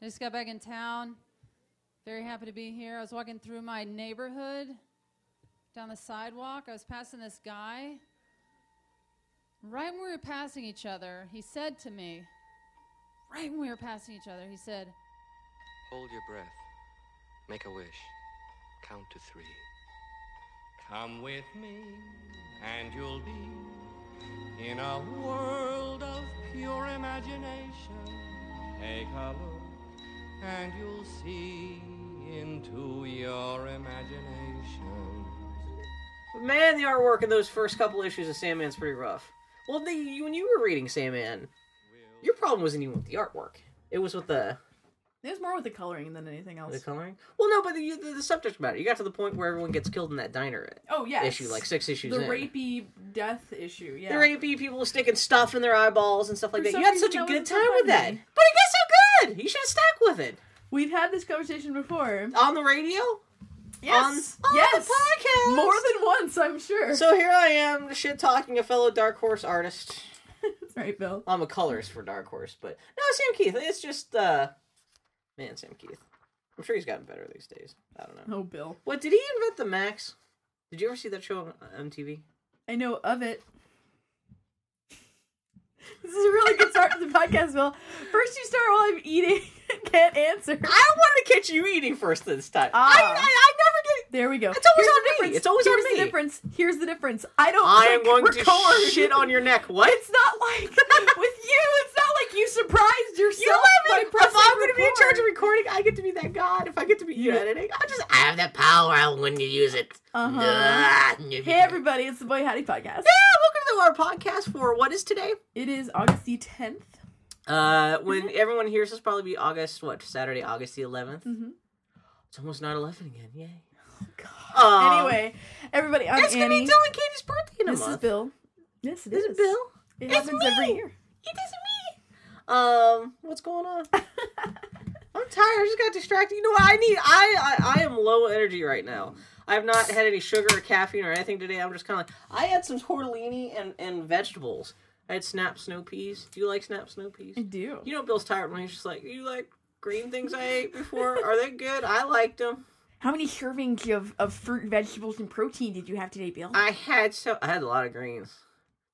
I just got back in town. Very happy to be here. I was walking through my neighborhood down the sidewalk. I was passing this guy. Right when we were passing each other, he said to me, right when we were passing each other, he said, Hold your breath. Make a wish. Count to three. Come with me, and you'll be in a world of pure imagination. Take a look, and you'll see into your imagination. Man, the artwork in those first couple issues of Sandman's pretty rough. Well, the, when you were reading Sandman, your problem wasn't even with the artwork. It was with the It was more with the coloring than anything else. the coloring. Well, no, but the, the, the subject matter. You got to the point where everyone gets killed in that diner oh yeah, issue, like six issues the in. rapey death issue. Yeah, The rapey people sticking stuff in their eyeballs and stuff like For that. You had reason, such a good was so time with that. funny. But it got so You should have stuck with it We've had this conversation before. on the radio. Yes, on, on yes, the podcast. more than once, I'm sure. So here I am, shit talking a fellow Dark Horse artist. That's right, Bill. I'm a colorist for Dark Horse, but no, Sam Kieth. It's just uh, man, Sam Kieth. I'm sure he's gotten better these days. I don't know. Oh, Bill. What did he invent the Maxx? Did you ever see that show on MTV? I know of it. This is a really good start to the podcast, Bill. First, you start while I'm eating can't answer. I wanted to catch you eating first this time. Ah. I, I, I never get. There we go. It's always Here's on the me. difference. It's always on Here's me. the difference. Here's the difference. I don't. I am going to record. shit on your neck. What? It's not like with you. It's not like you surprised yourself. You let by me. If I'm going to be in charge of recording, I get to be that god. If I get to be you Yeah. editing, I just I have that power I when you use it. Uh-huh. Ah, Hey everybody, it's the Boy Howdy podcast. Yeah, welcome to our podcast for what is today? It is August the 10th. Uh, when everyone hears this, probably be August what Saturday, August the 11th. Mhm. It's almost 9-11 again. Yay! God. Um, anyway, everybody, I'm it's gonna Annie. be Dylan Katie's birthday in a This is. Bill. Yes, it This is. is Bill. It It's happens every me. year. It is me. Um, what's going on? I'm tired. I just got distracted. You know what? I need. I, I I am low energy right now. I have not had any sugar or caffeine or anything today. I'm just kind of like I had some tortellini and and vegetables. I had snap snow peas. Do you like snap snow peas? I do. You know, Bill's tired when he's just like, "You like green things I ate before? Are they good? I liked them. How many servings of, of fruit, vegetables, and protein did you have today, Bill? I had so I had a lot of greens.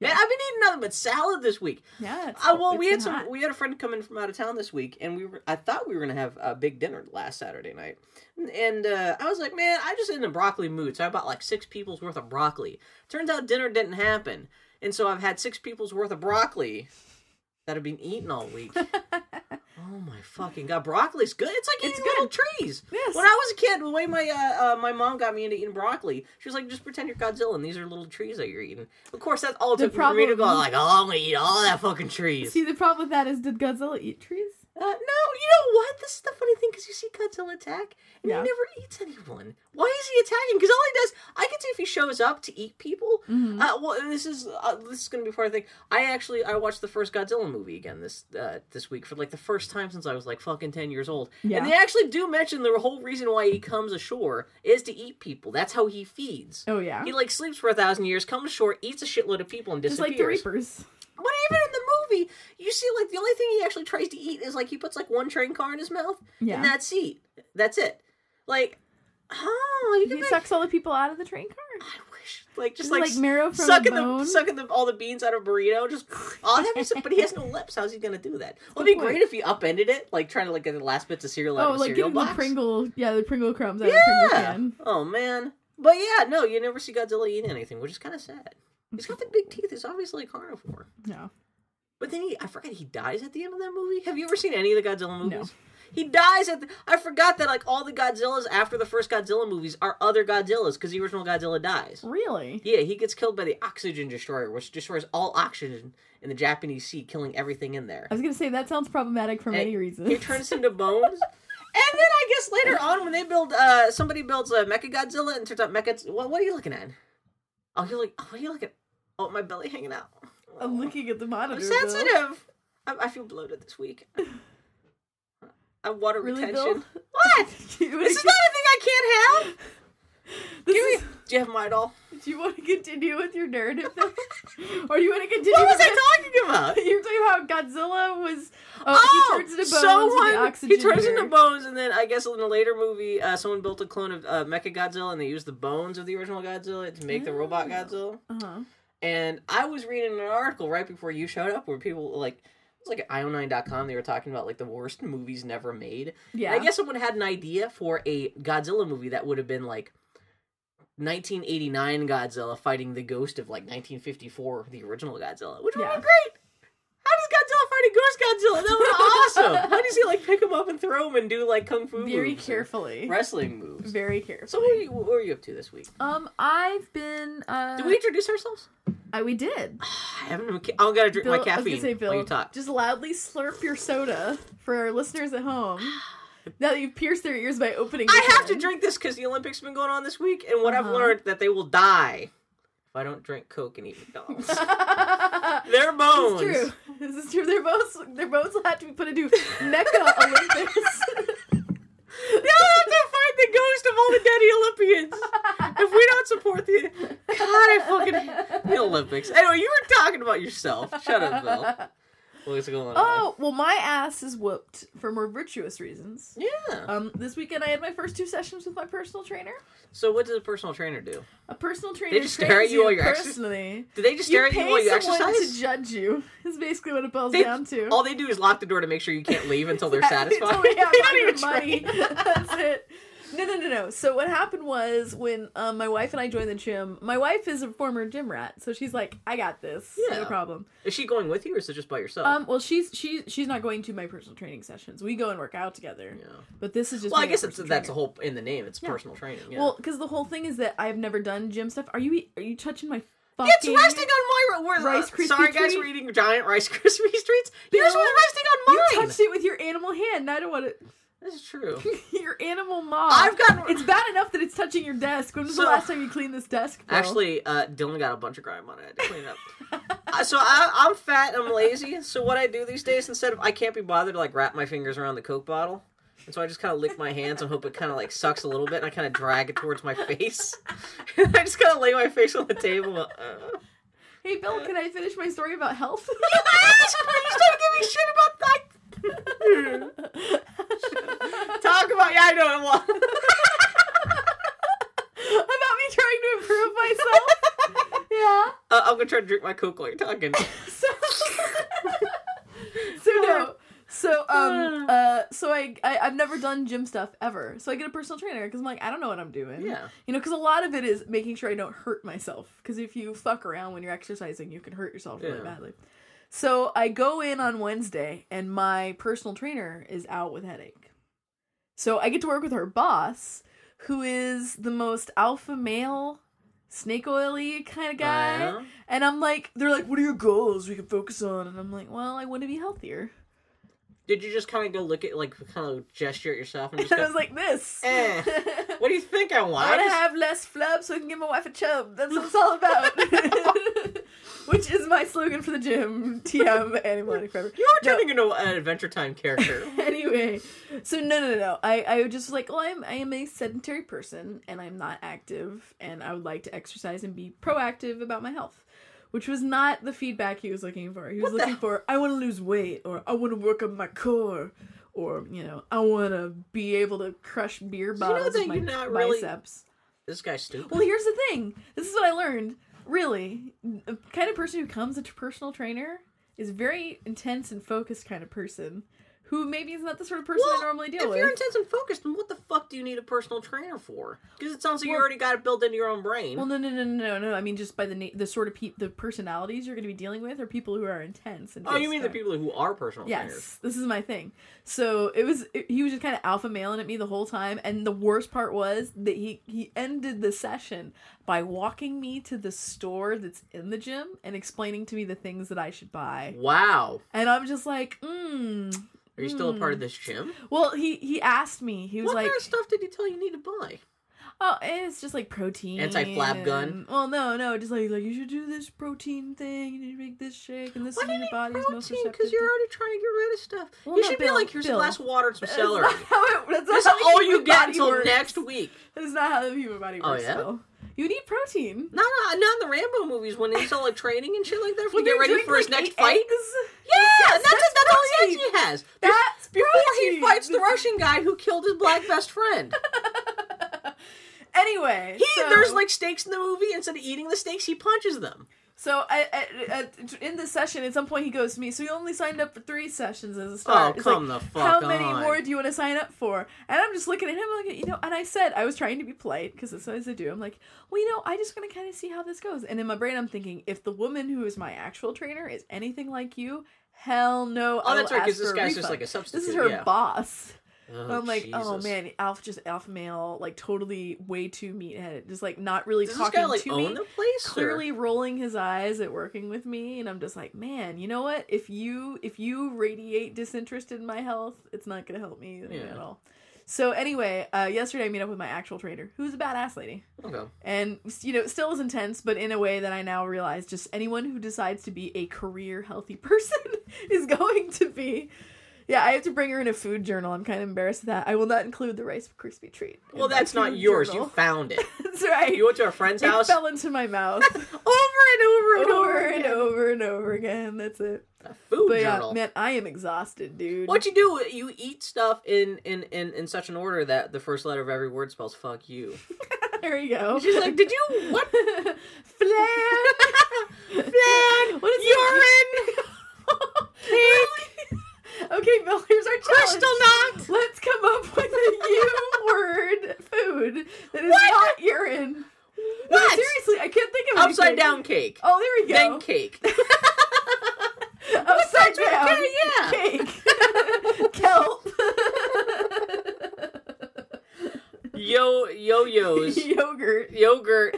Man, I've been eating nothing but salad this week. yeah. Uh, well, we had some. hot. We had a friend come in from out of town this week, and we were. I thought we were gonna have a big dinner last Saturday night, and uh, I was like, man, I just in a broccoli mood, so I bought like six people's worth of broccoli. Turns out dinner didn't happen, and so I've had six people's worth of broccoli that have been eaten all week. oh my fucking god, broccoli's good. It's like It's eating little trees. Yes. When I was a kid, the way my uh, uh, my mom got me into eating broccoli, she was like, just pretend you're Godzilla, and these are little trees that you're eating. Of course, that's all it The took for me to go like, oh, I'm gonna eat all that fucking trees. See, the problem with that is, did Godzilla eat trees? Uh, no, you know what? This is the funny thing because you see Godzilla attack and Yeah. he never eats anyone. Why is he attacking? Because all he does, I can see if he shows up to eat people. Mm-hmm. Uh, well, this is uh, this is going to be part of the thing. I actually I watched the first Godzilla movie again this uh, this week for like the first time since I was like fucking ten years old. Yeah. And they actually do mention the whole reason why he comes ashore is to eat people. That's how he feeds. Oh, yeah. He like sleeps for a thousand years, comes ashore, eats a shitload of people, and Just disappears. like the Reapers. But even in the movie, you see like the only thing he actually tries to eat is like he puts like one train car in his mouth, Yeah. and that's it. That's it. Like, oh, you can He make, sucks all the people out of the train car. I wish like just like, like marrow from sucking the bone? sucking the, all the beans out of burrito. Just oh, be so, but he has no lips. How's he gonna do that? Well, it'd be point. great if he upended it, like trying to like get the last bits of cereal out Oh, of a like cereal box. the Pringle, yeah, the Pringle crumbs out of the Pringle can. Oh man. But yeah, no, you never see Godzilla eat anything, which is kind of sad. He's got the big teeth. He's obviously a carnivore. No. But then he, I forgot he dies at the end of that movie. Have you ever seen any of the Godzilla movies? No. He dies at the. I forgot that like all the Godzillas after the first Godzilla movies are other Godzillas because the original Godzilla dies. Really? Yeah, he gets killed by the oxygen destroyer, which destroys all oxygen in the Japanese sea, killing everything in there. I was gonna say that sounds problematic for many reasons. He turns into bones. And then I guess later on, when they build, uh, somebody builds a Mecha Godzilla, and turns out Mecha. What, what are you looking at? Oh, you're like, oh, what are you looking? Oh, my belly hanging out. I'm looking at the monitor. I'm sensitive. I, I feel bloated this week. I have water Really, retention. Bill? What? This is not a thing I can't have. This Give is- me. Do you have my doll? do you want to continue with your narrative, though? or do you want to continue? What was I talking about? You're talking about Godzilla was. Oh, he turns into bones. someone he turns into bones, and then I guess in a later movie, uh, someone built a clone of uh, Mecha Godzilla, and they used the bones of the original Godzilla to make the robot Oh. Godzilla. Uh-huh. And I was reading an article right before you showed up where people like it was like at io9.com they were talking about like the worst movies never made. Yeah. And I guess someone had an idea for a Godzilla movie that would have been like 1989 Godzilla fighting the ghost of like 1954 the original Godzilla, which would Yeah. have been great. How does Godzilla fight a ghost Godzilla? That would be awesome. How does he like pick him up and throw him and do like kung fu Very carefully. wrestling moves? Very carefully. So what are, you, what are you up to this week? Um, I've been. Uh, Did we introduce ourselves? I, we did. I haven't. I'm gonna drink Bill, my I was caffeine say, Bill, while you talk. just loudly slurp your soda for our listeners at home. now that you've pierced their ears by opening. I have to drink this because the Olympics have been going on this week, and what I've Uh-huh. learned that they will die if I don't drink Coke and eat McDonald's. Their bones. This is true. Their bones, their bones will have to be put into Mecca Olympics. They'll have to fight the ghost of all the dead Olympians if we don't support the. God, I fucking the Olympics. Anyway, you were talking about yourself. Shut up, Bill. What's going on? oh well, my ass is whooped for more virtuous reasons. yeah. Um, this weekend I had my first two sessions with my personal trainer. So, what does a personal trainer do? A personal trainer they just stare at you while you're exer- personally. Do they just stare you at you while you exercise? to judge you. Is basically what it boils They- down to. All they do is lock the door to make sure you can't leave until they're satisfied. until we have they don't even money. That's it. No, no, no, no. So what happened was when um, my wife and I joined the gym. My wife is a former gym rat, so she's like, "I got this, no problem." Is she going with you, or is it just by yourself? Um, well, she's she she's not going to my personal training sessions. We go and work out together. yeah. But this is just Well, I guess it's, that's a whole in the name. It's Yeah. personal training. Yeah. Well, because the whole thing is that I've never done gym stuff. Are you are you touching my it's resting on my Rice uh, Krispie Sorry, guys, treat? we're eating giant Rice Krispie treats. Yours was resting on mine. You touched it with your animal hand. and I don't want to. This is true. your animal maw. I've got- It's bad enough that it's touching your desk. When was So- the last time you cleaned this desk? Bill? Actually, uh, Dylan got a bunch of grime on it. I had to clean it up. Uh, so I, I'm fat. And I'm lazy. So what I do these days, instead of I can't be bothered to like wrap my fingers around the Coke bottle, and so I just kind of lick my hands and hope it kind of like sucks a little bit, and I kind of drag it towards my face. and I just kind of lay my face on the table. Uh, Hey Bill, can I finish my story about health? you asked me. You started giving me shit about that. Talk about yeah, I know it was. about me trying to improve myself. yeah. Uh, I'm gonna try to drink my Coke while you're talking. So, so no. So um uh so I, I I've never done gym stuff ever. So I get a personal trainer because I'm like I don't know what I'm doing. Yeah. You know, because a lot of it is making sure I don't hurt myself. Because if you fuck around when you're exercising, you can hurt yourself really Yeah. badly. So I go in on Wednesday, and my personal trainer is out with headache. So I get to work with her boss, who is the most alpha male, snake oily kind of guy. Yeah. And I'm like, they're like, what are your goals we can focus on? And I'm like, well, I want to be healthier. Did you just kind of go look at like kind of gesture at yourself and just And I was like, this. Eh, what do you think I want? I want to just- have less flub so I can give my wife a chub. That's what it's all about. Which is my slogan for the gym. TM Animal Forever. You are turning into an Adventure Time character. anyway, so no, no, no, no. I, I was just like, well, I'm, I am a sedentary person and I'm not active, and I would like to exercise and be proactive about my health, which was not the feedback he was looking for. He was What the- looking for, I want to lose weight, or I want to work on my core, or you know, I want to be able to crush beer know bottles that with my you're not really- biceps. this guy's stupid. Well, here's the thing. This is what I learned. Really, the kind of person who comes a personal trainer is very intense and focused kind of person who maybe is not the sort of person I normally deal if with. If you're intense and focused, then what the fuck do you need a personal trainer for? Because it sounds like you already got it built into your own brain. well, no, no, no, no, no, no. I mean, just by the na- the sort of pe- the personalities you're going to be dealing with are people who are intense and. oh, you mean the people who are personal trainers? Yes, this is my thing. So it was it, he was just kind of alpha mailing at me the whole time, and the worst part was that he he ended the session by walking me to the store that's in the gym and explaining to me the things that I should buy, Wow. and I'm just like, mm. Are you still a part of hmm. this gym? Well, he he asked me. He was What like, kind of stuff did he tell you need to buy? Oh, it's just like protein. Anti-flab gun? and- Well, no, no, just like like you should do this protein thing. You need to make this shake, and this Why is your need body's most protein? receptive. Because you're already trying to get rid of stuff. Well, you should Bill, be like, here's Bill. a glass of water and some That's celery. not how it- that's not That's all you get until works. next week. That is not how the human body works. Oh, works. yeah? though. You need protein. No, no, not in the Rambo movies when he's all like training and shit like that to get ready for his like, next fight. eggs. Yeah, Yes, that's, that's that's all he actually has. That's before he fights the Russian guy who killed his black best friend. Anyway, He so, there's like steaks in the movie. Instead of eating the steaks, he punches them. So I, I, I, in this session, at some point he goes to me. So you only signed up for three sessions as a oh, start. Oh, It's come like, the fuck How many more do you want to sign up for? And I'm just looking at him like, you know. And I said I was trying to be polite because that's what I do. I'm like, well, you know, I just want to kind of see how this goes. And in my brain, I'm thinking, if the woman who is my actual trainer is anything like you, hell no. Oh, that's right, 'cause ask this guy's just like a substitute, This is her yeah. boss. Oh, I'm like, oh man, alpha just alpha male, like totally way too meatheaded, just like not really Does talking guy like to me. the place? or- Clearly rolling his eyes at working with me, and I'm just like, man, you know what? If you if you radiate disinterest in my health, it's not gonna help me Yeah. at all. So anyway, uh, yesterday I meet up with my actual trainer, who's a badass lady, Okay. and you know it still is intense, but in a way that I now realize just anyone who decides to be a career healthy person is going to be. Yeah, I have to bring her in a food journal. I'm kind of embarrassed of that. I will not include the Rice Krispie treat. Well, that's not yours. journal. You found it. That's right. You went to a friend's it house fell into my mouth over and over and over over and over and over again. That's it. A food But yeah, journal. man, I am exhausted, dude. What you do? You eat stuff in, in in in such an order that the first letter of every word spells "fuck you." there you go. She's like, "Did you what? Flan. Flan, What is urine, okay. Here's our challenge. Let's come up with a U word food that is What? not urine. No, What? seriously, I can't think of Upside down cake. Oh, there we go. Then cake. Upside down K, yeah. cake. Kelp. Yo yo yos. Yogurt. Yogurt.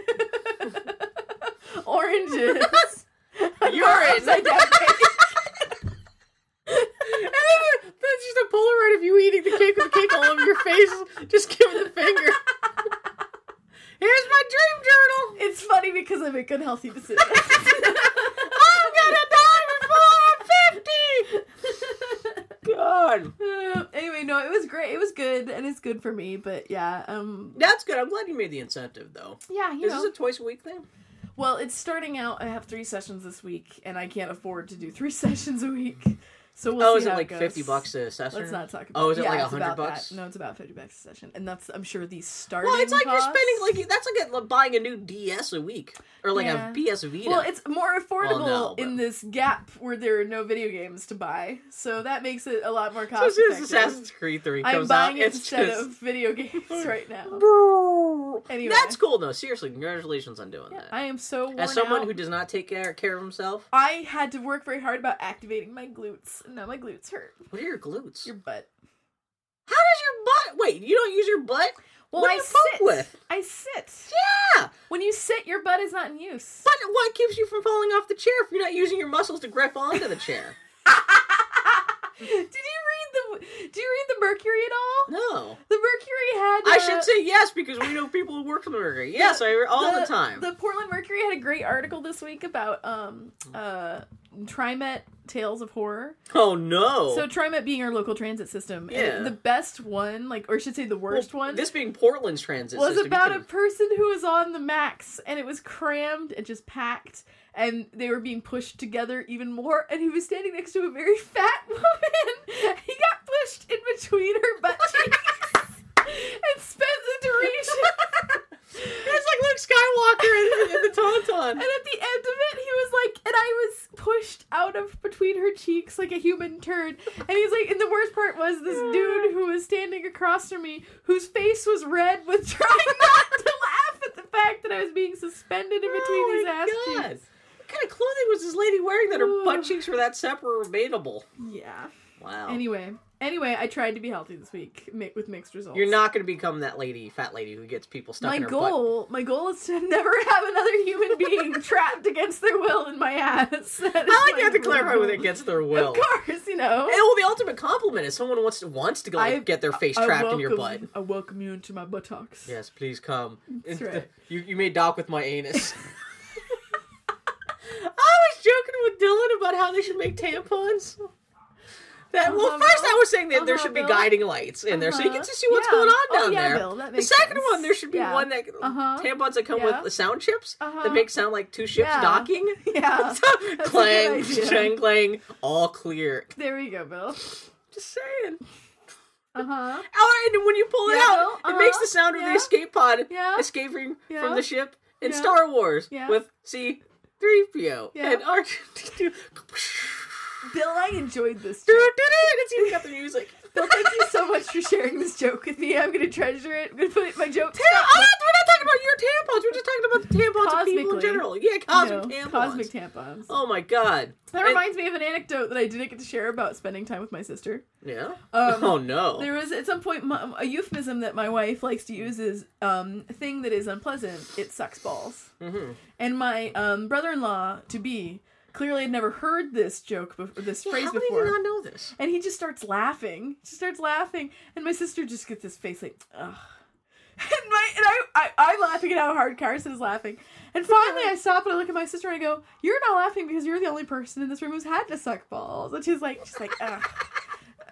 Oranges. Urine. Upside down cake. And then that's just a Polaroid of you eating the cake with the cake all over your face, just giving the finger. Here's my dream journal. It's funny because I make unhealthy decisions. I'm gonna die before I'm fifty. God, Uh, anyway, no, it was great. It was good, and it's good for me. But yeah, um, that's good. I'm glad you made the incentive though. yeah, you Is know. this is a twice a week thing? Well, it's starting out. I have three sessions this week, and I can't afford to do three sessions a week. So we'll oh, is it like goes. fifty bucks a session? Let's not talk oh, about. Oh, is it yeah, like 100 bucks? That. No, it's about fifty bucks a session, and that's I'm sure the starting. Well, it's like you're spending like that's like a, buying a new DS a week or like Yeah. a PS Vita. Well, it's more affordable no, but- in this gap where there are no video games to buy, so that makes it a lot more so cost as as. Assassin's Creed Three I'm comes buying out, it's instead just of video games right now. Anyway. that's cool though. Seriously, congratulations on doing that. I am so As someone out. who does not take care, care of himself, I had to work very hard about activating my glutes, and now my glutes hurt. what are your glutes? Your butt. How does your butt? Wait, you don't use your butt? Well, What do I you sit. with? I sit. Yeah, When you sit, your butt is not in use. but what keeps you from falling off the chair if you're not using your muscles to grip onto the chair? Did you read the? Do you read the Mercury at all? No, The Mercury had. I uh, should say yes because we know people who work for the Mercury. Yes, I all the, time. The Portland Mercury had a great article this week about um uh Trimet Tales of Horror. oh no! So Trimet being our local transit system. Yeah. the best one, like or I should say the worst Well, one. This being Portland's transit was system, about can- a person who was on the max and it was crammed and just packed and they were being pushed together even more and he was standing next to a very fat woman he got pushed in between her butt cheeks and spent the duration It's like Luke Skywalker in, in the Tauntaun. and at the end of it he was like and i was pushed out of between her cheeks like a human turd and he's like and the worst part was this dude who was standing across from me whose face was red with trying not to laugh at the fact that i was being suspended in between Oh his ass God. cheeks What kind of clothing was this lady wearing that her butt cheeks were that separateable? yeah Wow. anyway Anyway, I tried to be healthy this week mi- with mixed results. You're not going to become that lady, fat lady, who gets people stuck My in her butt. goal, my goal is to never have another human being trapped against their will in my ass. That is I like my you have to clarify goal. with against their will. Of course, you know. And, well, the ultimate compliment is someone wants to wants to go I- get their face I trapped in your butt. welcome- I welcome you into my buttocks. Yes, please come. That's right. You you made Doc with my anus. I was joking with Dylan about how they should make tampons. That well, Uh-huh, first I was saying that there Uh-huh, should be guiding lights in there, so you Uh-huh. get to see what's Yeah. going on Oh, down yeah, there. Bill, that the second sense. one, there should be Yeah. one that Uh-huh. tampons that come with the sound chips Uh-huh. that make sound like two ships docking. Yeah. Clang, clang, clang, all clear. There we go, Bill. Just saying. Uh huh. Oh, and when you pull it out, Bill, it makes uh-huh, the sound of the escape pod escaping from the ship in. Star Wars Yeah. with C-3PO and R2-D2. Bill, I enjoyed this joke. It's even got the music. Bill, thank you so much for sharing this joke with me. I'm gonna treasure it. I'm gonna put my joke. Tam- I'm we're not talking about your tampons. We're just talking about the tampons of people in general. Yeah, cosmic know, tampons. Cosmic tampons. Oh my god. That And- reminds me of an anecdote that I didn't get to share about spending time with my sister. Yeah. Um, oh no. There was at some point my, a euphemism that my wife likes to use is um, a thing that is unpleasant. It sucks balls. hmm And my um, brother-in-law to be clearly had never heard this joke, before, this Yeah, phrase how before. did you not know this? And he just starts laughing. She starts laughing, and my sister just gets this face like, ugh. And, my, and I, I, I'm laughing at how hard Carson is laughing. And finally, I stop and I look at my sister and I go, "You're not laughing because you're the only person in this room who's had to suck balls." And she's like, "She's like, ugh,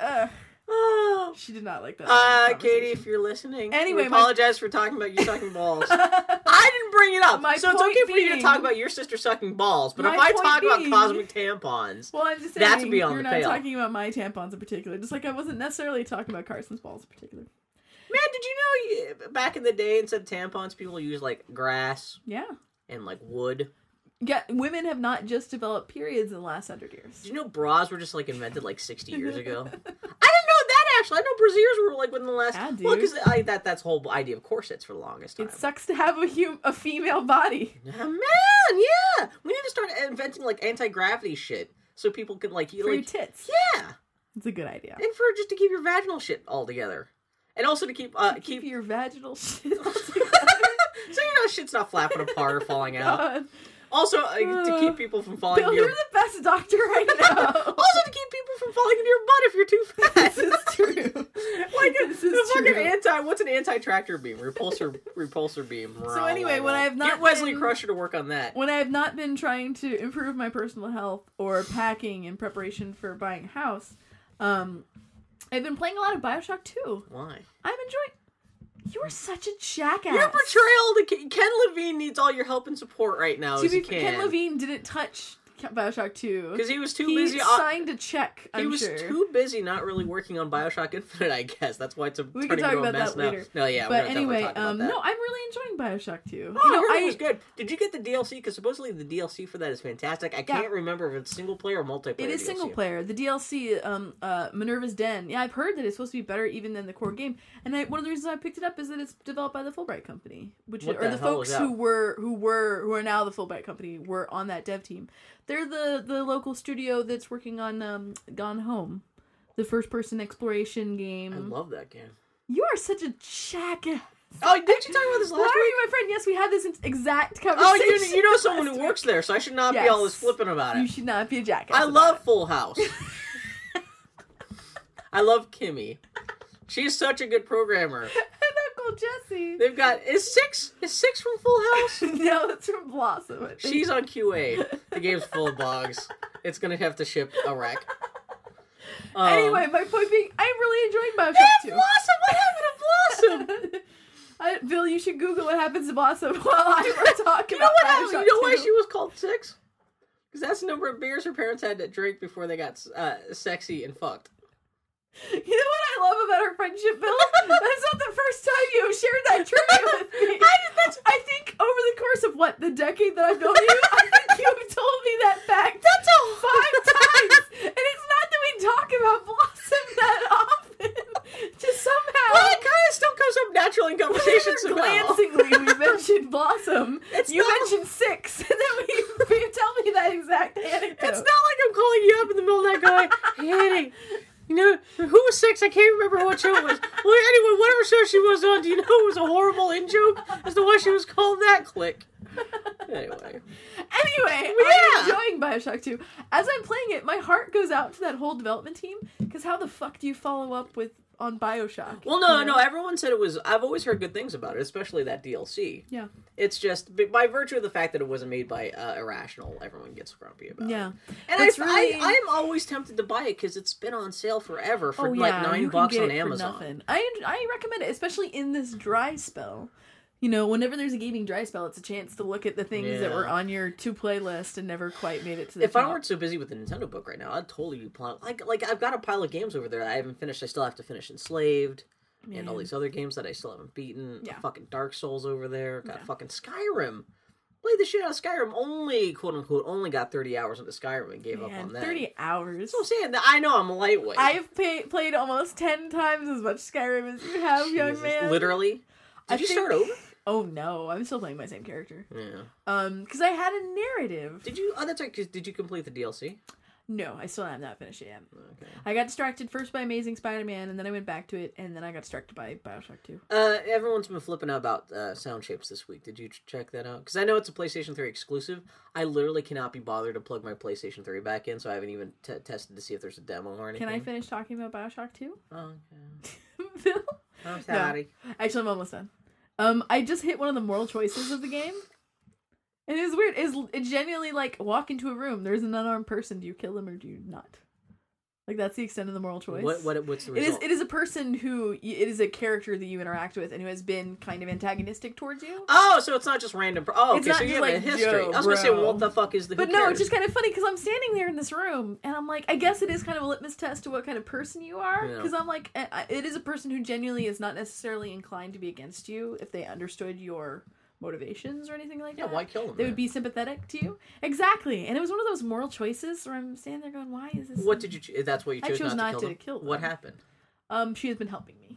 ugh." Oh. She did not like that. Uh. Katie, if you're listening, Anyway, we my- apologize for talking about you sucking balls. I didn't bring it up, My so it's okay for you to talk about your sister sucking balls. But if I talk being- about cosmic tampons, Well, I'm just saying That's beyond you're the not pale. talking about my tampons in particular. Just like I wasn't necessarily talking about Carson's balls in particular. man, did you know back in the day, instead of tampons, people used like grass Yeah. and like wood. Yeah, women have not just developed periods in the last hundred years. Did you know bras were just like invented like 60 years ago? I didn't know that actually. I know brassieres were like within the last. Yeah, well, because I that that's whole idea of corsets for the longest time. It sucks to have a hum- a female body. Man, yeah. We need to start inventing like anti gravity shit so people can like, you For your tits. yeah. It's a good idea. and for just to keep your vaginal shit all together, and also to keep uh Keep keep your vaginal shit all so you know shit's not flapping apart or falling out. together. Also uh, to keep people from falling Bill, into your you're the best doctor right now. also to keep people from falling into your butt if you're too fat. this is true. like This the is fucking true. anti what's an anti tractor beam repulsor repulsor beam. So anyway, when I have not get Wesley been- Crusher to work on that. When I have not been trying to improve my personal health or packing in preparation for buying a house, um, I've been playing a lot of Bioshock 2. Why? I'm enjoying. You are such a jackass. Your portrayal to Ken- Ken Levine needs all your help and support right now To as be. Ken Levine didn't touch Bioshock 2. because he was too he busy. signed a check. I'm he was sure. too busy not really working on Bioshock Infinite, I guess. That's why it's a We can turning talk about mess that now. later. No, yeah, but anyway, talk about um, no, I'm really enjoying Bioshock 2. Oh, you know, I heard I it was good. Did you get the DLC? Because supposedly the DLC for that is fantastic. I can't remember if it's single player or multiplayer. It is DLC. single player. The DLC, um, uh, Minerva's Den. Yeah, I've heard that it's supposed to be better even than the core game. And I, one of the reasons I picked it up is that it's developed by the Fullbright company, which What or the folks who were who were who are now the Fullbright company were on that dev team. They're the the local studio that's working on um, Gone Home, the first person exploration game. I love that game. you are such a jackass. Oh, didn't you talk about this Why last are week? you my friend? Yes, we had this exact conversation. Oh, you, you know someone who works there, so I should not be all this flippant about it. You should not be a jackass. I love it. Full House. I love Kimmy. She's such a good programmer. Uncle Jesse. They've got is six is six from Full House. no, it's from Blossom. She's on QA. The game's full of bugs. It's gonna have to ship a wreck. Um, Anyway, my point being, I'm really enjoying Bioshock 2. Blossom, what happened to Blossom? I, Bill, you should Google what happens to Blossom while I were talking You know about what happened? Bioshock You know why 2. she was called six? Because that's the number of beers her parents had to drink before they got uh, sexy and fucked. You know what I love about our friendship, Bill? That's not the first time you have shared that trivia with me. I I think over the course of what the decade that I've known you, I think you have told me that fact. That's a five times, and it's not that we talk about Blossom that often. Just somehow. Well, it kind of still comes up naturally in conversation Whenever somehow. glancingly we mentioned Blossom, It's you not- mentioned six, and then we, you tell me that exact anecdote. It's not like I'm calling you up in the middle of the night going, hey, Eddie, you know who, who was six? I can't remember what show it was. Well, anyway, whatever show she was on, do you know it was a horrible in joke as to why she was called that? Click. Anyway, Anyway, Yeah. I'm enjoying Bioshock 2. As I'm playing it, my heart goes out to that whole development team. Because how the fuck do you follow up with on Bioshock? well, no, You know? no. Everyone said it was. I've always heard good things about it, especially that DLC. Yeah. It's just by virtue of the fact that it wasn't made by uh, Irrational, everyone gets grumpy about it. Yeah. And That's I, really- I, am always tempted to buy it because it's been on sale forever for oh, like nine bucks on Amazon. nothing. I, I recommend it, especially in this dry spell. You know, whenever there's a gaming dry spell, it's a chance to look at the things that were on your to play list and never quite made it to the If I weren't so busy with the Nintendo book right now, I'd totally be playing. Like, like I've got a pile of games over there that I haven't finished. I still have to finish Enslaved and all these other games that I still haven't beaten. Yeah. Fucking Dark Souls over there. Got Yeah. fucking Skyrim. Played the shit out of Skyrim. Only quote unquote only got thirty hours into Skyrim and gave up on that. 30 hours. What I'm saying. I know I'm lightweight. I've pay, played almost 10 times as much Skyrim as you have, young man. Literally. Did I you think- start over? Oh no, I'm still playing my same character. Yeah. Um, because I had a narrative. Did you? Oh, that's right. 'cause Did you complete the DLC? No, I still have not finished it yet. Okay. I got distracted first by Amazing Spider-Man, and then I went back to it, and then I got distracted by Bioshock 2. Uh, everyone's been flipping out about uh, sound shapes this week. Did you ch- check that out? Because I know it's a PlayStation 3 exclusive. I literally cannot be bothered to plug my PlayStation 3 back in, so I haven't even t- tested to see if there's a demo or anything. Can I finish talking about Bioshock 2? Oh, okay. Phil? I'm sorry. Actually, I'm almost done. Um, I just hit one of the moral choices of the game. And it was weird. It's it genuinely like walk into a room. There's an unarmed person. Do you kill them or do you not? Like that's the extent of the moral choice. What, what, what's the result? It is it is a person who it is a character that you interact with and who has been kind of antagonistic towards you. Oh, so it's not just random. Oh, It's okay. not So you have a like, history. yo, I was gonna say, what the fuck is the? But no, it's just kind of funny because I'm standing there in this room and I'm like, I guess it is kind of a litmus test to what kind of person you are. Yeah. Because I'm like, eh, I- it is a person who genuinely is not necessarily inclined to be against you if they understood your motivations or anything like Yeah, that. why kill them? They would be sympathetic to you. Exactly. And it was one of those moral choices where I'm standing there going, why is this? What did you? Ch- that's what you I chose chose not, not to, to kill, kill them? What happened? Um, she has been helping me.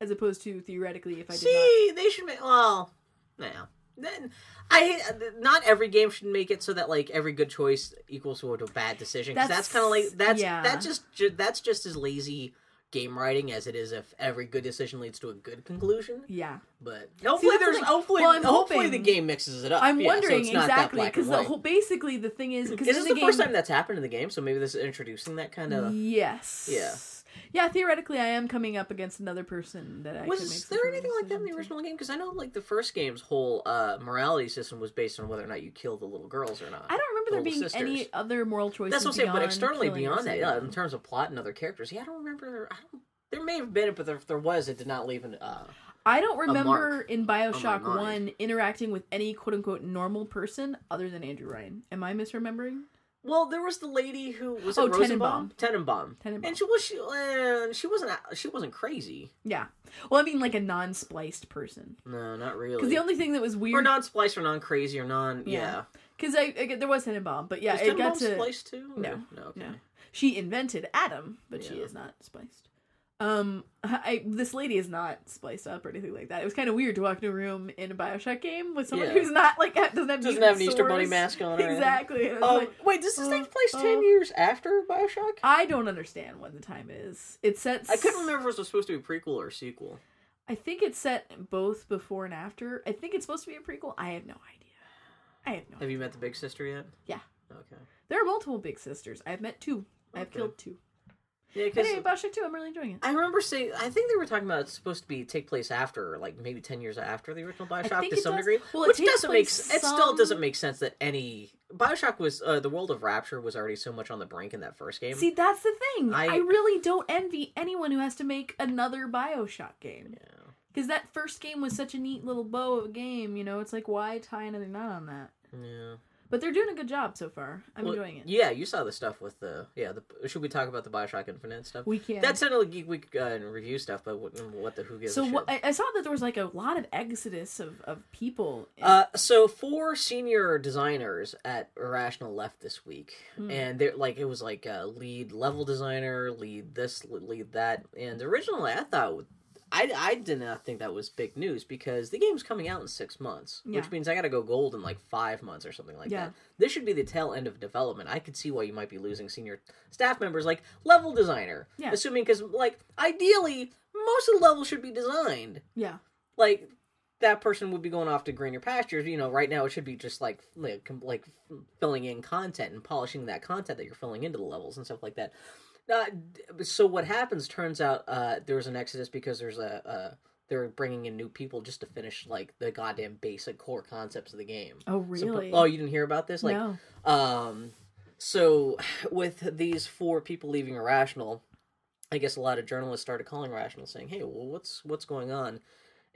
As opposed to theoretically if I did See, they should make. Well, no. Then I not every game should make it so that like every good choice equals to a bad decision. that's, That's- kind of like that's yeah. that's just ju- that's just as lazy game writing as it is if every good decision leads to a good conclusion. Yeah. But hopefully, the there's hopefully Well, hopefully hoping- the game mixes it up. I'm Yeah, so wondering it's not that exactly because the whole basically the thing is because Is this the, the game, first time that's happened in the game? So maybe this is introducing that kind of. Yes. Yeah. Yeah, theoretically, I am coming up against another person that I Was there anything like that in the decision to. original game? Because I know, like the first game's whole uh, morality system was based on whether or not you kill the little girls or not. I don't remember there being sisters. any other moral choices. That's what I'm saying. But externally, beyond that, yeah, in terms of plot and other characters, yeah, I don't remember. I don't, there may have been, it, but if there was, it did not leave an. Uh, I don't remember in Bioshock mind. One interacting with any quote unquote normal person other than Andrew Ryan. Am I misremembering? Well, there was the lady who was it Oh, Rosenbaum? Tenenbaum. Tenenbaum. Tenenbaum. And she was she uh, she wasn't she wasn't crazy. Yeah. Well, I mean, like a non-spliced person. No, not really. Because the only thing that was weird or non-spliced or non-crazy or non. Yeah. Yeah. because I, I there was Tenenbaum, but yeah, Is it got Tenenbaum to spliced too? or- No. No. Okay. No. she invented Adam, but she is not spliced. Um, I this lady is not spliced up or anything like that. It was kind of weird to walk into a room in a Bioshock game with someone Yeah. who's not like doesn't have Doesn't have an Easter Bunny mask on. Or. Exactly. And I was Um, like, wait, does this uh, take place ten uh, years after Bioshock? I don't understand when the time is. It sets. I couldn't remember if it was supposed to be a prequel or a sequel. I think it's set both before and after. I think it's supposed to be a prequel. I have no idea. I have no. Have you met the big sister yet? Yeah. Okay. There are multiple big sisters. I've met two. I've killed two. Yeah, because anyway, Bioshock 2, I'm really enjoying it. I remember saying I think they were talking about it's supposed to be take place after, like maybe ten years after the original Bioshock to some does. degree, Well, which doesn't make place s- it still doesn't make sense that any Bioshock was uh, the world of Rapture was already so much on the brink in that first game. See, that's the thing. I, I- really don't envy anyone who has to make another Bioshock game. yeah. Because that first game was such a neat little bow of a game, you know? It's like, why tie another knot on that? Yeah. But they're doing a good job so far. I'm Well, enjoying it. Yeah, you saw the stuff with the yeah. The should we talk about the Bioshock Infinite stuff? We can. That's not like Geek Week uh, review stuff, but what, what the who gives so a what, I, I saw that there was like a lot of exodus of, of people. Uh, so four senior designers at Irrational left this week, Hmm. and they're like it was like uh, lead level designer, lead this, lead that, and originally I thought I I did not think that was big news because the game's coming out in six months, Yeah. which means I got to go gold in like five months or something like Yeah. that. This should be the tail end of development. I could see why you might be losing senior staff members like level designer. Yeah. Assuming because like ideally most of the levels should be designed Yeah. like that person would be going off to greener pastures. You know, right now it should be just like like like filling in content and polishing that content that you're filling into the levels and stuff like that. Uh, so what happens? Turns out uh, there's an exodus because there's a. Uh, they're bringing in new people just to finish like the goddamn basic core concepts of the game. Oh, So- really? oh, you didn't hear about this? Like, no. um, so with these four people leaving Irrational, I guess a lot of journalists started calling Irrational, saying, "Hey, well, what's what's going on?"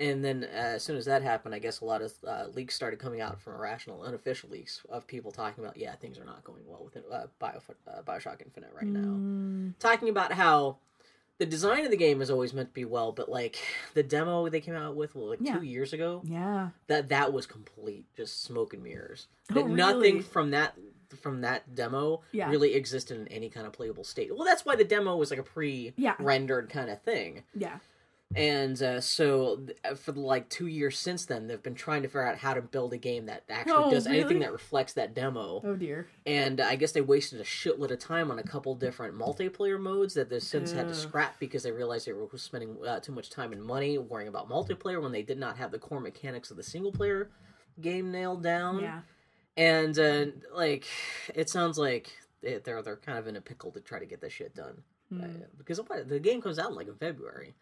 And then uh, as soon as that happened, I guess a lot of uh, leaks started coming out from Irrational, unofficial leaks of people talking about, yeah, things are not going well with uh, Bio, uh, Bioshock Infinite right now. Mm, Talking about how the design of the game is always meant to be well, but like the demo they came out with well, like Yeah. two years ago, yeah. that that was complete just smoke and mirrors Oh, that nothing from that from that demo Yeah. really existed in any kind of playable state well that's why the demo was like a pre-rendered kind of thing Yeah. And uh, so for like two years since then they've been trying to figure out how to build a game that actually Oh, does anything that reflects that demo Oh dear. and I guess they wasted a shitload of time on a couple different multiplayer modes that they've since had to scrap because they realized they were spending uh, too much time and money worrying about multiplayer when they did not have the core mechanics of the single player game nailed down. Yeah. And uh, like, it sounds like they- they're they're kind of in a pickle to try to get this shit done. Uh, because the game comes out like in February.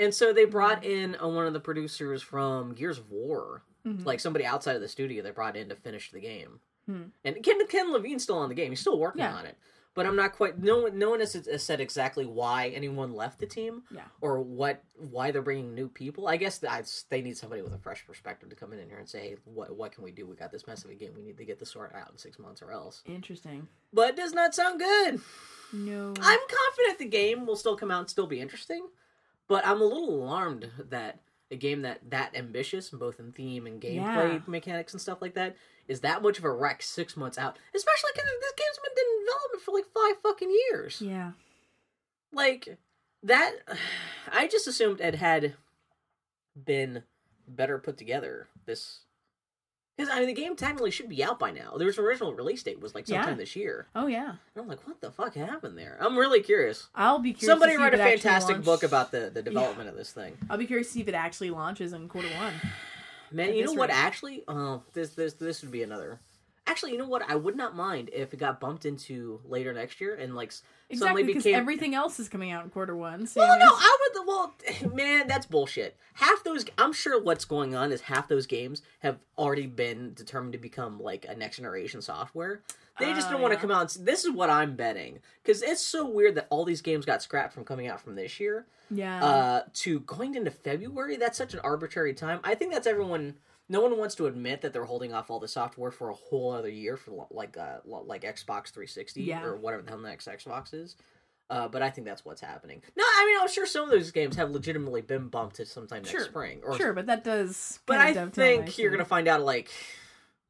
And so they brought in uh, one of the producers from Gears of War, Mhm. like somebody outside of the studio. They brought in to finish the game. Hmm. And Ken Ken Levine's still on the game. He's still working Yeah. on it. But I'm not quite. No one, no one has, has said exactly why anyone left the team Yeah. or what why they're bringing new people. I guess that they need somebody with a fresh perspective to come in here and say, "Hey, what what can we do? We got this mess of a game. We need to get this sorted out in six months or else." Interesting. But it does not sound good. No. I'm confident the game will still come out and still be interesting, but I'm a little alarmed that a game that that ambitious, both in theme and gameplay Yeah. mechanics and stuff like that, is that much of a wreck six months out. Especially because this game's been in development for like five fucking years. yeah. Like that, I just assumed it had been better put together. This. Because I mean, the game technically should be out by now. Their original release date was like sometime Yeah. this year. Oh yeah. And I'm like, what the fuck happened there? I'm really curious. I'll be curious. Somebody to see write a fantastic book about the, the development of this thing. I'll be curious to see if it actually launches in quarter one. Man, you know this what? Actually, oh, this this this would be another. Actually, you know what? I would not mind if it got bumped into later next year and like Exactly, suddenly because became. everything else is coming out in quarter one. So well, no, I would. Well, man, that's bullshit. Half those, I'm sure what's going on is half those games have already been determined to become like a next generation software. They just Oh, don't want to yeah. come out. And, this is what I'm betting because it's so weird that all these games got scrapped from coming out from this year. yeah. uh, to going into February. That's such an arbitrary time. I think that's everyone. No one wants to admit that they're holding off all the software for a whole other year for like uh like Xbox 360 Yeah. or whatever the hell the next Xbox is. Uh, but I think that's what's happening. No, I mean I'm sure some of those games have legitimately been bumped to sometime Sure. next spring. Or, sure, but that does. But I think nicely. you're gonna find out like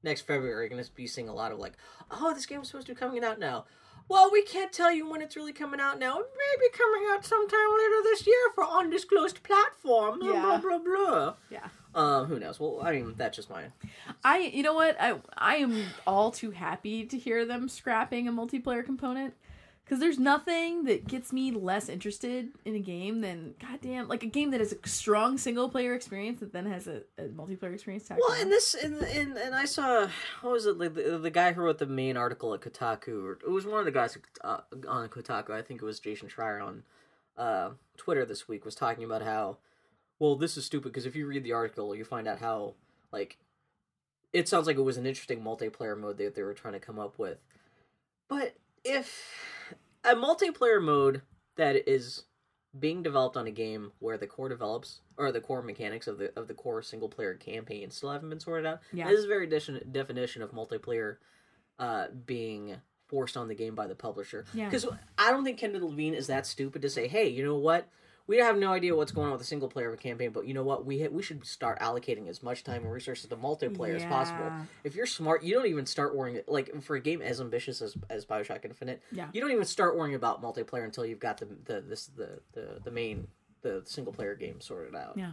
next February. You're gonna be seeing a lot of like, oh, this game's supposed to be coming out now. Well, we can't tell you when it's really coming out now. It may be coming out sometime later this year for undisclosed platform. Yeah. blah blah blah. Yeah. Um, who knows? Well, I mean, that's just my. I you know what I I am all too happy to hear them scrapping a multiplayer component because there's nothing that gets me less interested in a game than goddamn like a game that has a strong single player experience that then has a, a multiplayer experience. Well, on. and this, and and, and I saw, what was it? Like the, the guy who wrote the main article at Kotaku, or it was one of the guys uh, on Kotaku. I think it was Jason Schreier on uh, Twitter this week was talking about how, well, this is stupid because if you read the article, you find out how like it sounds like it was an interesting multiplayer mode that they were trying to come up with, but if a multiplayer mode that is being developed on a game where the core develops or the core mechanics of the of the core single player campaign still haven't been sorted out. Yeah. This is a very de- definition of multiplayer uh, being forced on the game by the publisher. Yeah. Because I don't think Kendall Levine is that stupid to say, "Hey, you know what? We have no idea what's going on with the single player of a campaign, but you know what? We ha- we should start allocating as much time and resources to multiplayer as possible. If you're smart, you don't even start worrying like for a game as ambitious as as Bioshock Infinite. Yeah. You don't even start worrying about multiplayer until you've got the the this the the, the main the single player game sorted out. Yeah.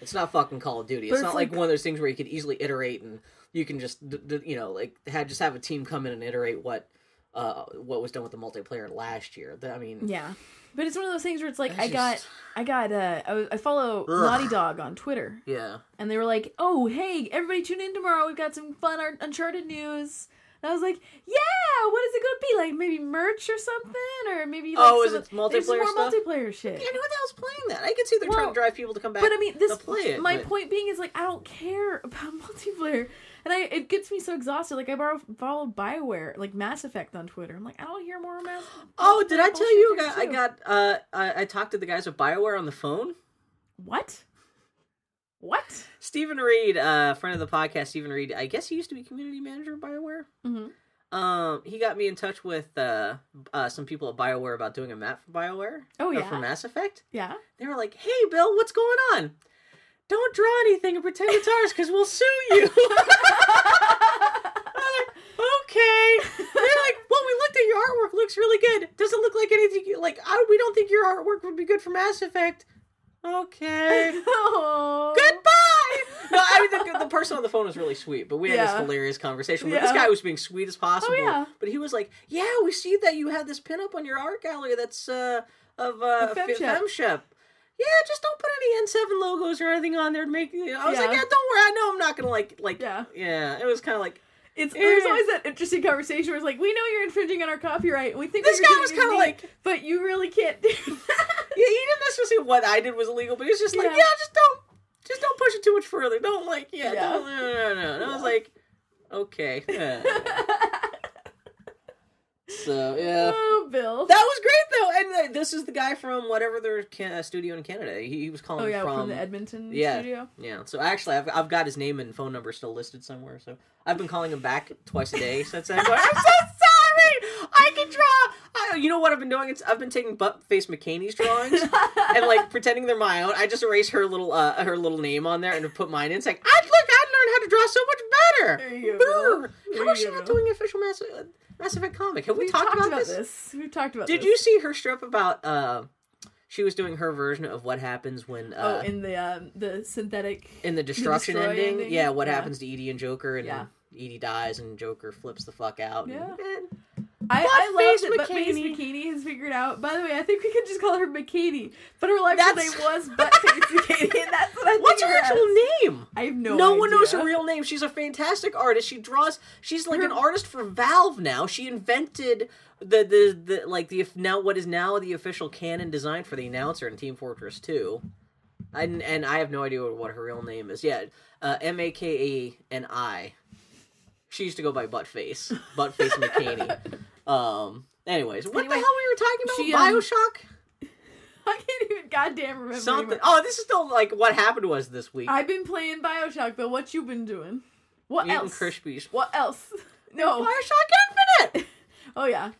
It's not fucking Call of Duty. It's, it's not like, like- one of those things where you could easily iterate and you can just you know like had just have a team come in and iterate what uh what was done with the multiplayer last year. I mean, Yeah. But it's one of those things where it's like I got I got uh I, I follow Ugh. Naughty Dog on Twitter yeah. and they were like, "Oh, hey, everybody tune in tomorrow. We've got some fun Uncharted news." And I was like, "Yeah, what is it going to be? Like maybe merch or something or maybe like Oh, is some- it multiplayer more stuff? multiplayer shit." And who the hell's playing that? I can see they're trying to drive people to come back. But I mean, this play it. my but- point being is like I don't care about multiplayer, and I it gets me so exhausted. Like I borrow, follow Bioware, like Mass Effect on Twitter. I'm like, I don't hear more Mass. Oh, did I tell you? I got, I got uh, I, I talked to the guys at Bioware on the phone. what? What? Stephen Reed, uh, friend of the podcast, Stephen Reed. I guess he used to be community manager at Bioware. Mhm. Um, he got me in touch with uh, uh, some people at Bioware about doing a map for Bioware. Oh, yeah? for Mass Effect. Yeah. They were like, "Hey, Bill, what's going on? Don't draw anything and pretend it's ours, because we'll sue you." Okay. They're like, well, we looked at your artwork. Looks really good. Doesn't look like anything. you- Like, I, we don't think your artwork would be good for Mass Effect. Okay. oh. Goodbye. No, I mean the, the person on the phone was really sweet, but we had this hilarious conversation. But this guy was being sweet as possible. Oh, yeah. But he was like, "Yeah, we see that you had this pinup on your art gallery that's uh, of uh, FemShep. FemShep. Yeah, just don't put any N7 logos or anything on there to make. I was like, Yeah. yeah, don't worry. I know I'm not gonna like like. Yeah. yeah. It was kind of like It's there's Eh. always that interesting conversation where it's like, we know you're infringing on our copyright, we think This guy was kinda like- but you really can't do that. yeah. He didn't necessarily what I did was illegal, but he was just like, Yeah. yeah, just don't, just don't push it too much further. Don't like, yeah, Yeah. don't, no, no, no, no. And I was like, okay. so yeah. oh, Bill. That was great though, and uh, this is the guy from whatever their can- uh, studio in Canada. He, he was calling oh yeah, from, from, the Edmonton yeah. studio. yeah. So actually, I've I've got his name and phone number still listed somewhere. So I've been calling him back twice a day since then. I'm so sorry. I can draw. I, you know what I've been doing? It's I've been taking butt face Makani's drawings and like pretending they're my own. I just erase her little uh her little name on there and put mine in. It's like I look, I learned how to draw so much better. There you go, Brr. How she you not doing official Mass, uh, Mass Effect comic? Have we We've talked, about, this? this. We've talked about this. Did this. you see her strip about uh she was doing her version of what happens when Oh, uh in the um, the synthetic. in the destruction destroy ending? ending? Yeah, what Yeah. happens to EDI and Joker and Yeah. EDI dies and Joker flips the fuck out. Yeah. And- I, I love that Buttface Makani. Makani has figured out. By the way, I think we could just call her Makani, but her life name was Buttface Makani, and that's what I What's think her actual as. name? I have no. No, one knows her real name. She's a fantastic artist. She draws. She's like Her- an artist for Valve now. She invented the, the the like the now what is now the official canon design for the announcer in Team Fortress Two. And and I have no idea what, her real name is. Yeah, uh, M A K A N I. She used to go by Buttface, Buttface Makani. Um. Anyways, what Anyway, the hell we were talking about? she, um, Bioshock. I can't even goddamn remember. Something. anymore. Oh, this is still like what happened was this week. I've been playing Bioshock, but what you been doing? What Eating else? Krispies. What else? No. Bioshock Infinite. Oh yeah.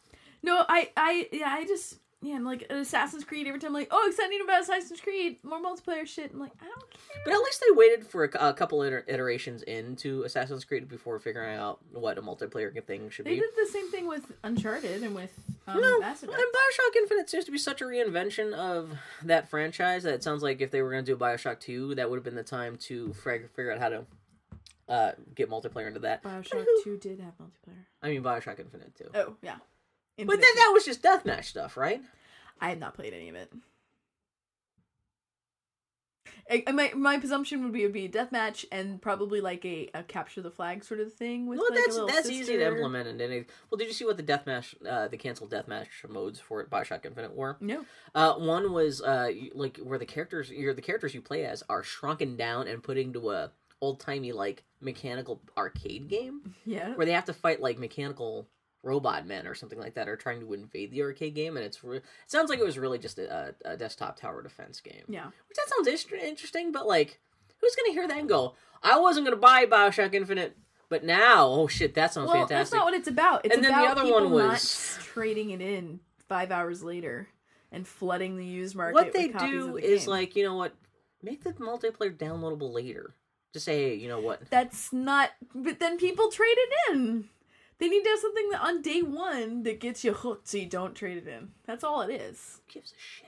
No, I, I, yeah, I just, yeah, I'm like Assassin's Creed. Every time, I'm like, oh, exciting about Assassin's Creed, more multiplayer shit. I'm like, I don't care. But at least they waited for a, a couple iter- iterations into Assassin's Creed before figuring out what a multiplayer thing should They be. They did the same thing with Uncharted and with um, no, and Bioshock Infinite seems to be such a reinvention of that franchise that it sounds like if they were going to do Bioshock 2, that would have been the time to frig- figure out how to uh, get multiplayer into that. Bioshock Two did have multiplayer. I mean, Bioshock Infinite too. Oh yeah. But then that was just deathmatch stuff, right? I had not played any of it. I, my my presumption would be it would be a deathmatch and probably like a, a capture the flag sort of thing with Well, like that's that's easy to implement. And any well, did you see what the deathmatch, uh, the canceled deathmatch modes for Bioshock Infinite were? No. Uh, one was uh, like where the characters, you're the characters you play as are shrunken down and put into a old timey like mechanical arcade game Yeah. where they have to fight like mechanical robot men or something like that, are trying to invade the arcade game. And it's re- it sounds like it was really just a, a desktop tower defense game. Yeah. Which that sounds inter- interesting, but like, who's gonna hear that and go, "I wasn't gonna buy Bioshock Infinite." But now, oh shit, that sounds Well, fantastic. that's not what it's about. It's And then the other people one not was- trading it in five hours later and flooding the used market. what they do the is game. like, you know what? Make the multiplayer downloadable later. Just say, hey, you know what? that's not. But then people trade it in. They need to have something that on day one that gets you hooked, so you don't trade it in. That's all it is. Who gives a shit?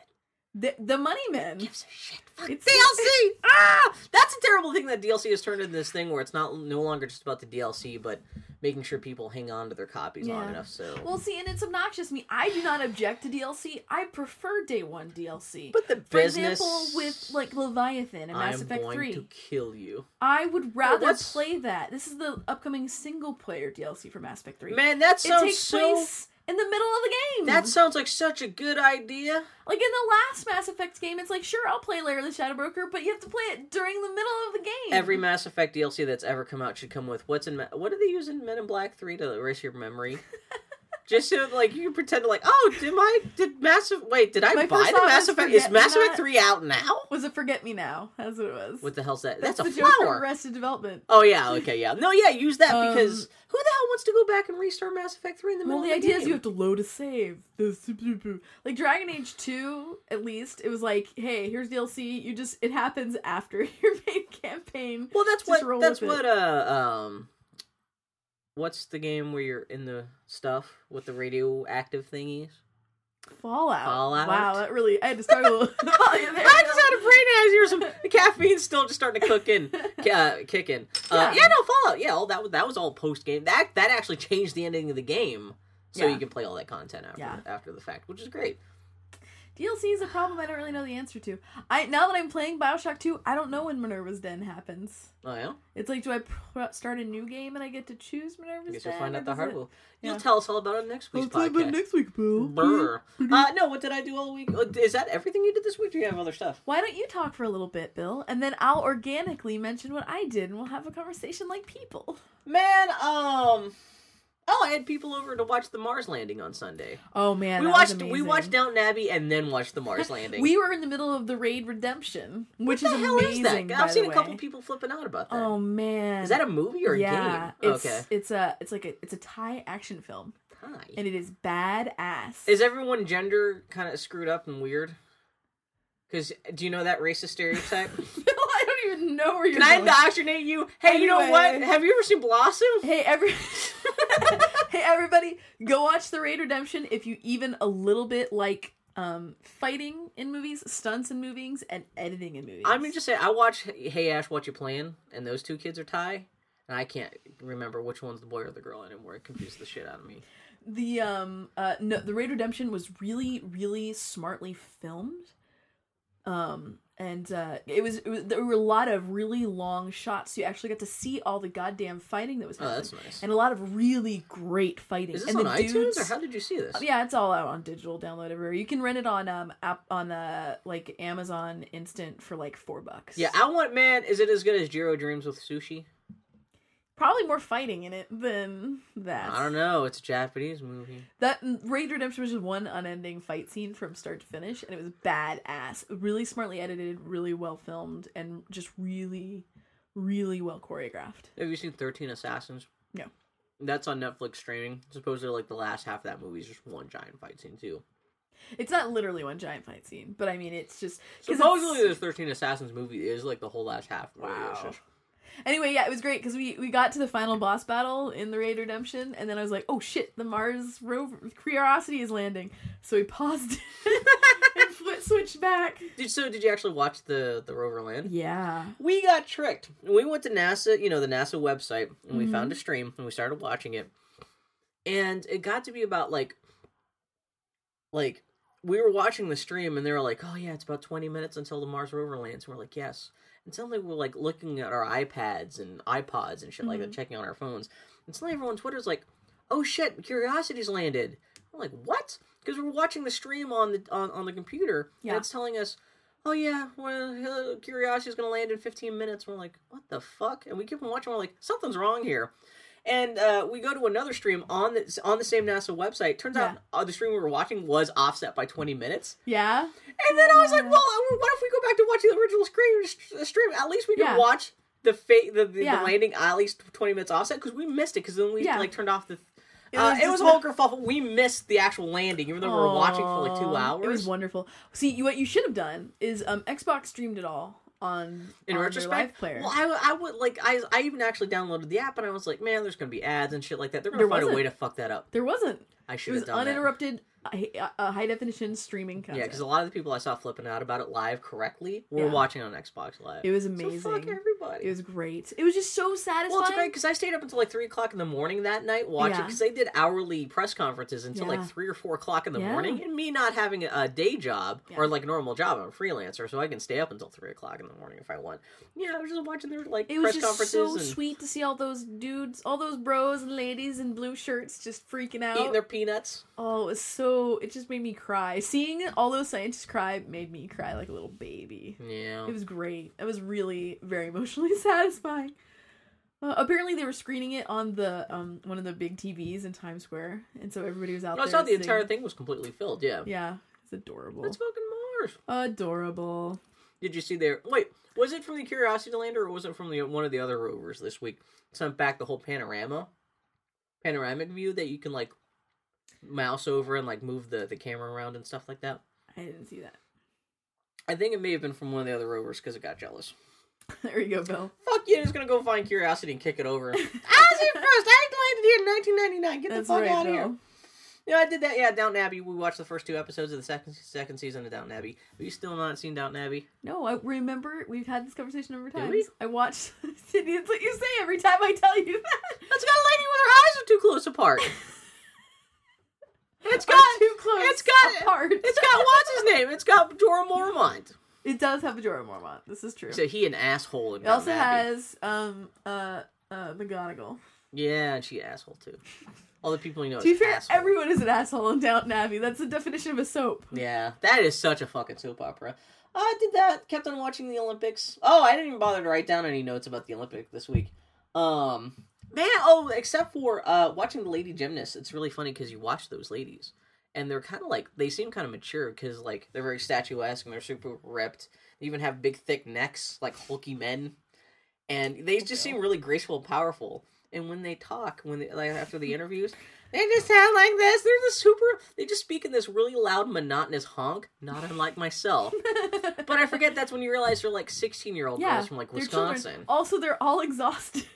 The, the Money Men. gives a shit. Fuck It's- DLC. ah, that's a terrible thing that DLC has turned into this thing where it's not no longer just about the DLC, but making sure people hang on to their copies long enough. So, Well, see, and it's obnoxious to me. I do not object to DLC. I prefer day one DLC. but the For business. example, with like Leviathan and Mass I Mass am Effect going 3. to kill you, I would rather what's- play that. This is the upcoming single player DLC for Mass Effect 3. man. That it sounds takes so. place in the middle of the game. That sounds like such a good idea. like in the last Mass Effect game, it's like sure I'll play Lair of the Shadow Broker, but you have to play it during the middle of the game. Every Mass Effect DLC that's ever come out should come with what's in. Ma- What do they use in Men in Black Three to erase your memory? Just so like you can pretend like, oh, did my did Massive? Wait, did I My buy the Mass Effect? Is Mass Effect Three out now? was it Forget Me Now? That's what it was. What the hell's that? That's, That's a the joke from flower. Arrested Development. Oh yeah, okay, yeah. No, yeah, use that Um, because who the hell wants to go back and restart Mass Effect Three in the middle Well, the the idea game? is you have to load a save. The like Dragon Age Two, at least it was like, hey, here's DLC. You just it happens after your main campaign. well, that's just what that's with it. what uh um. What's the game where you're in the stuff with the radioactive thingies? Fallout. Fallout? Wow, that really I had to start a little. I just had a brain some the caffeine's still just starting to cook in, uh, kick in. Uh, Yeah. yeah. no Fallout. Yeah, all that was that was all post game. That that actually changed the ending of the game, so Yeah. you can play all that content after Yeah. after the fact, which is great. DLC is a problem I don't really know the answer to. I now that I'm playing Bioshock 2, I don't know when Minerva's Den happens. Oh yeah, It's like, do I pr- start a new game and I get to choose Minerva's I guess Den? you'll find out the hard it- way. You'll tell us all about it next I'll week's talk about next week, Bill. Brr. Uh, no, what did I do all week? Uh, Is that everything you did this week? Do you have other stuff? Why don't you talk for a little bit, Bill, and then I'll organically mention what I did, and we'll have a conversation like people. Man, um, oh, I had people over to watch the Mars landing on Sunday. Oh man, we watched we watched Downton Abbey and then watched the Mars landing. We were in the middle of the raid redemption, which what is the hell amazing. is I've seen a couple people flipping out about that. Oh man, Is that a movie or a yeah, game? It's, okay. it's a it's like a it's a Thai action film, Hi. and it is badass. Is everyone gender kind of screwed up and weird? Because do you know that racist stereotype? Even know where you're Can I going. indoctrinate you? Hey, you know what? Have you ever seen Blossom? Hey every Hey everybody, go watch The Raid Redemption if you even a little bit like um fighting in movies, stunts in movies, and editing in movies. I'm gonna just say I watch Hey Ash, What You Playing, and those two kids are Thai, and I can't remember which one's the boy or the girl anymore. It confused the shit out of me. the um uh no the Raid Redemption was really, really smartly filmed. Um and uh it was, it was there were a lot of really long shots so you actually got to see all the goddamn fighting that was Oh, happening. that's nice. And a lot of really great fighting. Is this and on the iTunes dudes, or how did you see this? Yeah, it's all out on digital download everywhere. You can rent it on um app on uh like Amazon Instant for like four bucks. Yeah, I want man. Is it as good as Jiro Dreams with Sushi? Probably more fighting in it than that. I don't know. It's a Japanese movie. That Raid Redemption was just one unending fight scene from start to finish, and it was badass. Really smartly edited, really well filmed, and just really, really well choreographed. Have you seen Thirteen Assassins? No. That's on Netflix streaming. Supposedly, like the last half of that movie is just one giant fight scene too. It's not literally one giant fight scene, but I mean, it's just Supposedly, it's- the Thirteen Assassins movie is like the whole last half. Wow. just- Anyway, yeah, it was great because we we got to the final boss battle in the Raid Redemption, and then I was like, "Oh shit, the Mars rover Curiosity is landing." So we paused and fl- switched back. Did, so, did you actually watch the the rover land? Yeah, We got tricked. We went to NASA, you know, the NASA website, and we Mhm. found a stream, and we started watching it. And it got to be about like, like we were watching the stream, and they were like, "Oh yeah, it's about twenty minutes until the Mars rover lands." And we're like, "Yes." And suddenly we're like looking at our iPads and iPods and shit like that, Mhm. checking on our phones. And suddenly everyone on Twitter's like, "Oh shit, Curiosity's landed." We're like, "What?" Because we're watching the stream on the on, on the computer, Yeah. and it's telling us, "Oh yeah, well, uh, Curiosity's gonna land in 15 minutes." We're like, "What the fuck?" And we keep on watching. We're like, "Something's wrong here." And uh, we go to another stream on the on the same NASA website. Turns out Yeah. uh, the stream we were watching was offset by 20 minutes. yeah, And then I was like, well, uh, what if we go back to watching the original screen, stream? At least we can Yeah. watch the fa- the, the, Yeah. the landing at least 20 minutes offset because we missed it because then we like turned off the. It uh, was it was a whole kerfuffle. We missed the actual landing, even though we were watching for like two hours. It was wonderful. See, what you should have done is um Xbox streamed it all on in on retrospect, player. well, I, I would like I I even actually downloaded the app and I was like, man, there's gonna be ads and shit like that. They're gonna There find a wasn't. way to fuck that up. there wasn't. I should was have done that. uninterrupted hi- uh, high definition streaming content. Yeah, because a lot of the people I saw flipping out about it live correctly were Yeah. watching on Xbox Live. it was So amazing. fuck everybody. It was great. It was just so satisfying. well, it's great because I stayed up until like three o'clock in the morning that night watching Yeah. because they did hourly press conferences until Yeah. like three or four o'clock in the Yeah. morning, and me not having a, day job Yeah. or like a normal job, I'm a freelancer, so I can stay up until three o'clock in the morning if I want. Yeah, I was just watching their like press conferences. It was so and sweet to see all those dudes, all those bros and ladies in blue shirts just freaking out. eating their peanuts. Oh, it was so. It just made me cry. Seeing all those scientists cry made me cry like a little baby. Yeah, It was great. It was really very emotionally satisfying. Uh, apparently, they were screening it on the um one of the big TVs in Times Square, and so everybody was out I there. saw the sitting- entire thing was completely filled. Yeah, Yeah, it's adorable. It's fucking Mars. adorable. Did you see there? wait? Was it from the Curiosity Lander or was it from the one of the other rovers this week? Sent back the whole panorama, panoramic view that you can like mouse over and like move the the camera around and stuff like that. I didn't see that. I think it may have been from one of the other rovers because it got jealous. There you go, Bill. Fuck you! Just gonna go find Curiosity and kick it over. I was here first. I landed here in 1999. Get That's the fuck right, out of here. Yeah, I did that. Yeah, Downton Abbey. We watched the first two episodes of the second second season of Downton Abbey. Have you still not seen Downton Abbey? No, I remember we've had this conversation over Did times. I watched. Sydney, it's what you say every time I tell you that. That's got a lady with her eyes are too close apart. It's got too close. It's got apart. It's got what's his name? It's got Jorah Mormont. It does have a Jorah Mormont. This is true. So he an asshole in It also Abbey. has um uh uh McGonagall. Yeah, and she asshole too. All the people you know. To be fair, asshole. everyone is an asshole in Downton Abbey. That's the definition of a soap. Yeah, that is such a fucking soap opera. I did that. Kept on watching the Olympics. Oh, I didn't even bother to write down any notes about the Olympic this week. Um, man. Oh, except for uh, watching the lady gymnasts. It's really funny because you watch those ladies, and they're kind of like they seem kind of mature because like they're very statuesque and they're super ripped. They even have big thick necks like hulky men, and they just seem really graceful, and powerful. And when they talk, when they like after the interviews, they just sound like this. They're the super. They just speak in this really loud, monotonous honk, not unlike myself. but I forget that's when you realize they're like sixteen-year-old yeah, girls from like they're children. Wisconsin. Also, they're all exhausted.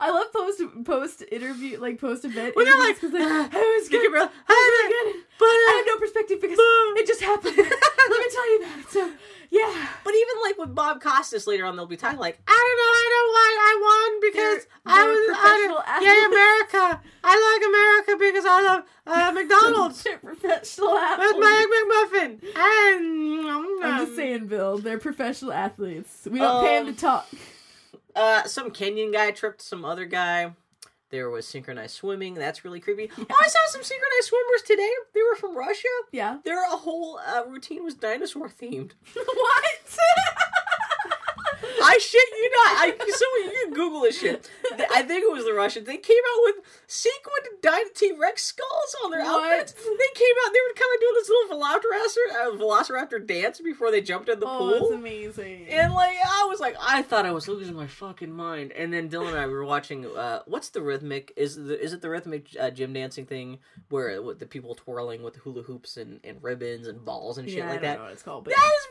I love post post interview like post event When they're like, like, I was good. breath. I was really good. But, I uh, have no perspective because Boom. it just happened. Let me tell you that. So yeah, but even like with Bob Costas later on, they'll be talking like, I don't know, I don't know why I won because They're- I they're was, professional I, yeah. America. I like America because I love uh, McDonald's professional with athletes. my egg McMuffin. And I'm just saying, Bill. They're professional athletes. We don't pay them Um, to talk. Uh, some Kenyan guy tripped some other guy. There was synchronized swimming. That's really creepy. Oh, I saw some synchronized swimmers today. They were from Russia. Yeah. Their whole uh, routine was dinosaur themed. what? I shit you not. I so you can Google this shit. I think it was the Russians. They came out with sequined T Rex skulls on their What? outfits. They came out. They were kind of doing this little velociraptor, uh, velociraptor dance before they jumped in the oh, pool. that's amazing. And like I was like, I thought I was losing my fucking mind. And then Dylan and I were watching. Uh, what's the rhythmic? Is the is it the rhythmic uh, gym dancing thing where with the people twirling with hula hoops and, and ribbons and balls and shit yeah, I like don't that? know what it's called, but That is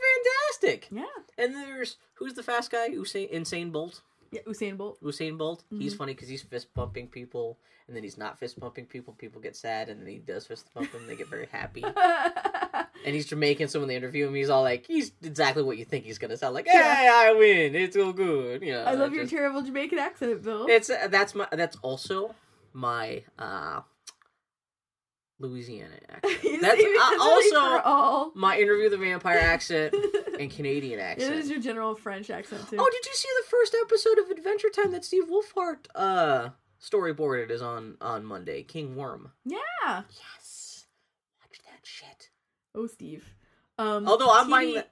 fantastic. yeah, And there's who's the fast guy? Usain Insane Bolt. yeah, Usain Bolt. Usain Bolt. Mm-hmm. He's funny because he's fist pumping people, and then he's not fist pumping people. People get sad, and then he does fist pump them. They get very happy. And he's Jamaican, so when they interview him, he's all like, he's exactly what you think he's gonna sound like. Hey, I win. It's all good. You know. I love your just- terrible Jamaican accent, Bill. It's uh, that's my that's also my uh Louisiana accent. That's uh, also my interview the vampire accent and Canadian It accent. is your general French accent too. Oh, did you see the first episode of Adventure Time that Steve Wolfhard uh storyboarded is on on Monday? King Worm. yeah. Yes. Watch that shit. Oh, Steve. Um, Although I'm TV buying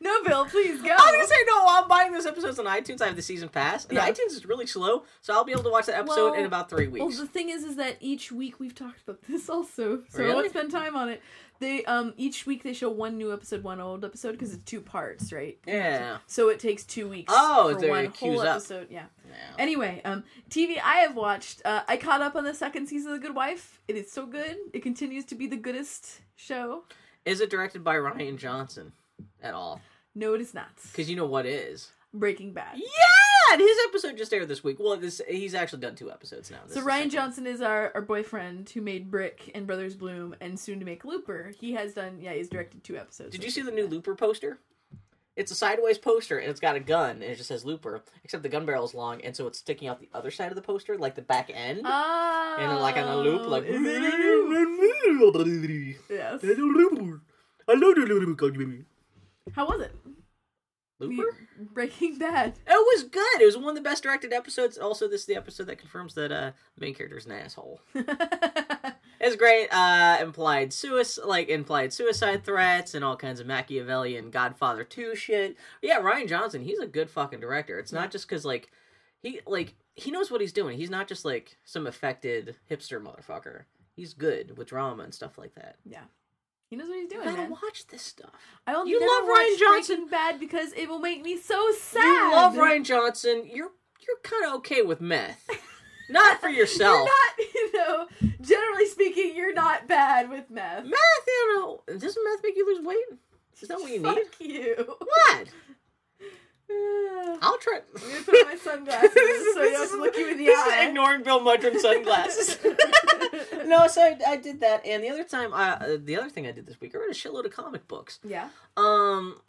no, Bill, please go. I was gonna say no. I'm buying those episodes on iTunes. I have the season pass, and Yeah. iTunes is really slow, so I'll be able to watch that episode Well- in about three weeks. Well, the thing is, is that each week we've talked about this also, so I Really? won't spend time on it. They um each week they show one new episode, one old episode because it's two parts, right? yeah. So it takes two weeks. Oh, for one whole up. episode. Yeah. Yeah. Anyway, um, TV I have watched. Uh, I caught up on the second season of The Good Wife. It is so good. It continues to be the goodest show. Is it directed by Rian Johnson at all? No, it is not. Because you know what is. Breaking Bad. yeah, and his episode just aired this week. Well, this he's actually done two episodes now. This So is Rian second. Johnson is our, our boyfriend who made Brick and Brothers Bloom and soon to make Looper. He has done yeah, he's directed two episodes. Did you see the new Looper poster? It's a sideways poster and it's got a gun and it just says Looper, except the gun barrel is long and so it's sticking out the other side of the poster, like the back end. Oh, and like on a loop, like. is it a loop? Yes. How was it? Looper? Breaking Bad. It was good. It was one of the best directed episodes. Also, this is the episode that confirms that uh, the main character's an asshole. It's great. Uh, implied suicide, like implied suicide threats, and all kinds of Machiavellian Godfather Two shit. Yeah, Rian Johnson. He's a good fucking director. It's not just because like he like he knows what he's doing. He's not just like some affected hipster motherfucker. He's good with drama and stuff like that. yeah. He knows what he's You doing, gotta man. watch this stuff. I will You love Rian Johnson. Bad because it will make me so sad. You love Rian Johnson. You're you're kind of okay with meth, not for yourself. You're not, you know, generally speaking, you're not bad with meth. Meth, you know, doesn't meth make you lose weight? Is that what you need? Fuck you. What? I'm I'll try. gonna put on my sunglasses so I don't have to look you in the this eye. Is ignoring Bill Mudron sunglasses. no, so I, I did that, and the other time, I, uh, the other thing I did this week, I read a shitload of comic books. yeah. Um,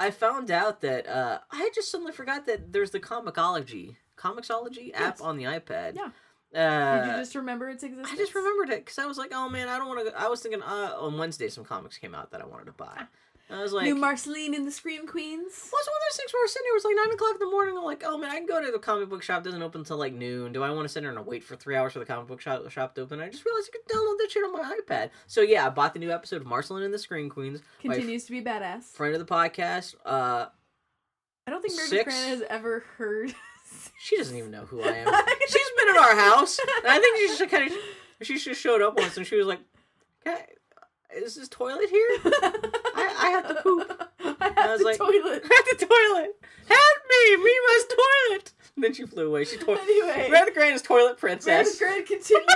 I found out that uh, I just suddenly forgot that there's the Comixology, Comixology app Yes. on the iPad. Yeah. Uh, Did you just remember its existence? I just remembered it because I was like, oh man, I don't want to. I was thinking uh, on Wednesday some comics came out that I wanted to buy. I was like, New Marceline and the Scream Queens. Well, it's one of those things where we're sitting here, it was like 9 o'clock in the morning. I'm like, oh man, I can go to the comic book shop. It doesn't open until like noon. Do I want to sit there and wait for three hours for the comic book shop, shop to open? I just realized I could download that shit on my iPad. So yeah, I bought the new episode of Marceline and the Scream Queens. Continues to be badass. friend of the podcast. Uh, I don't think Meredith Six. Gran has ever heard. she doesn't even know who I am. She's been at our house. I think she just kind of, she just showed up once and she was like, "Can I- is this toilet here? I, have to poop. I have I was the like- toilet. I have the toilet. Help me, me must toilet. And then she flew away. She toilet. Anyway. Meredith Gran is toilet princess. Gran continues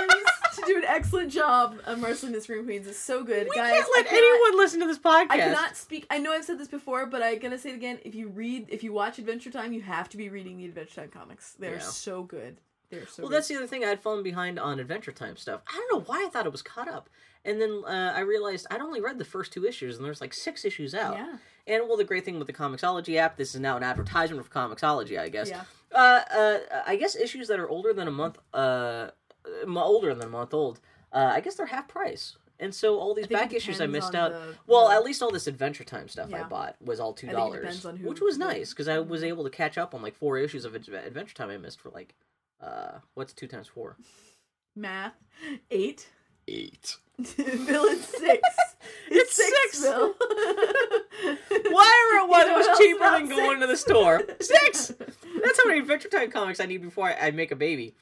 to do an excellent job of Marceline and the Scream Queens. It's so good, We guys. can't let cannot- anyone listen to this podcast. I cannot speak. I know I've said this before, but I'm gonna say it again. If you read, if you watch Adventure Time, you have to be reading the Adventure Time comics. They're Yeah. so good. They're so. Well, good. that's the other thing. I had fallen behind on Adventure Time stuff. I don't know why I thought it was caught up. And then uh, I realized I'd only read the first two issues, and there's like six issues out. Yeah. And well, the great thing with the Comixology app, this is now an advertisement for Comixology, I guess. Yeah. Uh, uh, I guess issues that are older than a month, uh, older than a month old, uh, I guess they're half price. And so all these back issues I missed out. the- well, the- at least all this Adventure Time stuff I bought was all two dollars, depends on who- which was nice because I was able to catch up on like four issues of Adventure Time I missed for like, uh, what's two times four? math. Eight. Eight. Bill, it's six. It's six. Bill. Whatever it was, it know was cheaper than going to the store. Six. That's how many Adventure Time comics I need before I, I make a baby.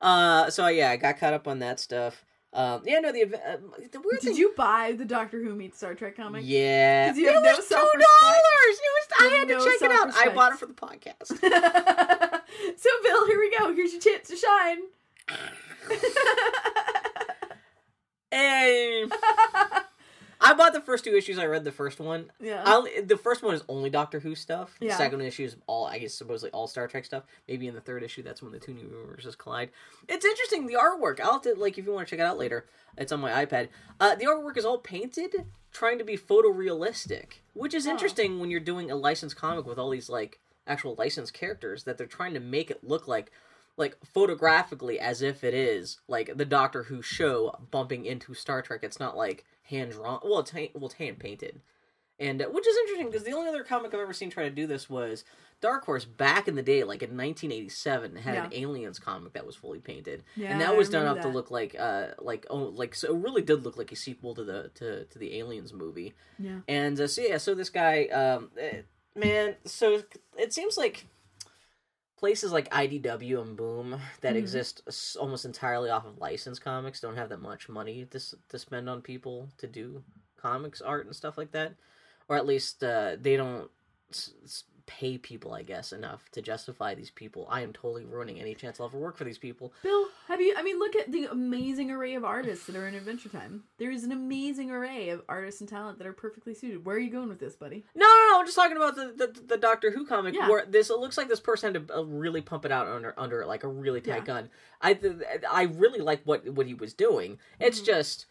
Uh, so yeah, I got caught up on that stuff. Um, yeah, no, the uh, the weird Did thing. you buy the Doctor Who meets Star Trek comic? Yeah, you have it no was $2. It was. I had have to check it out. I bought it for the podcast. so, Bill, here we go. Here's your chance to shine. and I bought the first two issues. I read the first one. yeah. I'll, the first one is only Doctor Who stuff. The Yeah. second issue is all, I guess, supposedly all Star Trek stuff. Maybe in the third issue, that's when the two new universes collide. It's interesting. The artwork, I'll have to, like, if you want to check it out later, it's on my iPad. Uh, the artwork is all painted, trying to be photorealistic, which is Huh. interesting when you're doing a licensed comic with all these, like, actual licensed characters that they're trying to make it look like like photographically as if it is like the Doctor Who show bumping into Star Trek. It's not like hand drawn. Well, it's hand, well, it's hand painted, and uh, which is interesting because the only other comic I've ever seen try to do this was Dark Horse back in the day, like in 1987, had an Aliens comic that was fully painted, Yeah, and that was done up remember to look like uh like oh like so it really did look like a sequel to the to to the Aliens movie. yeah. And uh, so yeah, so this guy, um, eh, man, so it seems like places like IDW and Boom that Mhm. exist almost entirely off of licensed comics don't have that much money to to spend on people to do comics art and stuff like that, or at least uh, they don't s- s- pay people, I guess, enough to justify these people. I am totally ruining any chance I'll ever work for these people. Bill, have you? I mean, look at the amazing array of artists that are in Adventure Time. There is an amazing array of artists and talent that are perfectly suited. Where are you going with this, buddy? No, no, no. I'm just talking about the the, the Doctor Who comic Yeah. where this. It looks like this person had to uh, really pump it out under under like a really tight Yeah. gun. I th- I really like what what he was doing. It's Mm-hmm. just.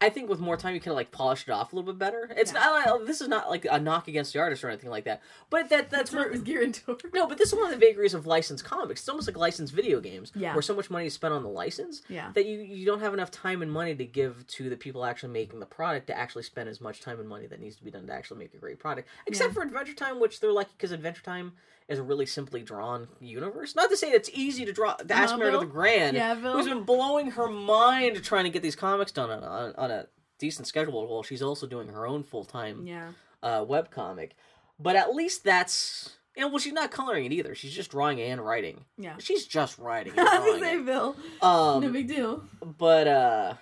I think with more time you can like polish it off a little bit better. It's Yeah. not like this is not like a knock against the artist or anything like that. But that that's That's where it was geared toward. no, but this is one of the vagaries of licensed comics. It's almost like licensed video games, Yeah. where so much money is spent on the license Yeah. that you you don't have enough time and money to give to the people actually making the product to actually spend as much time and money that needs to be done to actually make a great product. Except Yeah. for Adventure Time, which they're lucky because Adventure Time is a really simply drawn universe. Not to say it's easy to draw. The Meredith Bill? Gran, Yeah, Bill? who's been blowing her mind trying to get these comics done on, on, on a decent schedule while she's also doing her own full time Yeah. uh, web comic. But at least that's and well, she's not coloring it either. She's just drawing and writing. Yeah. She's just writing. And I was say, Bill. Um, no big deal. but uh,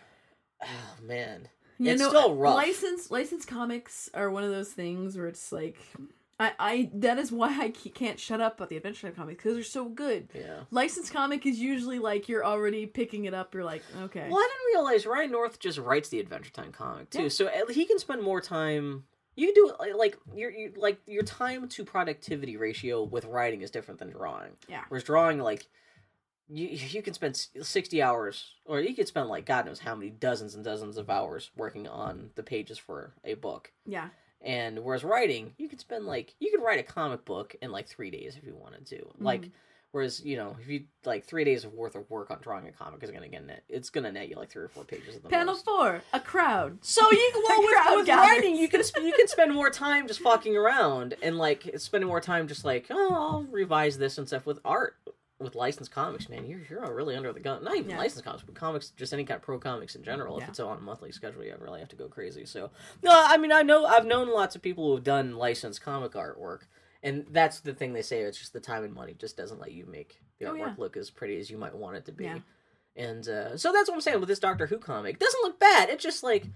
oh man, You it's know, still rough. Licensed licensed comics are one of those things where it's like, I, I that is why I can't shut up about the Adventure Time comics because they're so good. yeah. Licensed comic is usually like you're already picking it up. You're like, okay, Well, I didn't realize Ryan North just writes the Adventure Time comic too, Yeah. so uh, he can spend more time. You can do like- like your you, like your time to productivity ratio with writing is different than drawing. Yeah. Whereas drawing, like you you can spend sixty hours, or you could spend like God knows how many dozens and dozens of hours working on the pages for a book. yeah, And whereas writing, you could spend like you could write a comic book in like three days if you wanted to. Mm-hmm. Like whereas you know if you like three days of worth of work on drawing a comic is gonna get net. It's gonna net you like three or four pages of the panel most. four, a crowd. So you well with, with gathers. writing you can sp- you can spend more time just fucking around and like spending more time just like oh I'll revise this and stuff with art with licensed comics man you're you're really under the gun not even Yeah. licensed comics but comics just any kind of pro comics in general Yeah. if it's on a monthly schedule you really have to go crazy so no I mean I know I've known lots of people who've done licensed comic artwork and that's the thing they say it's just the time and money just doesn't let you make the Oh, artwork yeah. look as pretty as you might want it to be and uh, so that's what I'm saying with this Doctor Who comic. It doesn't look bad. It's just like,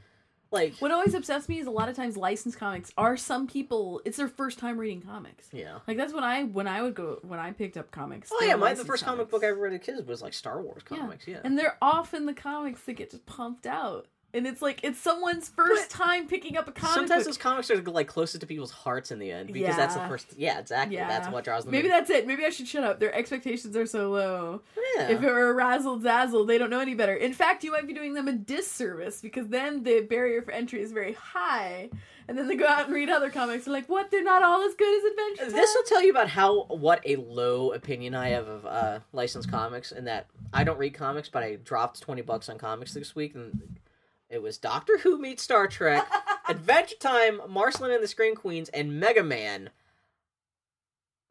like, What always upsets me is a lot of times licensed comics are some people. It's their first time reading comics. yeah. Like that's when I when I would go when I picked up comics. Oh yeah, my the first comic book I ever read as a kid was like Star Wars comics. Yeah, And they're often the comics that get just pumped out. And it's like it's someone's first But time picking up a comic sometimes book. those comics are like closest to people's hearts in the end because that's the first. Yeah, exactly. That's what draws them. Maybe in. that's it. Maybe I should shut up. Their expectations are so low. Yeah. If it were a razzle dazzle, they don't know any better. In fact, you might be doing them a disservice because then the barrier for entry is very high. And then they go out and read other comics. They're like, what? They're not all as good as Adventure Time? This will tell you about how what a low opinion I have of uh, licensed comics, and that I don't read comics, but I dropped twenty bucks on comics this week, and it was Doctor Who meets Star Trek, Adventure Time, Marceline and the Scream Queens, and Mega Man.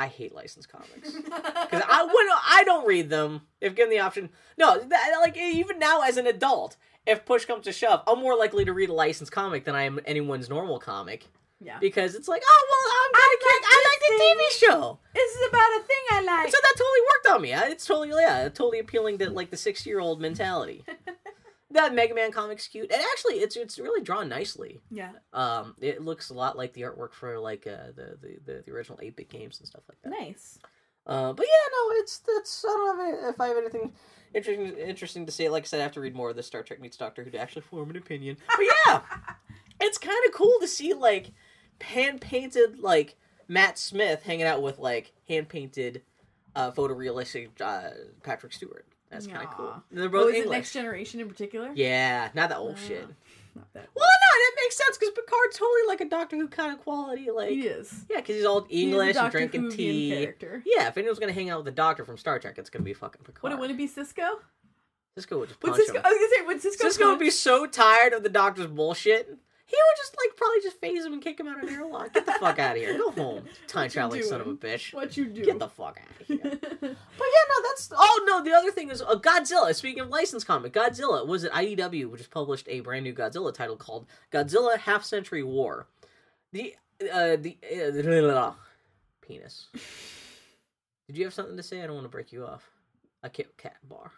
I hate licensed comics because I when I don't read them if given the option. No, that, like even now as an adult, if push comes to shove, I'm more likely to read a licensed comic than I am anyone's normal comic yeah. because it's like, oh well, I'm dedicated. I like the TV show. This is about a thing I like. So that totally worked on me. It's totally yeah, totally appealing to like the six year old mentality. that Mega Man comic's cute, and actually, it's it's really drawn nicely. yeah. Um, it looks a lot like the artwork for like uh, the, the the the original eight bit games and stuff like that. Nice. Uh, but yeah, no, it's that's I don't know if I have anything interesting interesting to say. Like I said, I have to read more of the Star Trek meets Doctor Who to actually form an opinion. But yeah, it's kind of cool to see like hand painted like Matt Smith hanging out with like hand painted, uh, photorealistic uh, Patrick Stewart. That's kind of cool. Aw. They're both is it Next Generation in particular? Yeah, not that old Ah. shit. Not that. Well, no, that makes sense because Picard's totally like a Doctor Who kind of quality. Like, He is. yeah, because he's all He is a English and Dr. drinking Whovian tea. character. Yeah, if anyone's gonna hang out with the Doctor from Star Trek, it's gonna be fucking Picard. Would it, would it be Sisko? Sisko would just Would punch Sisko? him. I was gonna say, would Sisko? Sisko would be so tired of the Doctor's bullshit. He would just like probably just phase him and kick him out of an airlock. Get the fuck out of here. Go home, time traveling son of a bitch. What you do? Get the fuck out of here. But yeah, no, that's. Oh no, the other thing is uh, Godzilla. Speaking of licensed comic, Godzilla was it IDW, which has published a brand new Godzilla title called Godzilla Half Century War. The uh, the uh, penis. Did you have something to say? I don't want to break you off. A cat, cat bar.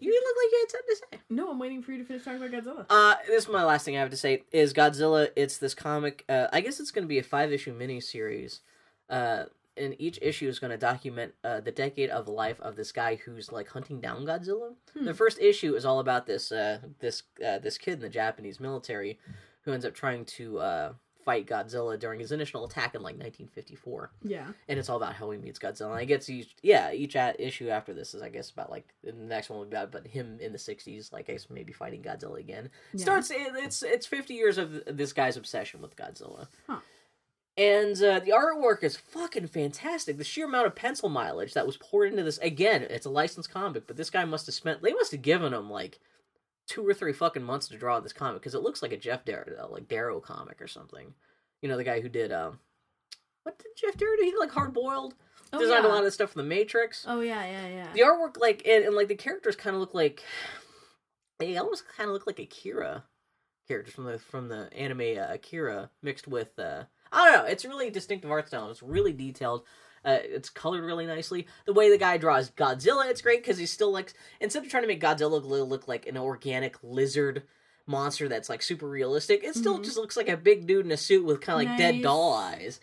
You look like you had something to say. no, I'm waiting for you to finish talking about Godzilla. Uh, this is my last thing I have to say is Godzilla. It's this comic. Uh, I guess it's going to be a five issue mini series uh, and each issue is going to document uh, the decade of life of this guy who's like hunting down Godzilla. The first issue is all about this uh, this uh, this kid in the Japanese military who ends up trying to uh, fight Godzilla during his initial attack in like 1954 Yeah. and it's all about how he meets Godzilla. And I guess each yeah each a- issue after this is I guess about like the next one will be about but him in the '60s, like I guess maybe fighting Godzilla again. Yeah. Starts it- it's it's 50 years of this guy's obsession with Godzilla. Huh. And uh, the artwork is fucking fantastic. The sheer amount of pencil mileage that was poured into this again, it's a licensed comic, but this guy must have spent they must have given him like two or three fucking months to draw this comic because it looks like a Geof Darrow like Darrow comic or something. You know the guy who did um what did Geof Darrow do? He like Hard Boiled Oh, designed yeah. a lot of the stuff for the Matrix. Oh yeah, yeah, yeah. The artwork, like, and, and like the characters, kind of look like they almost kind of look like Akira characters from the from the anime uh, Akira mixed with uh, I don't know. It's a really distinctive art style. It's really detailed. Uh, it's colored really nicely. The way the guy draws Godzilla, it's great because he's still like instead of trying to make Godzilla look, like an organic lizard monster that's like super realistic, it still Mhm. just looks like a big dude in a suit with kind of like dead doll eyes.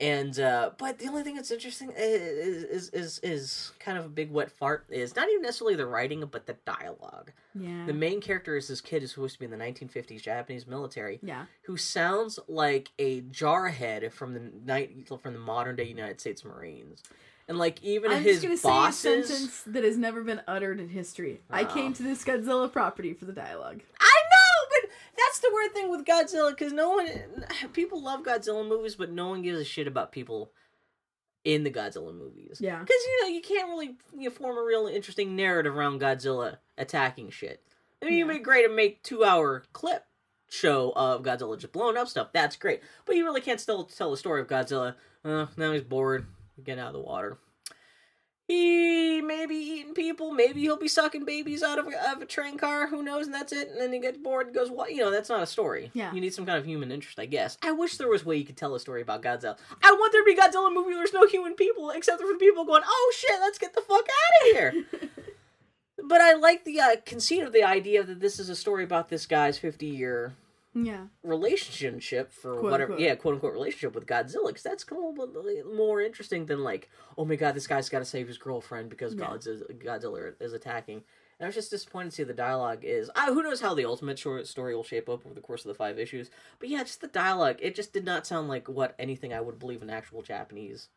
And uh but the only thing that's interesting is, is is is kind of a big wet fart is not even necessarily the writing but the dialogue. yeah. The main character is this kid who's supposed to be in the 1950s Japanese military yeah. who sounds like a jarhead from the night from the modern day United States Marines. And like even I'm his just gonna bosses say a sentence that has never been uttered in history. I Oh. came to this Godzilla property for the dialogue. I know, that's the weird thing with Godzilla because no one, people love Godzilla movies, but no one gives a shit about people in the Godzilla movies. Yeah. because you know you can't really you know, form a real interesting narrative around Godzilla attacking shit. I mean, Yeah. make great to make two hour clip show of Godzilla just blowing up stuff. That's great, but you really can't still tell the story of Godzilla. Uh, now he's bored, getting out of the water. He may be eating people. Maybe he'll be sucking babies out of a, of a train car. Who knows? And that's it. And then he gets bored and goes, "What? You know, that's not a story. Yeah. You need some kind of human interest, I guess. I wish there was a way you could tell a story about Godzilla. I want there to be a Godzilla movie where there's no human people except for people going, "Oh shit, let's get the fuck out of here." but I like the uh, conceit of the idea that this is a story about this guy's 50 year Yeah. relationship for Quote, whatever unquote. yeah quote unquote relationship with godzilla because that's a little more interesting than like oh my god this guy's got to save his girlfriend because Yeah. godzilla, godzilla is attacking and i was just disappointed to see the dialogue is I, who knows how the ultimate short story will shape up over the course of the five issues but yeah just the dialogue it just did not sound like what anything i would believe in actual japanese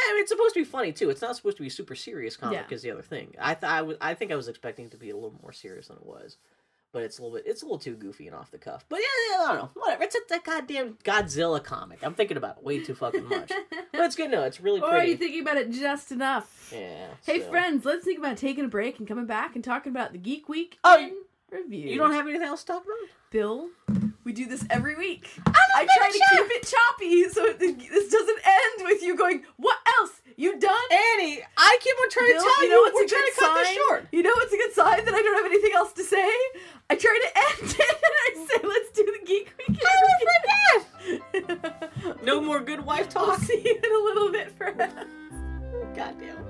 I mean, it's supposed to be funny too. It's not supposed to be a super serious comic. Yeah. Is the other thing. I th- I was I think I was expecting it to be a little more serious than it was but it's a little bit it's a little too goofy and off the cuff. But yeah, yeah, I don't know. Whatever. It's a, that goddamn Godzilla comic. I'm thinking about it way too fucking much. but it's good. No, it's really Or are you thinking about it just enough? yeah. Hey so. friends, let's think about taking a break and coming back and talking about the Geek Week Oh, in review. You don't have anything else to talk about? Bill. We do this every week. I'm I try gonna keep it choppy so it, this doesn't end with you going, "What? You done?" Annie, I keep on trying Bill, to tell you, know what's we're trying to cut this short. You know what's a good sign that I don't have anything else to say? I try to end it and I say, "Let's do the Geek Week." in review." No more good wife I'll talk. see you in a little bit, friends. Goddamn.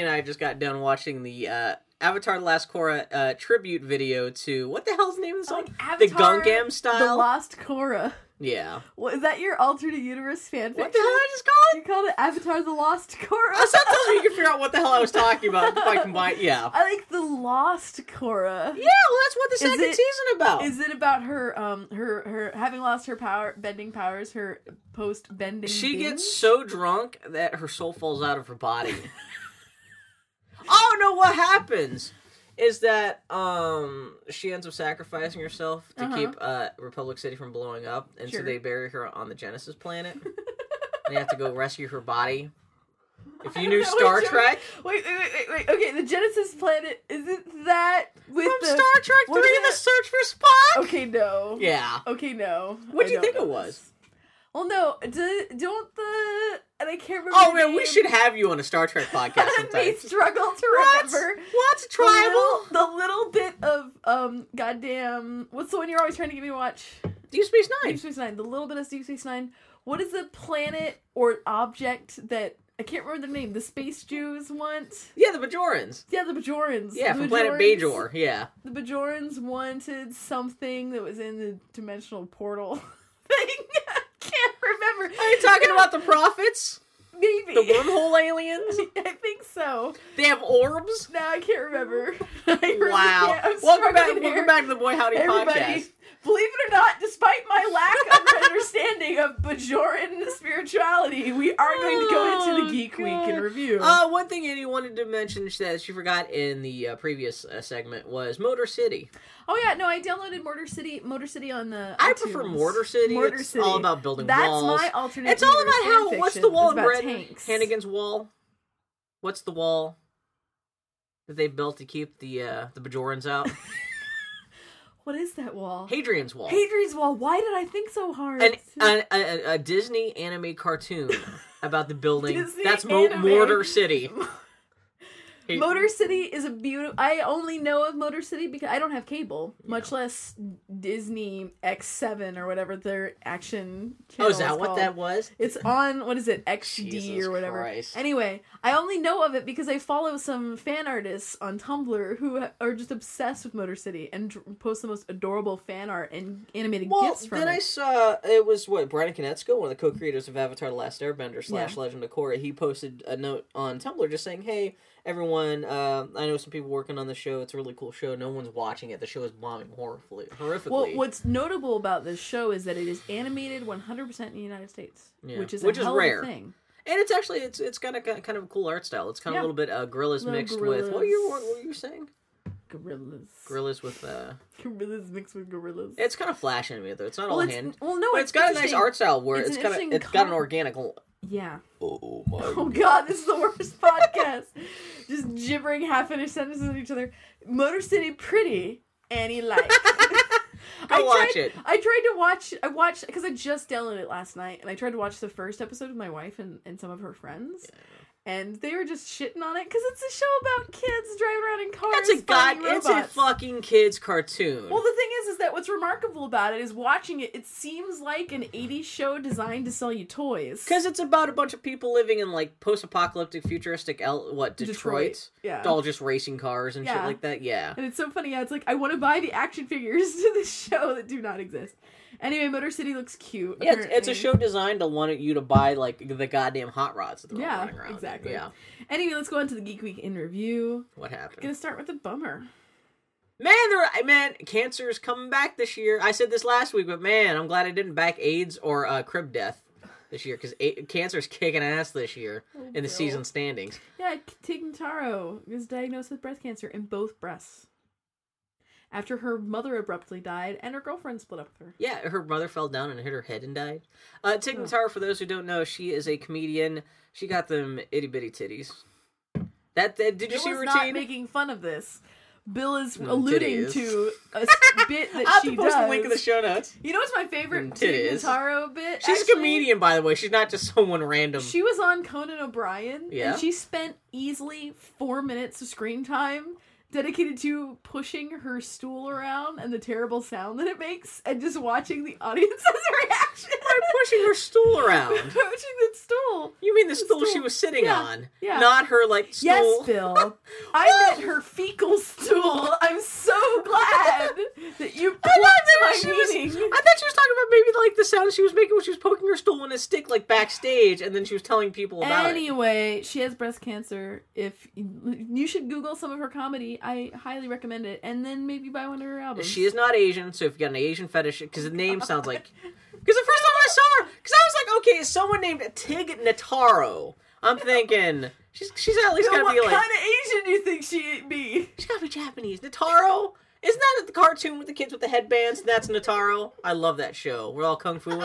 So and I just got done watching the uh, Avatar: The Last Korra uh, tribute video to what the hell's the name of the song? Like the Avatar, style. The. Lost Korra. yeah. What, is that your alternate universe fanfiction? What the hell did I just call it? You called it Avatar: The Lost Korra. Uh, Sometimes you can figure out what the hell I was talking about if I combine. Yeah. I like the Lost Korra. Yeah, well, that's what the second it- season about. Is it about her um her her having lost her power bending powers, her post bending she gets so drunk that her soul falls out of her body. oh no! What happens is that um she ends up sacrificing herself to Uh-huh. keep uh Republic City from blowing up, and Sure. so they bury her on the Genesis planet. and they have to go rescue her body. If you knew Wait, Star Trek, Wait, wait, wait, wait, wait. Okay, the Genesis planet isn't that with from the Star Trek what Three: is The? Search for Spock. Okay, no. Yeah. Okay, no. What'd I you don't think know it was? Well, no, do, don't the and I can't remember. Oh the man, we should have you on a Star Trek podcast And me sometime. struggle to What? remember. What's The tribal? little, the little bit of um goddamn what's the one you're always trying to get me to watch? Deep Space Nine. Deep Space Nine. The little bit of Deep Space Nine. What is the planet or object that I can't remember the name? The space Jews want. Yeah, the Bajorans. Yeah, the Bajorans. Yeah, The from planet Bajorans- Bajor. Yeah. The Bajorans wanted something that was in the dimensional portal can't remember. Are you talking about the prophets? maybe The wormhole aliens? I think so. They have orbs? No, I can't remember. I really Wow. can't. Welcome back, welcome back to the Boy Howdy Everybody, podcast. Believe it or not, despite my lack of understanding of Bajoran spirituality, we are going to go into Oh, the Geek Week in review. Uh, one thing Annie wanted to mention that she forgot in the uh, previous uh, segment was Motor City. oh yeah, no, I downloaded Motor City, Motor City on the. I iTunes. prefer Mortar City. Mortar it's City. all about building That's walls. my alternate. it's all about how fan what's the wall in Brett tanks. Hannigan's wall? What's the wall that they built to keep the uh, the Bajorans out? What is that wall? Hadrian's wall. Hadrian's wall. Why did I think so hard? An, a, a, a Disney anime cartoon about the building. Disney That's Mo- anime. Mortar City. Hey, Motor City is a beautiful. I only know of Motor City because I don't have cable, much less Disney X7 or whatever their action Oh, channel is that what called. that was? It's on what is it XD Jesus or whatever. Christ. Anyway, I only know of it because I follow some fan artists on Tumblr who are just obsessed with Motor City and post the most adorable fan art and animated Well, gifs from then I saw it was what Bryan Konietzko, one of the co-creators of Avatar: The Last Airbender slash Yeah. Legend of Korra. He posted a note on Tumblr just saying, "Hey, everyone, uh, I know some people working on the show. It's a really cool show. No one's watching it. The show is bombing horribly, horrifically. Well, what's notable about this show is that it is animated 100% in the United States, Yeah. which is Which a is rare. thing. and it's actually it's it's got a kind of a cool art style. It's kind of Yeah. a little bit uh, gorillas Little mixed with what were you what gorillas. were you saying? Gorillas. Gorillas with uh, Gorillas mixed with gorillas. it's kind of flash animated though. It's not well, all it's, hand. well, no, But it's got a nice art style where it's it's, kind of it's got an organic. Yeah. Oh my! Oh god, this is the worst podcast. Just gibbering half-finished sentences at each other. Motor City pretty, Annie like. I watch tried, it. I tried to watch. I watched because I just downloaded it last night, and I tried to watch the first episode with my wife and, and some of her friends, and they were just shitting on it because it's a show about kids driving around in cars. That's a god. It's a fucking kids cartoon. Well, the thing is, is that what's remarkable about it is watching it. It seems like an '80s show designed to sell you toys. Because it's about a bunch of people living in like post-apocalyptic, futuristic, El- what Detroit? Detroit, yeah. all just racing cars and shit like that. Yeah, And it's so funny. Yeah, it's like I want to buy the action figures to this show that do not exist. Anyway, Motor City looks cute. yeah. It's, it's a show designed to want you to buy like the goddamn hot rods that they're all Yeah, running around. in. exactly. Yeah. Anyway, let's go on to the Geek Week in review. What happened? Gonna start with a bummer. Man, there, man, cancer is coming back this year. I said this last week, but man, I'm glad I didn't back AIDS or uh, crib death this year because a- cancer's kicking ass this year in the Bill. season standings. Yeah, Tig Notaro is diagnosed with breast cancer in both breasts. After her mother abruptly died and her girlfriend split up with her. Yeah, her mother fell down and hit her head and died. Uh, Tig. Notaro, for those who don't know, she is a comedian. She got them itty bitty titties. That, that did you Bill see is her not making fun of this. Bill is Mm, alluding titties. to a bit that I'll have she to post does. the link in the show notes. You know what's my favorite Mm, Tig titties. Notaro bit? She's a actually? comedian, by the way. She's not just someone random. She was on Conan O'Brien, Yeah? and she spent easily four minutes of screen time dedicated to pushing her stool around and the terrible sound that it makes, and just watching the audience's reaction. By pushing her stool around. pushing the stool. You mean the The stool, she was sitting Yeah, on, yeah. not her like stool. Yes, Bill. I meant her fecal stool. I'm so glad that you I thought plucked that my she was. I thought she was talking about maybe like the sound she was making when she was poking her stool in a stick like backstage, and then she was telling people about it. Anyway, she has breast cancer. If you should Google some of her comedy, I highly recommend it, and then maybe buy one of her albums. She is not Asian, so if you got an Asian fetish, because the name sounds like. Because the first time I saw her, because I was like, okay, is someone named Tig Notaro. I'm thinking she's she's at least Bill, gotta what be like What kind of Asian do you think she'd be? she's gotta be Japanese. Notaro. Isn't that the cartoon with the kids with the headbands? That's Nataro. I love that show. We're all kung fuing.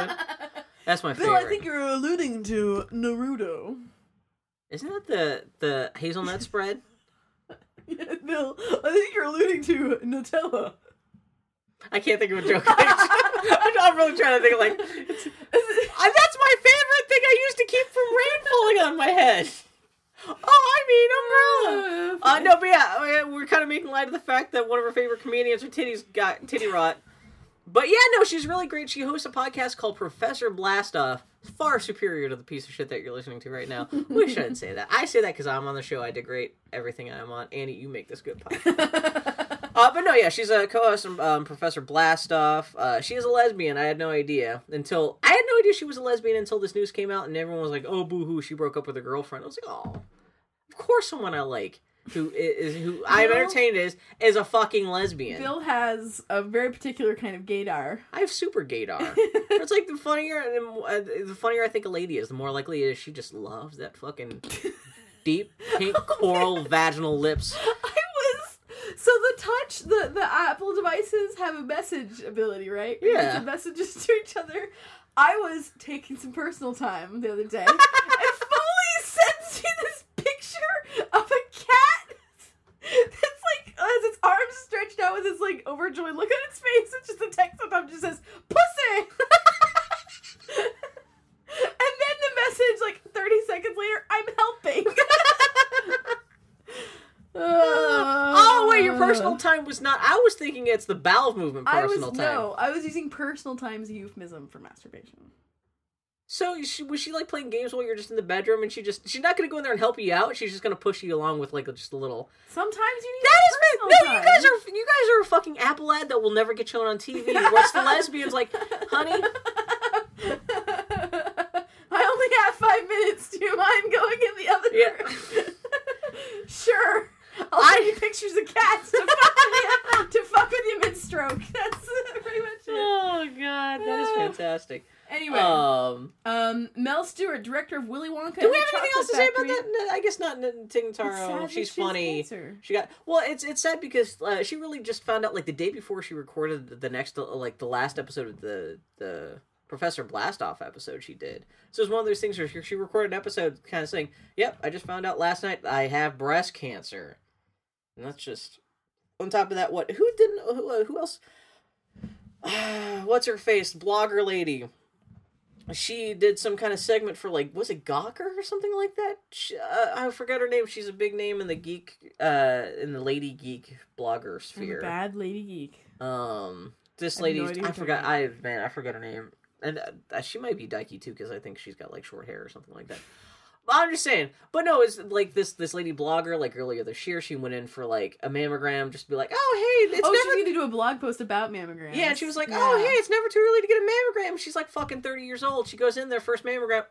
That's my Bill, favorite. I think you're alluding to Naruto. Isn't that the the hazelnut spread? Yeah, Bill, I think you're alluding to Nutella. I can't think of a joke. I'm, really trying to think of like. It's, I, that's my favorite thing I used to keep from rain falling on my head. Oh, I mean umbrella. Uh, no, but yeah, we're kind of making light of the fact that one of our favorite comedians, her titties got titty rot. But yeah, no, she's really great. She hosts a podcast called Professor Blastoff, far superior to the piece of shit that you're listening to right now. We shouldn't say that. I say that because I'm on the show. I degrade everything I'm on. Annie, you make this good podcast. uh, but no, yeah, she's a co-host of um, Professor Blastoff. Uh, she is a lesbian. I had no idea until I had no idea she was a lesbian until this news came out, and everyone was like, "Oh, boo hoo, she broke up with her girlfriend." I was like, "Oh, of course, someone I like." Who is who I'm entertained is is a fucking lesbian. Bill has a very particular kind of gaydar. I have super gaydar. it's like the funnier, uh, the funnier I think a lady is, the more likely it is she just loves that fucking deep pink coral vaginal lips. I was so the touch the the Apple devices have a message ability, right? Yeah. messages to each other. I was taking some personal time the other day, and Foley sends me this picture of a cat that's like has its arms stretched out with this like overjoyed look on its face. It's just a text on top just says "pussy," and then the message like thirty seconds later, "I'm helping." Uh, oh wait, your personal uh. time was not. I was thinking it's the bowel movement I was time. no, I was using personal time as a euphemism for masturbation. So she, was she like playing games while you're just in the bedroom, and she just she's not gonna go in there and help you out. She's just gonna push you along with like just a little. Sometimes you need That no, you guys are you guys are a fucking Apple ad that will never get shown on TV. What's the lesbians like, honey? I only have five minutes. Do you mind going in the other Yeah. room? sure. I'll I- send you pictures of cats to fuck with you, to fuck with you mid stroke. That's pretty much it. Oh god, that is ah. fantastic. Anyway, Um, um, Mel Stuart, director of Willy Wonka. do we have anything else to say about that? No, I guess not. n- Tig It's sad Notaro. that She's funny. cancer. She got well. It's it's sad because uh, she really just found out like the day before she recorded the, the next uh, like the last episode of the the Professor Blastoff episode she did. So it's one of those things where she, she recorded an episode kind of saying, "Yep, I just found out last night I have breast cancer," and that's just on top of that. What? Who didn't? Who, uh, who else? What's her face? Blogger lady she did some kind of segment for like was it Gawker or something like that? She, uh, I forgot her name. She's a big name in the geek, uh, in the lady geek blogger sphere. bad lady geek. Um, this I no I forgot. I man, I forgot her name, and uh, she might be dykey too because I think she's got like short hair or something like that. I'm just saying. But no, it's like this this lady blogger. Like earlier this year, she went in for like a mammogram, just to be like, oh hey, it's oh, never she's gonna do a blog post about mammograms. yeah, and she was like, oh, Yeah. "Oh, hey, it's never too early to get a mammogram." She's like fucking thirty years old. She goes in there first mammogram.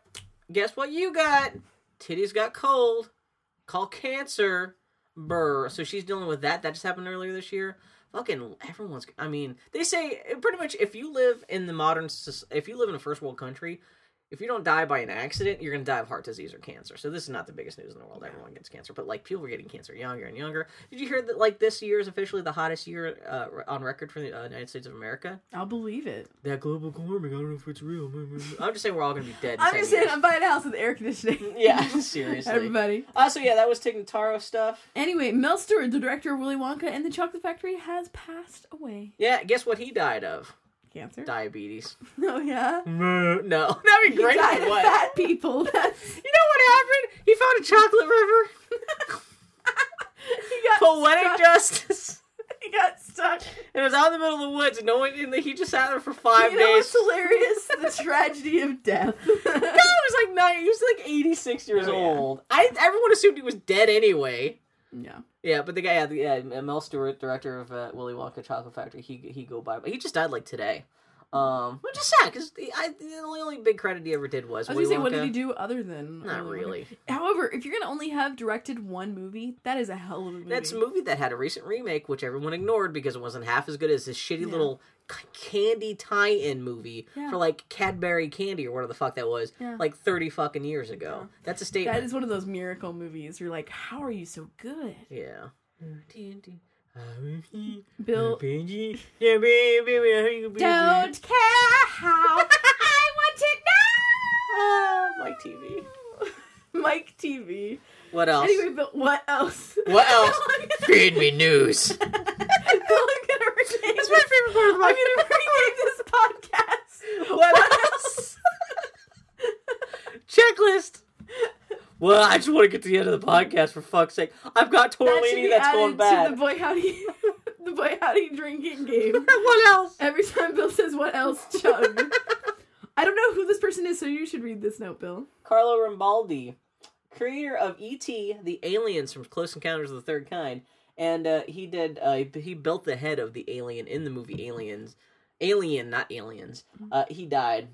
Guess what you got? Titties got cold. Call cancer. Burr. So she's dealing with that. That just happened earlier this year. Fucking everyone's. I mean, they say pretty much if you live in the modern, if you live in a first world country, if you don't die by an accident, you're gonna die of heart disease or cancer. So this is not the biggest news in the world. Everyone gets cancer, but like people are getting cancer younger and younger. Did you hear that? Like this year is officially the hottest year uh, on record for the uh, United States of America. I'll believe it. That global warming, I don't know if it's real. I'm just saying we're all gonna be dead. in I'm 10 just saying, years. I'm buying a house with air conditioning. Yeah, seriously. Everybody. Uh, so yeah, that was Tig Notaro stuff. Anyway, Mel Stuart, the director of Willy Wonka and the Chocolate Factory, has passed away. Yeah, guess what he died of? Cancer. Diabetes. Oh yeah. No, that'd be He great. died if it of fat people. That's You know what happened? He found a chocolate river. he got Poetic stuck. justice. He got stuck. And it was out in the middle of the woods, and no one. And he just sat there for five you know days. what's hilarious? the tragedy of death. God, he was like nine. He was like eighty-six years Oh, yeah. old. I everyone assumed he was dead anyway. Yeah. Yeah, but the guy, yeah, the, yeah Mel Stuart, director of uh, Willy Wonka Chocolate Factory, he he go by, but he just died like today. Um, which is sad because the, I- the only, only big credit he ever did was I was Willy gonna say, Wonka. what did he do other than? Not Willy Wonka? really. However, if you're gonna only have directed one movie, that is a hell of a movie. That's a movie that had a recent remake, which everyone ignored because it wasn't half as good as this shitty Yeah. little candy tie-in movie Yeah. for like Cadbury Candy or whatever the fuck that was, Yeah. like thirty fucking years ago. That's a statement. That is one of those miracle movies. You're like, how are you so good, yeah. Bill? Don't care how I want it Ah, Mike Teavee. Mike Teavee. What else? Anyway, but what else? What else? Feed me news. Bill, I'm gonna rename. That's my favorite part of the I'm gonna rename this podcast. What else? checklist. Well, I just want to get to the end of the podcast for fuck's sake. I've got That tortellini be that's added going to bad. the boy howdy, the boy howdy drinking game. what else? Every time Bill says what else, chug. I don't know who this person is, so you should read this note, Bill. Carlo Rambaldi, creator of E.T., the aliens from Close Encounters of the Third Kind, and uh, he did uh, he built the head of the alien in the movie Aliens. Alien, not aliens. Uh, he died.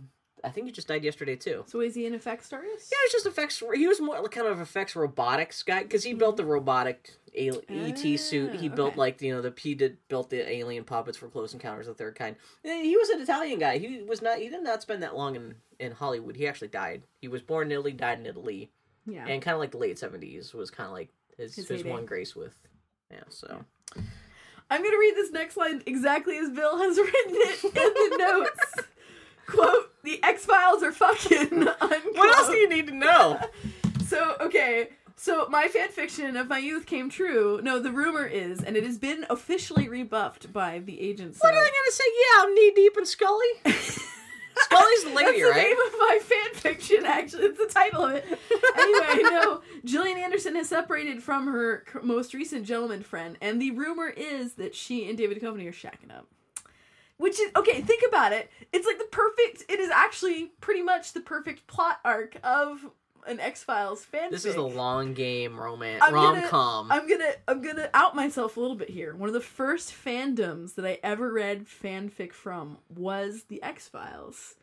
I think he just died yesterday too. So is he an effects artist? Yeah, he's just effects. He was more like kind of effects robotics guy because he built the robotic al- ET suit. He Ah, built like you know the he did built the alien puppets for Close Encounters of the Third Kind. And he was an Italian guy. He was not. He did not spend that long in in Hollywood. He actually died. He was born in Italy, died in Italy, Yeah. and kind of like the late seventies was kind of like his His his, one grace with. Yeah. So I'm gonna read this next line exactly as Bill has written it in the notes. Quote, the X Files are fucking unquote. what else do you need to know? So, okay. So, my fan fiction of my youth came true. No, the rumor is, and it has been officially rebuffed by the agents. What are they gonna say? Yeah, I'm knee deep in Scully. Scully's the lady, That's the right? name of my fan fiction, actually. It's the title of it. Anyway, no. Gillian Anderson has separated from her most recent gentleman friend, and the rumor is that she and David Duchovny are shacking up. Which is, okay, think about it. It's like the perfect, it is actually pretty much the perfect plot arc of an X Files fanfic. This is a long game romance I'm rom com. I'm gonna I'm gonna out myself a little bit here. One of the first fandoms that I ever read fanfic from was the X Files.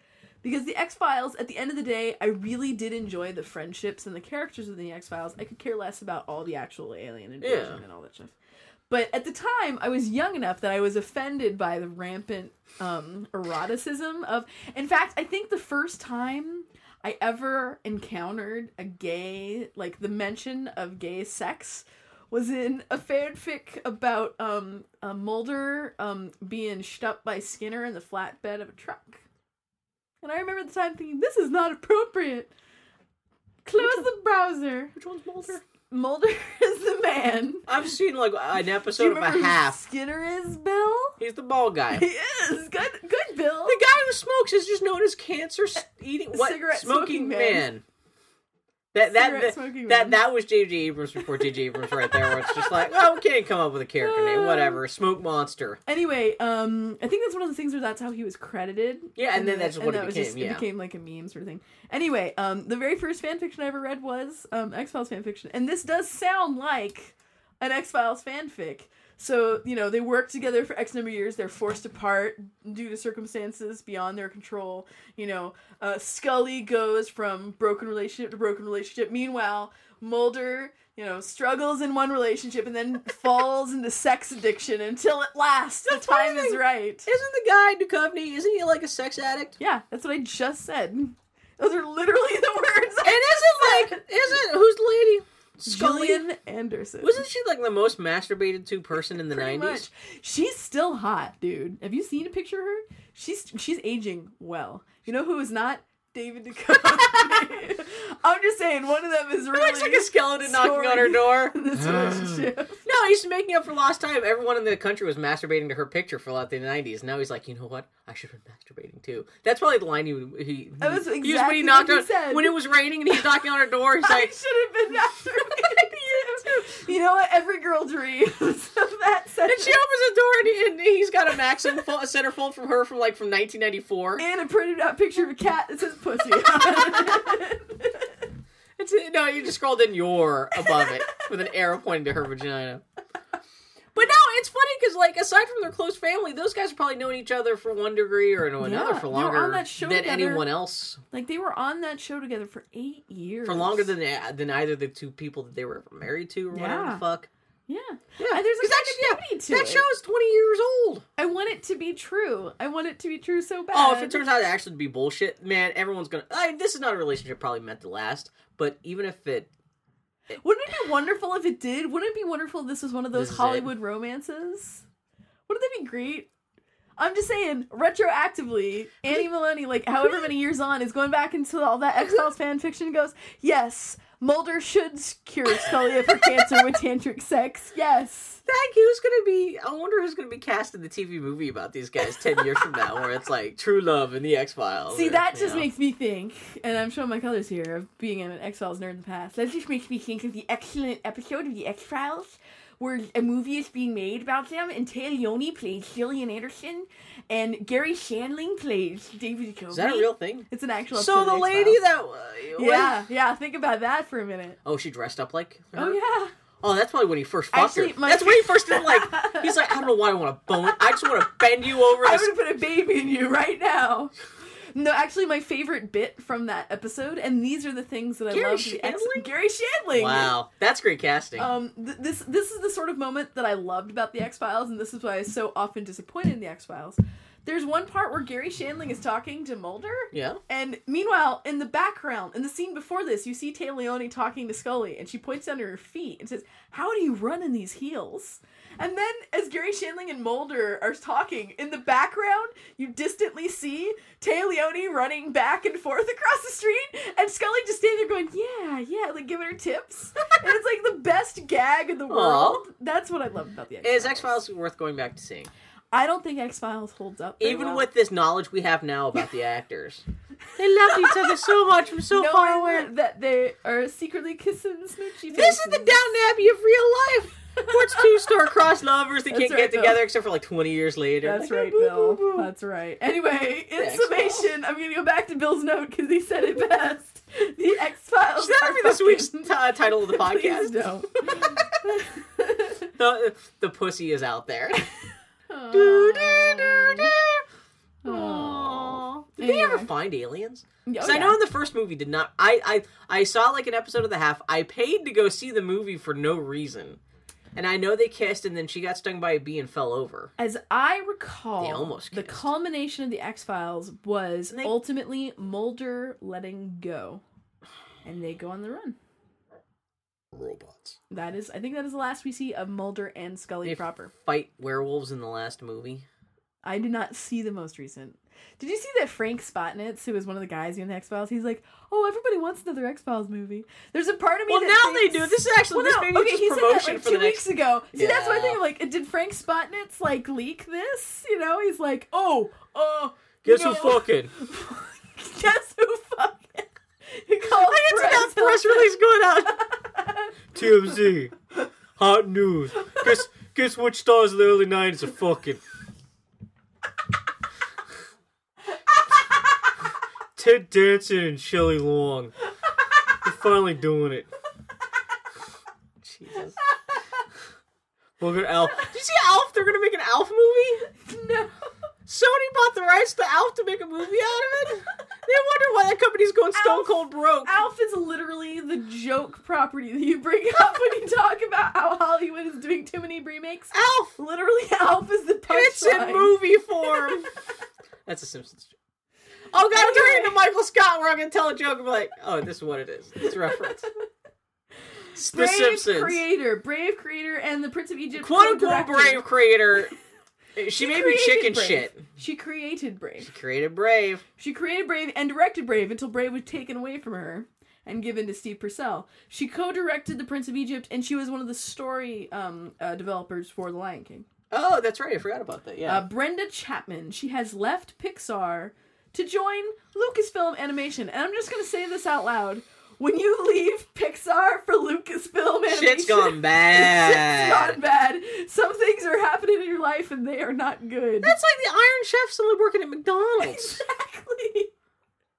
Because the X Files, at the end of the day, I really did enjoy the friendships and the characters of the X Files. I could care less about all the actual alien invasion Yeah. and all that stuff. But at the time, I was young enough that I was offended by the rampant um, eroticism of. In fact, I think the first time I ever encountered a gay, like the mention of gay sex, was in a fanfic about um, uh, Mulder um, being stuck by Skinner in the flatbed of a truck. And I remember at the time thinking, this is not appropriate. Close the browser. Which one's Mulder? Mulder is the man. I've seen like an episode of a half. Skinner is, Bill? He's the bald guy. He is. Good, good, Bill. The guy who smokes is just known as cancer eating what Cigarette smoking smoking man. man. That that that, that that was J.J. Abrams before J.J. Abrams right there, where it's just like, oh, we can't come up with a character name, whatever. Smoke monster. Anyway, um, I think that's one of the things where that's how he was credited. Yeah, and then that's and what it that was became, just- yeah. It became like a meme sort of thing. Anyway, um, the very first fan fiction I ever read was um, X Files fan fiction, and this does sound like an X Files fanfic. So you know they work together for X number of years. They're forced apart due to circumstances beyond their control. You know, uh, Scully goes from broken relationship to broken relationship. Meanwhile, Mulder, you know, struggles in one relationship and then falls into sex addiction until at last the That's funny time is right. Isn't the guy Duchovny? Isn't he like a sex addict? Yeah, that's what I just said. Those are literally the words. And I isn't like isn't who's the lady? Scully. Gillian Anderson? Wasn't she like the most masturbated to person in the nineties? She's still hot, dude. Have you seen a picture of her? She's she's aging well. You know who is not? David Duchovny. I'm just saying, one of them is really Looks like a skeleton knocking on her door. this ah. relationship. No, he's making up for lost time. Everyone in the country was masturbating to her picture for like the nineties. Now he's like, you know what? I should have been masturbating too. That's probably the line he he, That was he used when he knocked what he on said. when it was raining and he's knocking on her door. He's I should have been masturbating. you know what? Every girl dreams of that and she opens the door and, he, and he's got a Maxim full, a centerfold from her from like from 1994. and a printed out picture of a cat that says pussy on it. It's no, you just scrolled in your above it with an arrow pointing to her vagina. But no, it's funny because like aside from their close family, those guys have probably known each other for one degree or another Yeah, for longer that show than together. anyone else. like they were on that show together for eight years. For longer than uh, than either the two people that they were married to or whatever the fuck. yeah. Yeah, And there's a 'cause that, continuity to that it. show is twenty years old. I want it to be true. I want it to be true so bad. Oh, if it turns out to actually be bullshit, man, everyone's gonna. I, this is not a relationship probably meant to last. But even if it, Wouldn't it be wonderful if it did? Wouldn't it be wonderful if this was one of those is it. Hollywood romances? Wouldn't that be great? I'm just saying, retroactively, Annie Maloney, like however many years on, is going back into all that X Files fan fiction and goes, yes, Mulder should cure Scully of her cancer with tantric sex. Yes. Thank you. Who's gonna be? I wonder who's gonna be cast in the TV movie about these guys ten years from now, where it's like True Love and the X Files. See, that just makes me think, and I'm showing my colors here of being an X Files nerd in the past. That just makes me think of the excellent episode of the X Files where a movie is being made about them, and Leoni plays Gillian Anderson, and Garry Shandling plays David Jacoby. Is that a real thing? It's an actual. So the lady that uh, Yeah, yeah. Think about that for a minute. Oh, she dressed up like. her? Oh yeah. Oh, that's probably when he first fucked Actually, her. my- That's when he first did like. He's like, I don't know why I want to bone. I just want to bend you over. I'm gonna put a baby in you right now. No, actually, my favorite bit from that episode, and these are the things that I Garry love. the X- Shandling? Garry Shandling. Wow, that's great casting. Um, th- this this is the sort of moment that I loved about the X Files, and this is why I was so often disappointed in the X Files. There's one part where Garry Shandling is talking to Mulder, yeah. and meanwhile, in the background, in the scene before this, you see Taylor Leoni talking to Scully, and she points down to her feet and says, "How do you run in these heels?" And then, as Garry Shandling and Mulder are talking, in the background, you distantly see Leoni running back and forth across the street, and Scully just standing there going, "Yeah, yeah," like giving her tips, and it's like the best gag in the world. That's what I love about the X Is X Files worth going back to seeing? I don't think X Files holds up. Even well. with this knowledge we have now about the actors, they loved each other so much from so knowing far away. that- they are secretly kissing smoochy This is the. Down Abbey of real life. Where it's two star-crossed lovers that That's can't right, get Bill. together except for like twenty years later. That's Like, right, Bill. That's right. Anyway, in X-Files. summation, I'm gonna go back to Bill's note because he said it best. The X Files. Should that be this week's t- uh, title of the podcast? don't. The, the pussy is out there. Aw. Did they ever find aliens? Oh, Because I know in the first movie did not. I, I I saw like an episode of the half. I paid to go see the movie for no reason, and I know they kissed, and then she got stung by a bee and fell over. As I recall, They almost kissed. the culmination of the X Files was they- ultimately Mulder letting go, and they go on the run. Robots. That is, I think, that is the last we see of Mulder and Scully They proper. fight werewolves in the last movie. I did not see the most recent. Did you see that Frank Spotnitz, who was one of the guys in the X Files? He's like, "Oh, everybody wants another X Files movie." There's a part of me. Well, now thinks- they do. This is actually Well, this no, okay, he said that like two next. weeks ago. See, that's what I think. Like, did Frank Spotnitz like leak this? You know, he's like, "Oh, uh, Guess you who fucking? guess who fucking?" He called I can see that press release going out. TMZ, hot news. Guess guess which stars of the early '90s are fucking. Ted Danson and Shelley Long. They're finally doing it. Jesus. Look at Alf. Did you see Alf? They're gonna make an Alf movie. no. Sony bought the rights to Alf to make a movie out of it. They wonder why that company's going stone Alf- cold broke. Alf is literally the joke property that you bring up when you talk about how Hollywood is doing too many remakes. Alf. Literally, Alf is the punchline. It's in movie form. That's a Simpsons joke. Oh god, I'm turning to Michael Scott where I'm gonna tell a joke and be like, oh, this is what it is. It's a reference. It's the Brave Simpsons. creator, brave creator, and the Prince of Egypt. Quote unquote co-director. brave creator. She, made me created chicken Brave. shit. She created Brave. She created Brave. She created Brave and directed Brave until Brave was taken away from her and given to Steve Purcell. She co-directed The Prince of Egypt, and she was one of the story um, uh, developers for The Lion King. Oh, that's right. I forgot about that. Yeah. Uh, Brenda Chapman. She has left Pixar to join Lucasfilm Animation, and I'm just gonna say this out loud. When you leave Pixar for Lucasfilm Animation, Shit's gone bad. Shit's gone bad. Some things are happening in your life, and they are not good. That's like the Iron Chef suddenly working at McDonald's. exactly.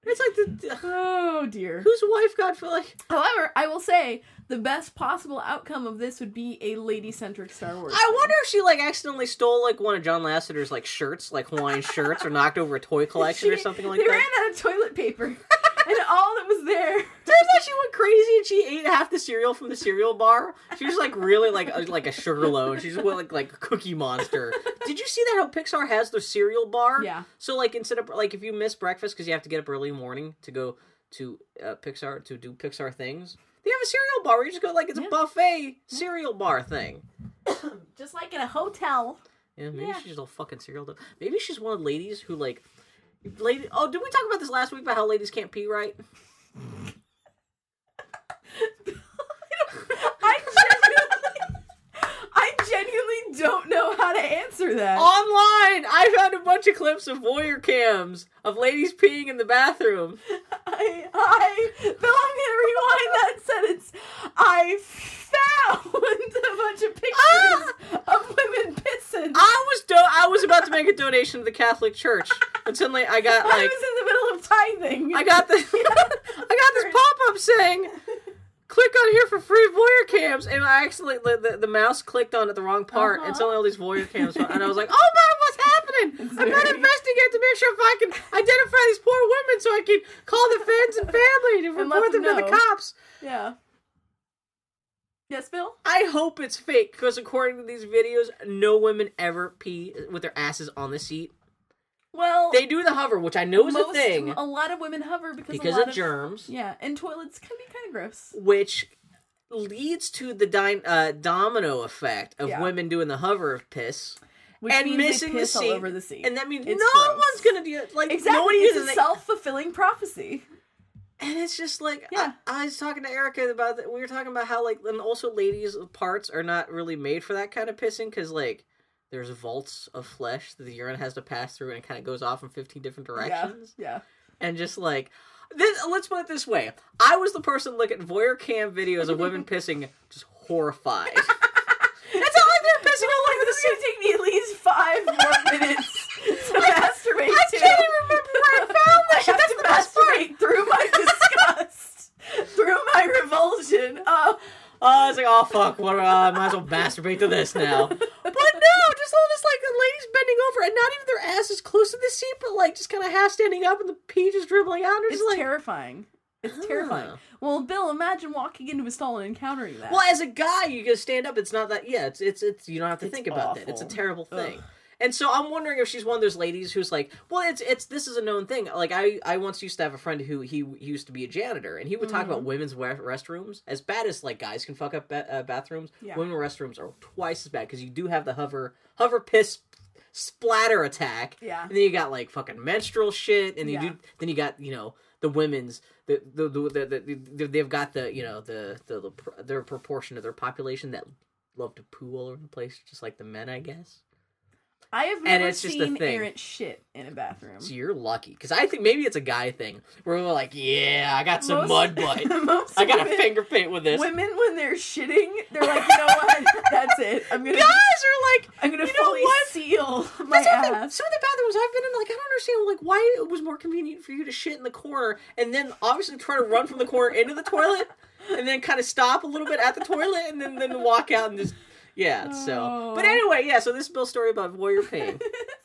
It's like the Oh dear. whose wife got for like. However, I will say the best possible outcome of this would be a lady-centric Star Wars. I wonder if she like accidentally stole like one of John Lasseter's like shirts, like Hawaiian shirts, or knocked over a toy collection or something like they that. ran out of toilet paper, and all that was there. Turns out she went crazy and she ate half the cereal from the cereal bar. She was like really like a, like a sugar load. She just went like like a cookie monster. Did you see that how Pixar has their cereal bar? Yeah. So like instead of like if you miss breakfast because you have to get up early in the morning to go to uh, Pixar to do Pixar things, they have a cereal bar where you just go like it's Yeah. a buffet cereal bar thing. Just like in a hotel. Yeah, maybe Yeah. she's just all fucking serial. up. Maybe she's one of the ladies who like, lady. Oh, did we talk about this last week about how ladies can't pee right? I genuinely, I genuinely don't know how to answer that. Online, I found a bunch of clips of voyeur cams of ladies peeing in the bathroom. I, I, Bill, I'm gonna rewind that sentence. I found a bunch of pictures ah! of women pissing. I was do- I was about to make a donation to the Catholic Church, and suddenly I got like I was in the middle of tithing. I got the I got this pop up saying. Click on here for free voyeur cams, and I accidentally the, the, the mouse clicked on at the wrong part, and Uh-huh. suddenly all these voyeur cams, and I was like, "Oh man, what's happening? I gotta very- investigate to make sure if I can identify these poor women, so I can call the fans and family to And report them, them to the cops." Yeah. Yes, Bill. I hope it's fake because according to these videos, no women ever pee with their asses on the seat. Well, They do the hover, which I know is a most, thing A lot of women hover because because a lot of germs, Yeah, and toilets can be kind of gross. which leads to the dy- uh, domino effect of Yeah. women doing the hover of piss Which and means missing they the piss all over the seat. and that means It's no gross. one's gonna do it. Like exactly, nobody it's a it. self-fulfilling prophecy. And it's just like Yeah. I, I was talking to Erica about that. We were talking about how like and also ladies' parts are not really made for that kind of pissing because like there's vaults of flesh that the urine has to pass through and it kind of goes off in fifteen different directions. Yeah, yeah. And just like this, let's put it this way: I was the person looking at voyeur cam videos of women pissing, just horrified. it's not like they're pissing all over the This is gonna take me at least five more minutes to masturbate. I to. can't even remember where I found that I have That's to part. masturbate through my disgust, through my revulsion. Oh, I was like, oh fuck, what? Uh, I might as well masturbate to this now. But no, just all this like the ladies bending over and not even their ass is close to the seat, but like just kind of half standing up and the pee just dribbling out. It's like, terrifying. It's terrifying. Huh. Well, Bill, imagine walking into a stall and encountering that. well, as a guy, you can stand up. It's not that. Yeah, it's it's it's. You don't have to It's think about that. It's a terrible thing. Ugh. And so I'm wondering if she's one of those ladies who's like, well, it's it's this is a known thing. Like I I once used to have a friend who he, he used to be a janitor, and he would talk Mm-hmm. about women's we- restrooms as bad as like guys can fuck up ba- uh, bathrooms. Yeah. Women restrooms are twice as bad because you do have the hover hover piss splatter attack. Yeah. And then you got like fucking menstrual shit, and you Yeah. do then you got you know the women's the the the, the, the, the they've got the you know the, the the pr- their proportion of their population that love to poo all over the place, just like the men, I guess. I have and never it's just a seen thing. errant shit in a bathroom. So you're lucky because I think maybe it's a guy thing where we're like, yeah, I got some Most- mud butt. I got a finger paint with this. Women, when they're shitting, they're like, you know what? That's it. I'm gonna, Guys are like, I'm gonna you know fully what? seal my the thing. ass. Some of the bathrooms I've been in, like, I don't understand, like, why it was more convenient for you to shit in the corner and then obviously try to run from the corner into the toilet and then kind of stop a little bit at the toilet and then then walk out and just yeah. So, but anyway, yeah. So this is Bill's story about warrior pain.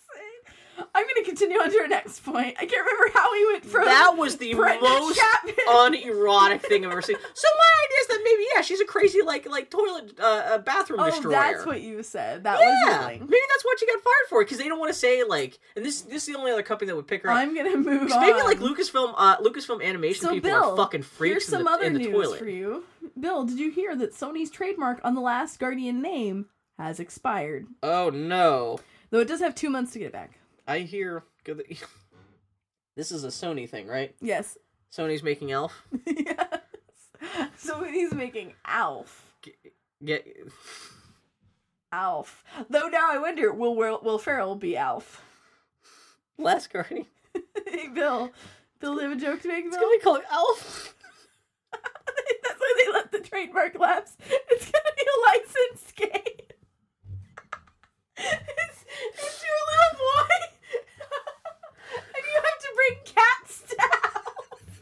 I'm gonna continue on to our next point. I can't remember how we went from that was the Brenda most Chapman. unerotic thing I've ever seen. So my idea is that maybe yeah, she's a crazy like like toilet uh, uh bathroom Oh, destroyer. that's what you said. That was yeah, thing. maybe that's what she got fired for because they don't want to say like, and this this is the only other company that would pick her up. I'm gonna move on. maybe like Lucasfilm, uh, Lucasfilm animation so people Bill, are fucking freaks here's in some the, other news toilet. for you. Bill, did you hear that Sony's trademark on the Last Guardian name has expired? Oh no! Though it does have two months to get it back. I hear. This is a Sony thing, right? Yes. Sony's making Elf. yes. Sony's making Alf. Get Alf. Though now I wonder, will Will, Will Ferrell be Alf? Last Guardian. hey, Bill. Bill, do you have a joke to make, It's Bill? gonna be called Elf. That's why they let the trademark lapse. It's gonna be a licensed game. It's, it's your little boy. And you have to bring cats to Alf.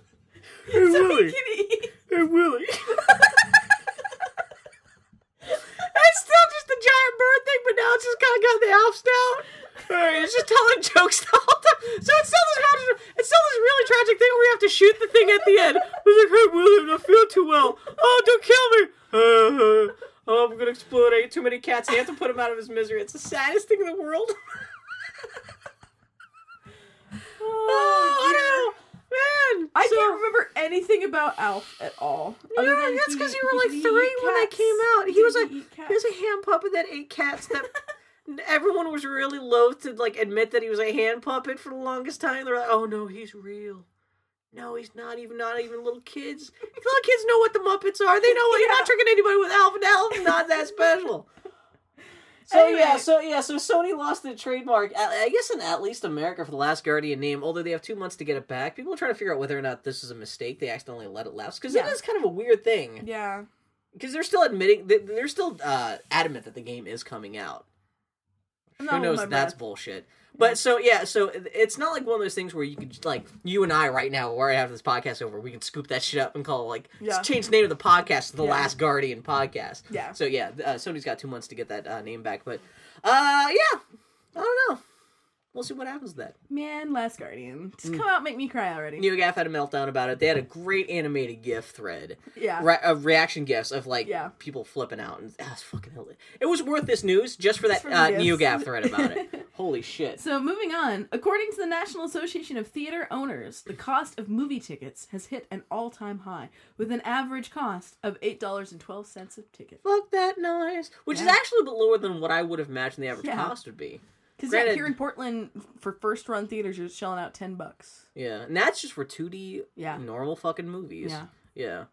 Hey, so Willie. he can eat. Hey Willie. It's still just the giant bird thing, but now it's just kind of got the Alf style. Alright, it's just telling jokes the whole time. So it's still this tragic, it's still this really tragic thing where we have to shoot the thing at the end. It's like, hey Willie, I don't feel too well. Oh, don't kill me. Uh, oh, I'm gonna explode. I ate too many cats. You have to put him out of his misery. It's the saddest thing in the world. oh, I don't know. Man, I so- can't remember anything about Alf at all. Yeah, that's because you were like three when they came out. He Did was like, he was a hand puppet that ate cats that everyone was really loath to like admit that he was a hand puppet for the longest time. They're like, "Oh no, he's real." No, he's not even not even little kids. Little kids know what the Muppets are. They know what you're not tricking anybody with Alvin. Alvin's not that special. So Anyway. yeah, so yeah, so Sony lost the trademark. I I guess in at least America for the Last Guardian name. Although they have two months to get it back, people are trying to figure out whether or not this is a mistake. They accidentally let it lapse because Yeah. it is kind of a weird thing. Yeah. Because they're still admitting they- they're still uh, adamant that the game is coming out. I'm Who knows? holding if my That's breath. bullshit. But so yeah, so it's not like one of those things where you could just, like you and I right now, where I have this podcast over, we can scoop that shit up and call it like Yeah. change the name of the podcast to the Yeah. Last Guardian podcast. Yeah. So yeah, uh, Sony's got two months to get that uh, name back, but uh, yeah, I don't know. We'll see what happens with that. Man, Last Guardian. Just Mm. come out, and make me cry already. NeoGaf had a meltdown about it. They had a great animated GIF thread. yeah. Re- of reaction gifs of like Yeah. people flipping out, and ah, it's fucking hilarious. It was worth this news just for that for the uh. NeoGaf thread about it. Holy shit! So moving on, according to the National Association of Theater Owners, the cost of movie tickets has hit an all-time high, with an average cost of eight dollars and twelve cents a ticket. Fuck that noise. Which is actually a bit lower than what I would have imagined the average Yeah. cost would be. Because Granted- here in Portland, for first-run theaters, you're shelling out ten bucks. Yeah, and that's just for two D Yeah. normal fucking movies. Yeah. yeah.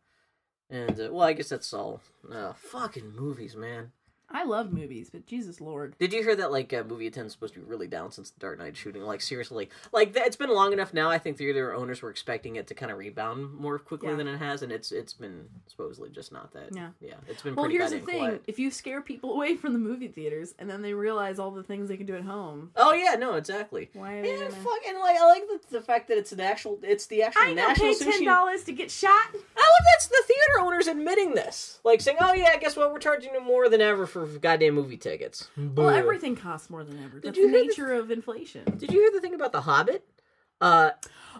And uh, well, I guess that's all. Uh, fucking movies, man. I love movies, but Jesus Lord. Did you hear that like uh, movie attendance supposed to be really down since the Dark Knight shooting? Like seriously, like it's been long enough now. I think the theater owners were expecting it to kind of rebound more quickly Yeah. than it has, and it's it's been supposedly just not that. Yeah. yeah. It's been Well, here's the thing: quiet. if you scare people away from the movie theaters, and then they realize all the things they can do at home, Oh yeah, no, exactly. why are they And fucking like I like the, the fact that it's an actual it's the actual I national pay ten dollars to get shot. I love that's the theater owners admitting this, like saying, "Oh yeah, guess what? We're charging you more than ever for goddamn movie tickets." Well, Boo. everything costs more than ever. That's you the hear the- nature of inflation. Did you hear the thing about the Hobbit? Uh,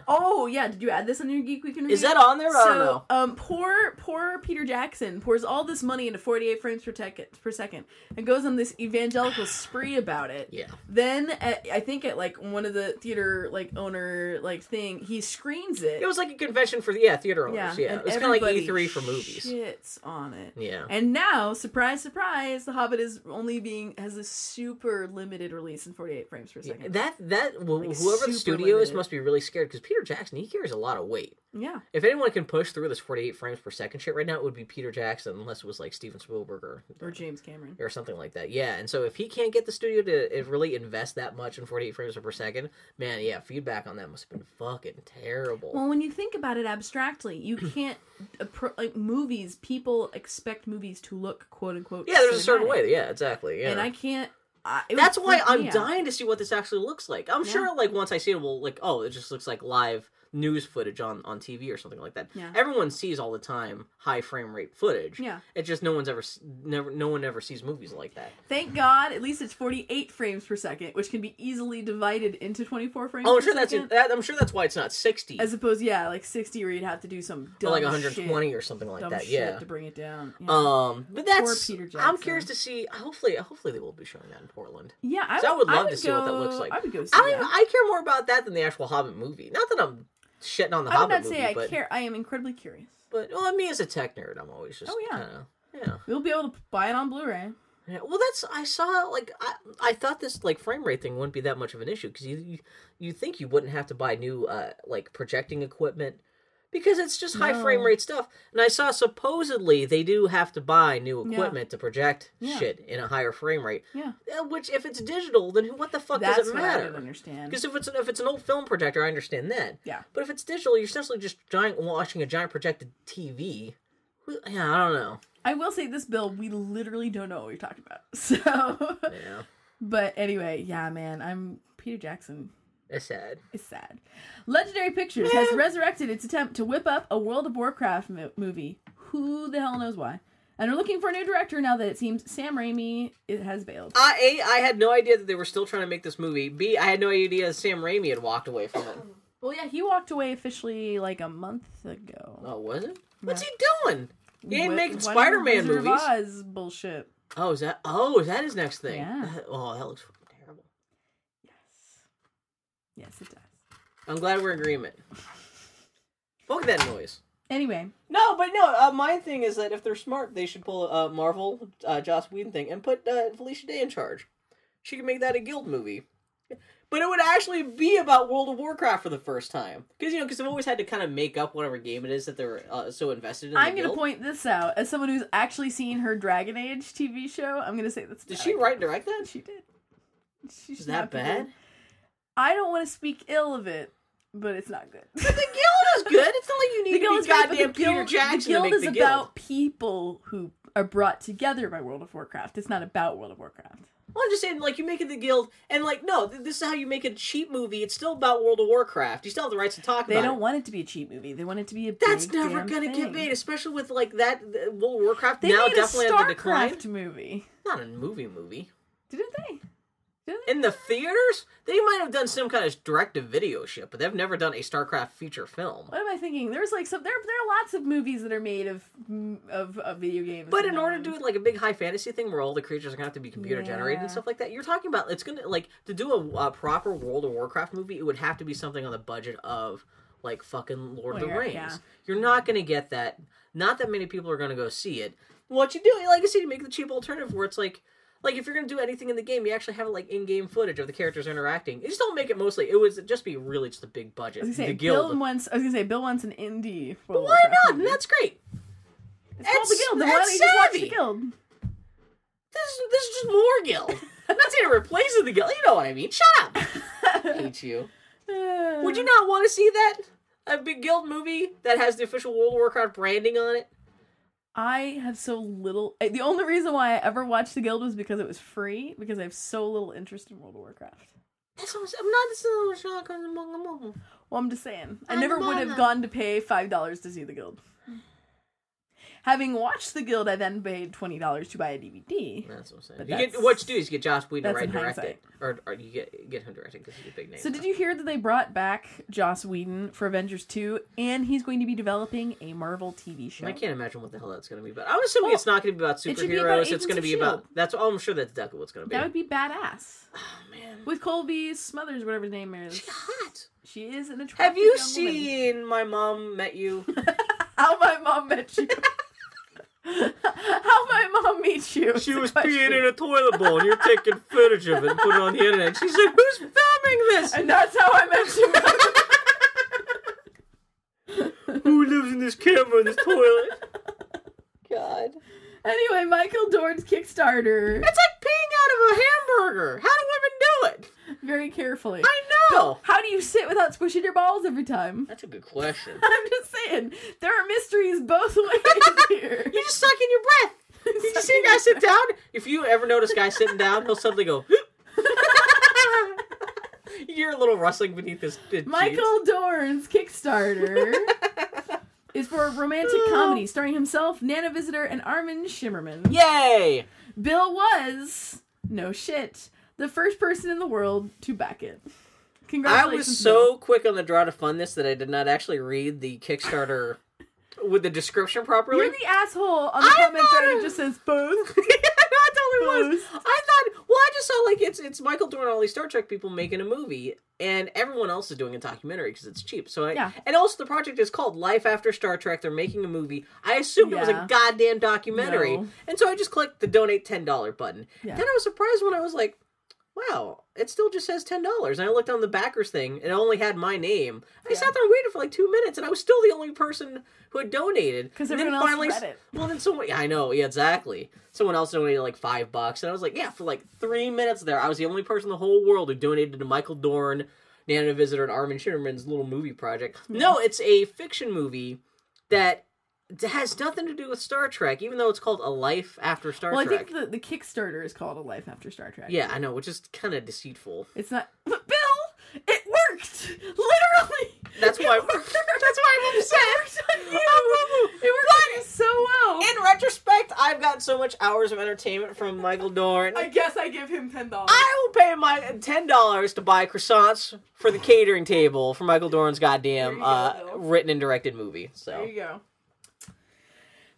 Oh yeah, did you add this on your Geek Week? is that on there? So, um, poor poor Peter Jackson pours all this money into 48 frames per, tec- per second and goes on this evangelical spree about it. Yeah. Then at, I think at like one of the theater like owner like thing, he screens it. It was like a convention for the yeah theater owners. yeah, Yeah, and it was kind of like everybody E3 for movies. Shits on it. Yeah. And now, surprise, surprise, The Hobbit is only being has a super limited release in 48 frames per second. That that well, Like, whoever the studio is must be really scared because Peter Jackson he carries a lot of weight. yeah. If anyone can push through this 48 frames per second shit right now, it would be Peter Jackson, unless it was like Steven Spielberg or Or James Cameron. or something like that. Yeah, and so if he can't get the studio to uh, really invest that much in 48 frames per second, man, yeah, feedback on that must have been fucking terrible. Well, when you think about it abstractly, you can't like movies. People expect movies to look quote unquote. yeah, there's a certain way. Yeah, exactly. Yeah. and I can't. I, That's why I'm dying to see what this actually looks like. I'm Yeah. sure, like once I see it, well, like oh, it just looks like live news footage on on TV or something like that. Yeah. Everyone sees all the time high frame rate footage. Yeah. It's just no one's ever never no one ever sees movies like that. Thank God, at least it's 48 frames per second, which can be easily divided into 24 frames. Oh, I'm per sure that's that, I'm sure that's why it's not 60 as opposed, yeah, like 60, where you'd have to do some dumb or like shit- 120 or something like that. shit Yeah. to bring it down. Yeah, Um, but that's Peter I'm curious to see. Hopefully, hopefully they will be showing that in Portland. yeah I, would love I to see what that looks like. I would go see I that. I care more about that than the actual Hobbit movie. Not that I'm shitting on the I would Hobbit not say movie, I but care. I am incredibly curious. but well, me as a tech nerd, I'm always just Oh, yeah. kinda, yeah. We'll be able to buy it on Blu-ray. Yeah, well, that's I saw like I I thought this like frame rate thing wouldn't be that much of an issue because you, you you think you wouldn't have to buy new uh like projecting equipment because it's just high No. frame rate stuff. And I saw supposedly they do have to buy new Yeah. equipment to project Yeah. shit in a higher frame rate. Yeah, Uh, Which if it's digital, then what the fuck that's does it what I matter? don't understand. Because if it's an, if it's an old film projector, I understand that. Yeah. But if it's digital, you're essentially just giant watching a giant projected TV. Yeah, I don't know. I will say this, Bill. We literally don't know what you're talking about. So, Yeah, but anyway, yeah, man. I'm Peter Jackson. It's sad. It's sad. Legendary Pictures has resurrected its attempt to whip up a World of Warcraft mo- movie. Who the hell knows why? And they're looking for a new director now that it seems Sam Raimi it has bailed. I A, I had no idea that they were still trying to make this movie. B, I had no idea Sam Raimi had walked away from it. Well, yeah, he walked away officially like a month ago. Oh, was it? What's he doing? He ain't Wi- making Spider-Man movies. Oz bullshit. Oh, is that? Oh, is that his next thing? Yeah. Oh, that looks fucking terrible. Yes. Yes, it does. I'm glad we're in agreement. Fuck that noise. Anyway, No, but no. Uh, my thing is that if they're smart, they should pull a uh, Marvel, uh, Joss Whedon thing and put uh, Felicia Day in charge. she could make that a guild movie. But it would actually be about World of Warcraft for the first time, because you know, because they've always had to kind of make up whatever game it is that they're uh, so invested in. I'm gonna point this out as someone who's actually seen her Dragon Age TV show. I'm gonna say that's. Did bad. she write and direct that? She did. She Is that snapped people. I don't want to speak ill of it, but it's not good. The guild is good. It's not like you need the to guild be is great, goddamn the Peter guild, Jackson the guild to make is the guild. about people who are brought together by World of Warcraft. It's not about World of Warcraft. Well, I'm just saying, like, you make it the guild, and like, no, this is how you make a cheap movie. It's still about World of Warcraft. You still have the rights to talk about it. They don't want it to be a cheap movie. They want it to be a. That's never gonna get made, especially with like that World of Warcraft They now definitely a on the decline. Movie, Not a movie movie. didn't they? In the theaters, they might have done some kind of direct-to-video shit, but they've never done a StarCraft feature film. What am I thinking? There's like some there. There are lots of movies that are made of of, of video games. But in order to do like a big high fantasy thing where all the creatures are gonna have to be computer generated and stuff like that, you're talking about it's gonna like to do a, a proper World of Warcraft movie. It would have to be something on the budget of like fucking Lord of the Rings. yeah. You're not gonna get that. Not that many people are gonna go see it. What you do, like I said, you make the cheap alternative where it's like. Like if you're gonna do anything in the game, you actually have like in-game footage of the characters interacting. You just don't make it mostly. It would just be really just a big budget. I was gonna say the guild. Bill wants. I was gonna say Bill wants an indie. World of Why not? movie. That's great. It's called the Guild. Then why that's don't you just watch savvy. the Guild? This is, this is just more guild. I'm not saying it replaces the guild. You know what I mean. Shut up. hate you. Would you not want to see that? A big guild movie that has the official World of Warcraft branding on it? I have so little. eh, The only reason why I ever watched the Guild was because it was free. Because I have so little interest in World of Warcraft. That's what I'm not this is a shotgun among them. Well, I'm just saying. I never would have gone to pay five dollars to see the Guild. Having watched the Guild, I then paid twenty dollars to buy a DVD. That's what I'm saying. But You get what you do is you get Joss Whedon to write direct it, or, or you get get him directing because he's a big name. So, did you hear that they brought back Joss Whedon for Avengers two, and he's going to be developing a Marvel TV show? I can't imagine what the hell that's going to be about. I'm assuming Well, it's not going to be about it be about superheroes. it's going to be S.H.I.E.L.D.. about. That's. all I'm sure that's exactly what's going to be. That would be badass. oh man, With Colby Smothers, whatever his name is. she's hot. She is an attractive Have you young woman. seen My Mom Met You? How my mom met you? How my mom meet you? She was question. peeing in a toilet bowl, and you're taking footage of it and putting it on the internet. She said, "Who's filming this? and that's how I met you. Who lives in this camera in this toilet?" God, anyway, Michael Dorn's Kickstarter it's like peeing out of a hamburger. How do women do it? very carefully. I How do you sit without squishing your balls every time? That's a good question. I'm just saying, there are mysteries both ways here. You just suck in your breath. You see a guy sit down. If you ever notice a guy sitting down, he'll suddenly go. you hear a little rustling beneath his. his Michael Dorn's Kickstarter is for a romantic comedy starring himself, Nana Visitor, and Armin Shimerman. Yay! Bill was, no shit, the first person in the world to back it. I was so quick on the draw to fund this that I did not actually read the Kickstarter with the description properly. You're the asshole on the I comment thought thread it- just says both. yeah, I totally was. I thought, well, I just saw like it's it's Michael Dorn and all these Star Trek people making a movie, and everyone else is doing a documentary because it's cheap. So I, Yeah. and also the project is called Life After Star Trek. They're making a movie. I assumed it was a goddamn documentary, No. and so I just clicked the donate ten dollar button. Yeah. Then I was surprised when I was like. Wow, it still just says ten dollars. And I looked on the backers thing, and it only had my name. I Yeah. sat there and waited for like two minutes, and I was still the only person who had donated. Because And then everyone else finally, read it. well, then someone, yeah, I know, yeah, exactly. Someone else donated like five bucks, and I was like, yeah, for like three minutes there, I was the only person in the whole world who donated to Michael Dorn, Nana Visitor, and Armin Shimerman's little movie project. No, it's a fiction movie that has nothing to do with Star Trek, even though it's called A Life After Star Trek. well, I think the, the Kickstarter is called A Life After Star Trek. Yeah, I know, which is kind of deceitful. It's not. But Bill, it worked! Literally! That's why. It worked. that's why I'm upset. It worked on you! It worked on you so well! In retrospect, I've got so much hours of entertainment from Michael Dorn. I guess I give him $10. I will pay my ten dollars to buy croissants for the catering table for Michael Dorn's goddamn go, uh, written and directed movie. So There you go.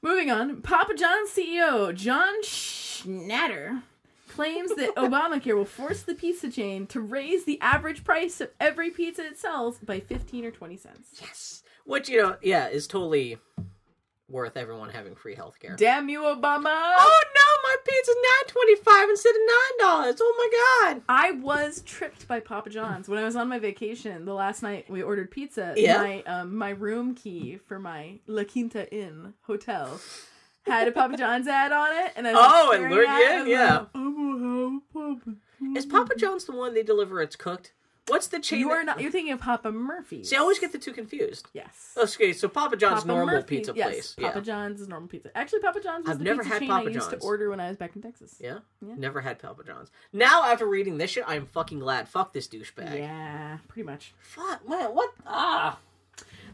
Moving on, Papa John's CEO John Schnatter claims that Obamacare will force the pizza chain to raise the average price of every pizza it sells by 15 or 20 cents. yes, which you know, yeah, is totally worth everyone having free healthcare. Damn you, Obama! Oh no, my pizza nine twenty five instead of nine dollars. Oh my god! I was tripped by Papa John's when I was on my vacation. The last night we ordered pizza. Yeah. My um my room key for my La Quinta Inn hotel had a Papa John's ad on it, and I was Oh, it staring lured you it, in? and I Yeah. like, I'm gonna have Papa. Is Papa John's the one they deliver? It's cooked. What's the chain? You are not. You're thinking of Papa Murphy's. See, I always get the two confused. Yes. Okay, so Papa John's Papa normal Murphy- pizza yes, place. Papa yeah. John's is normal pizza. Actually, Papa John's was I've the never pizza had chain Papa I used John's. to order when I was back in Texas. Yeah? Yeah. Never had Papa John's. Now, after reading this shit, I'm fucking glad. Fuck this douchebag. Yeah, pretty much. Fuck, man, what? Ah.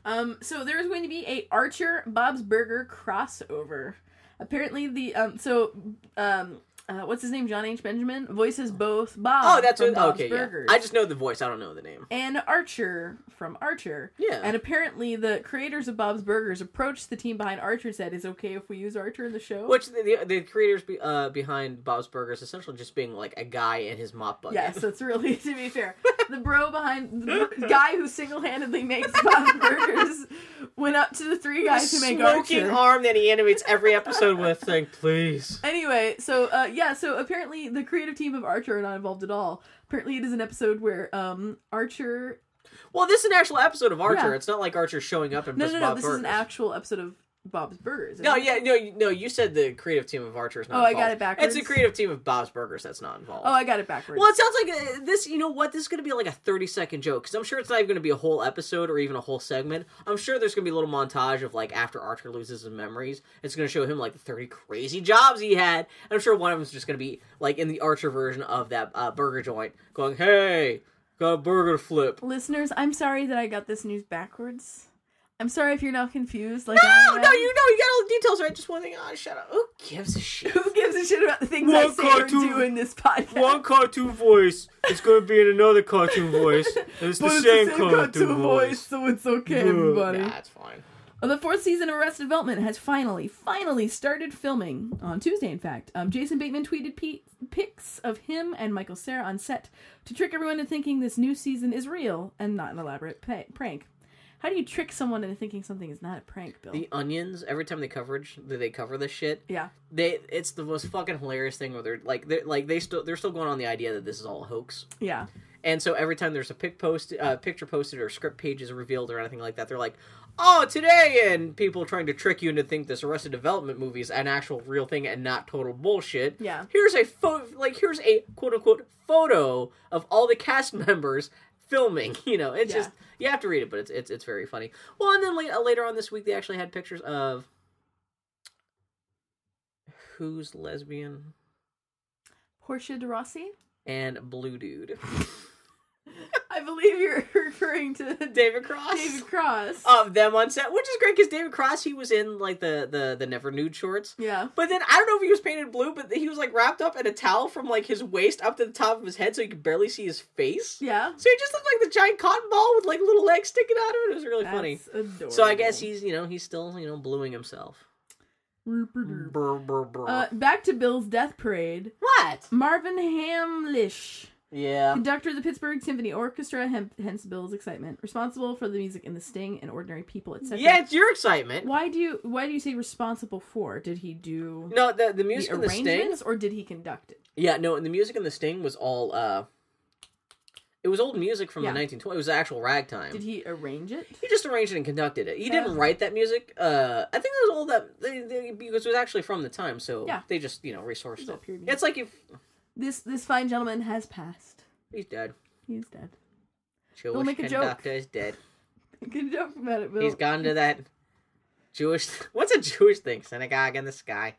Um, so there is going to be a Archer Bob's Burger crossover. Apparently, the um, so um, uh, what's his name? John H. Benjamin voices both Bob. Oh, that's what. Bob's Okay, yeah. Burgers. I just know the voice. I don't know the name. and Archer from Archer. Yeah. And apparently, the creators of Bob's Burgers approached the team behind Archer and said, "Is it okay if we use Archer in the show?" Which the, the, the creators be, uh, behind Bob's Burgers essentially just being like a guy in his mop bucket. Yes, that's really to be fair. The bro behind the guy who single-handedly makes Bob's Burgers went up to the three guys who make smoking Archer. arm that he animates every episode with, saying, "Please." Anyway, so uh, yeah, so apparently the creative team of Archer are not involved at all. Apparently, it is an episode where um Archer. Well, this is an actual episode of Archer. Yeah. It's not like Archer showing up and No, no, no. Bob This Burgers. is an actual episode of Bob's Burgers. No, yeah, no, you- no. You said the creative team of Archer is not. Oh, I involved. got it backwards. It's the creative team of Bob's Burgers that's not involved. Oh, I got it backwards. Well, it sounds like uh, this. You know what? This is going to be like a thirty-second joke because I'm sure it's not even going to be a whole episode or even a whole segment. I'm sure there's going to be a little montage of like after Archer loses his memories. It's going to show him like the thirty crazy jobs he had. And I'm sure one of them is just going to be like in the Archer version of that uh, burger joint, going, "Hey, got a burger to flip." Listeners, I'm sorry that I got this news backwards. I'm sorry if you're now confused. Like No, no, you know, you got all the details right. Just one thing. Oh, shut up. Who gives a shit? Who gives a shit about the things I One say or cartoon- do in this podcast? One cartoon voice is going to be in another cartoon voice. And it's the But it's same, the same cartoon, cartoon voice. so it's okay, everybody. Nah, it's fine. Well, the fourth season of Arrested Development has finally, finally started filming on Tuesday. In fact, um, Jason Bateman tweeted pe- pics of him and Michael Cera on set to trick everyone into thinking this new season is real and not an elaborate pa- prank. How do you trick someone into thinking something is not a prank, Bill? The Onions, every time they coverage, they cover this shit. yeah, They, it's the most fucking hilarious thing where they're like, they're like they still, they're still going on the idea that this is all a hoax. yeah, And so every time there's a pic post, uh, picture posted or script pages revealed or anything like that, they're like, "Oh, today," and people trying to trick you into think this Arrested Development movie is an actual real thing and not total bullshit. Yeah. Here's a photo, like here's a quote unquote photo of all the cast members filming. You know, it's Yeah. just you have to read it, but it's it's it's very funny. Well, and then later, uh, later on this week, they actually had pictures of who's lesbian Portia de Rossi. and blue dude, I believe you're referring to David Cross. David Cross. of them on set, which is great because David Cross he was in like the the the never nude shorts. yeah, But then I don't know if he was painted blue, but he was like wrapped up in a towel from like his waist up to the top of his head, so you could barely see his face. yeah. So he just looked like the giant cotton ball with like little legs sticking out of it. It was really funny. Adorable. So I guess he's you know he's still you know bluing himself. Uh, back to Bill's death parade. what? Marvin Hamlisch, Yeah. conductor of the Pittsburgh Symphony Orchestra, hem- hence Bill's excitement, responsible for the music in The Sting and Ordinary People, etc. Yeah, it's your excitement. Why do you Why do you say responsible for? Did he do No, the the music the in the sting. arrangements, or did he conduct it? Yeah, no, and the music in the sting was all. uh It was old music from Yeah. the 1920s. It was actual ragtime. Did he arrange it? He just arranged it and conducted it. He Yeah. didn't write that music. Uh, I think it was all that they, they, because it was actually from the time, so Yeah. they just you know resourced it. It's like if This this fine gentleman has passed. he's dead. He's dead. Jewish make a joke. conductor is dead. Good joke about it, Bill. He's gone to that Jewish. What's a Jewish thing? Synagogue in the sky.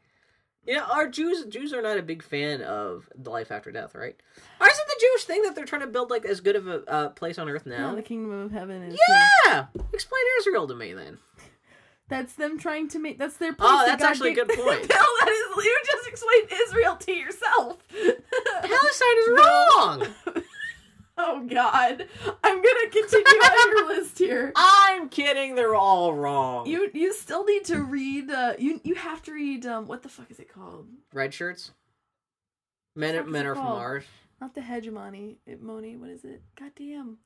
You know, our Jews Jews are not a big fan of the life after death, right? Or is it the Jewish thing that they're trying to build like as good of a uh, place on earth Yeah, now? the kingdom of heaven is. Yeah, explain Israel to me then. That's them trying to make. That's their. Place Oh, that's actually a good point. Bill, that is. You just explained Israel to yourself. Palestine is wrong. oh God, I'm gonna continue on your list here. I'm kidding. They're all wrong. You you still need to read. Uh, you you have to read. Um, what the fuck is it called? red shirts. Men, men are from? Mars. Not the hegemony. It, Moni. What is it? God damn.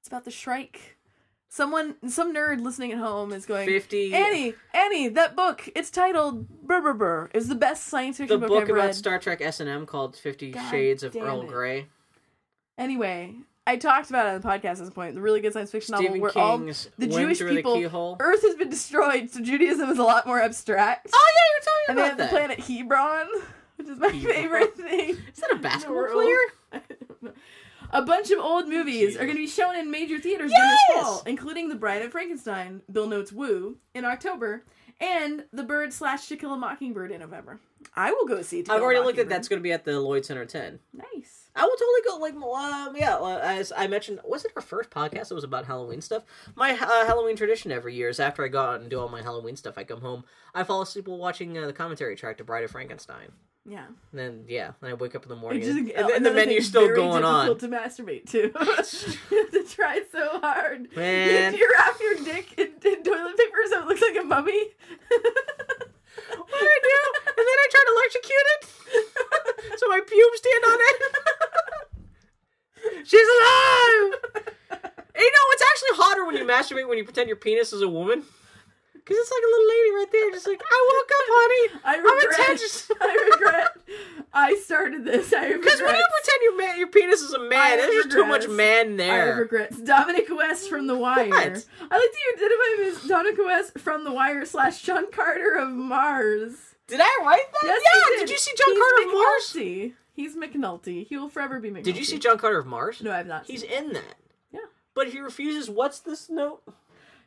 It's about the Shrike. Someone, some nerd listening at home is going, 50 Annie, Annie, that book, it's titled Brr Brr Brr. It's the best science the fiction book, book I've about read. Star Trek S and M called Fifty God Shades of Earl it. Grey. Anyway, I talked about it on the podcast at this point. The really good science fiction novel Stephen where King's all the Jewish the people, Earth has been destroyed, so Judaism is a lot more abstract. Oh yeah, you're talking about that. and they about have the planet Hebron, which is my Hebron. favorite thing. Is that a basketball player? A bunch of old movies are going to be shown in major theaters during Yes! this fall, including The Bride of Frankenstein, Bill Notes Woo, in October, and The Bird slash To Kill a Mockingbird in November. I will go see. To I've Kill already looked at that's going to be at the Lloyd Center ten. Nice. I will totally go. Like, um, yeah, as I mentioned, was it our first podcast? It was about Halloween stuff. My uh, Halloween tradition every year is after I go out and do all my Halloween stuff, I come home, I fall asleep while watching uh, the commentary track to Bride of Frankenstein. Yeah. And then yeah, then I wake up in the morning just and, and, the- and another the menu's still going on. to masturbate too. you have to try so hard. Man. You, you wrap your dick in, in toilet paper so it looks like a mummy. What do I do? And then I try to electrocute it, so my pubes stand on it. She's alive. Hey, no, it's actually hotter when you masturbate when you pretend your penis is a woman. Cause it's like a little lady right there, just like I woke up, honey. I regret. I regret. I started this. I regret. Because when you pretend your man, your penis is a man, there's just too much man there. I there. Dominic West from The Wire. What? I like to identify him as Dominic West from The Wire slash John Carter of Mars. Did I write that? Yes, yeah. Did. did. you see John He's Carter of Mars? He's McNulty. He will forever be McNulty. Did you see John Carter of Mars? No, I've not. He's in that. Yeah. But he refuses. What's this note?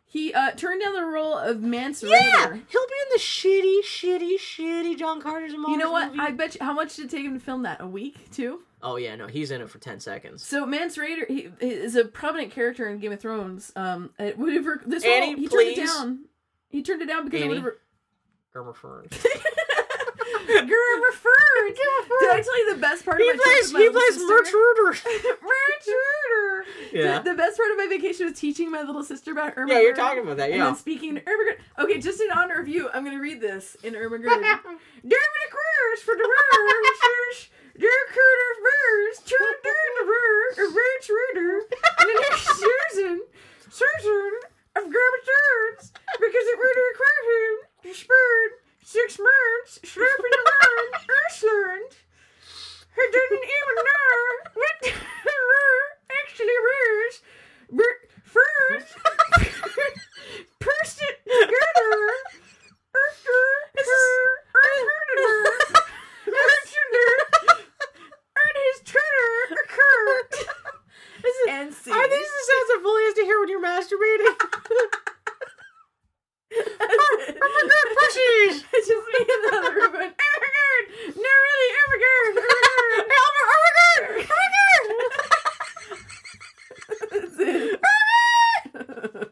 He uh, turned down the role of Mance Yeah, Rayder. he'll be in the shitty, shitty, shitty John Carter's of Mars. You know what? movie. I bet you. How much did it take him to film that? A week, two. Oh yeah, no, he's in it for ten seconds. So Mance Rayder he, he is a prominent character in Game of Thrones. Um, it would have this role, Annie, he turned it down. He turned it down because it Annie. would have. Germer Gerber Fern. Did I tell you the best part He of my trip plays. my He plays sister? Merch Rooter. Merch Rooter. Yeah. The, the best part of my vacation was teaching my little sister about Irma. Yeah, you're Gerd talking about that, And yeah. then speaking Irma Gerd. Okay, just in honor of you, I'm going to read this in Irma Gerd. Dermot Queers for the Merch. Dear Curter Birds, turn down the Rooter. And the next season, season of Gerber Turns, because it would require him to spend six months slurping around Iceland. He didn't even know what the actually was. But first, pursed it together after her unheard her mentioned her and his Twitter occurred. And see. Are these the sounds Fully has to hear when you're masturbating? God, pushies! It's just me in the other room god! No, really! That's it.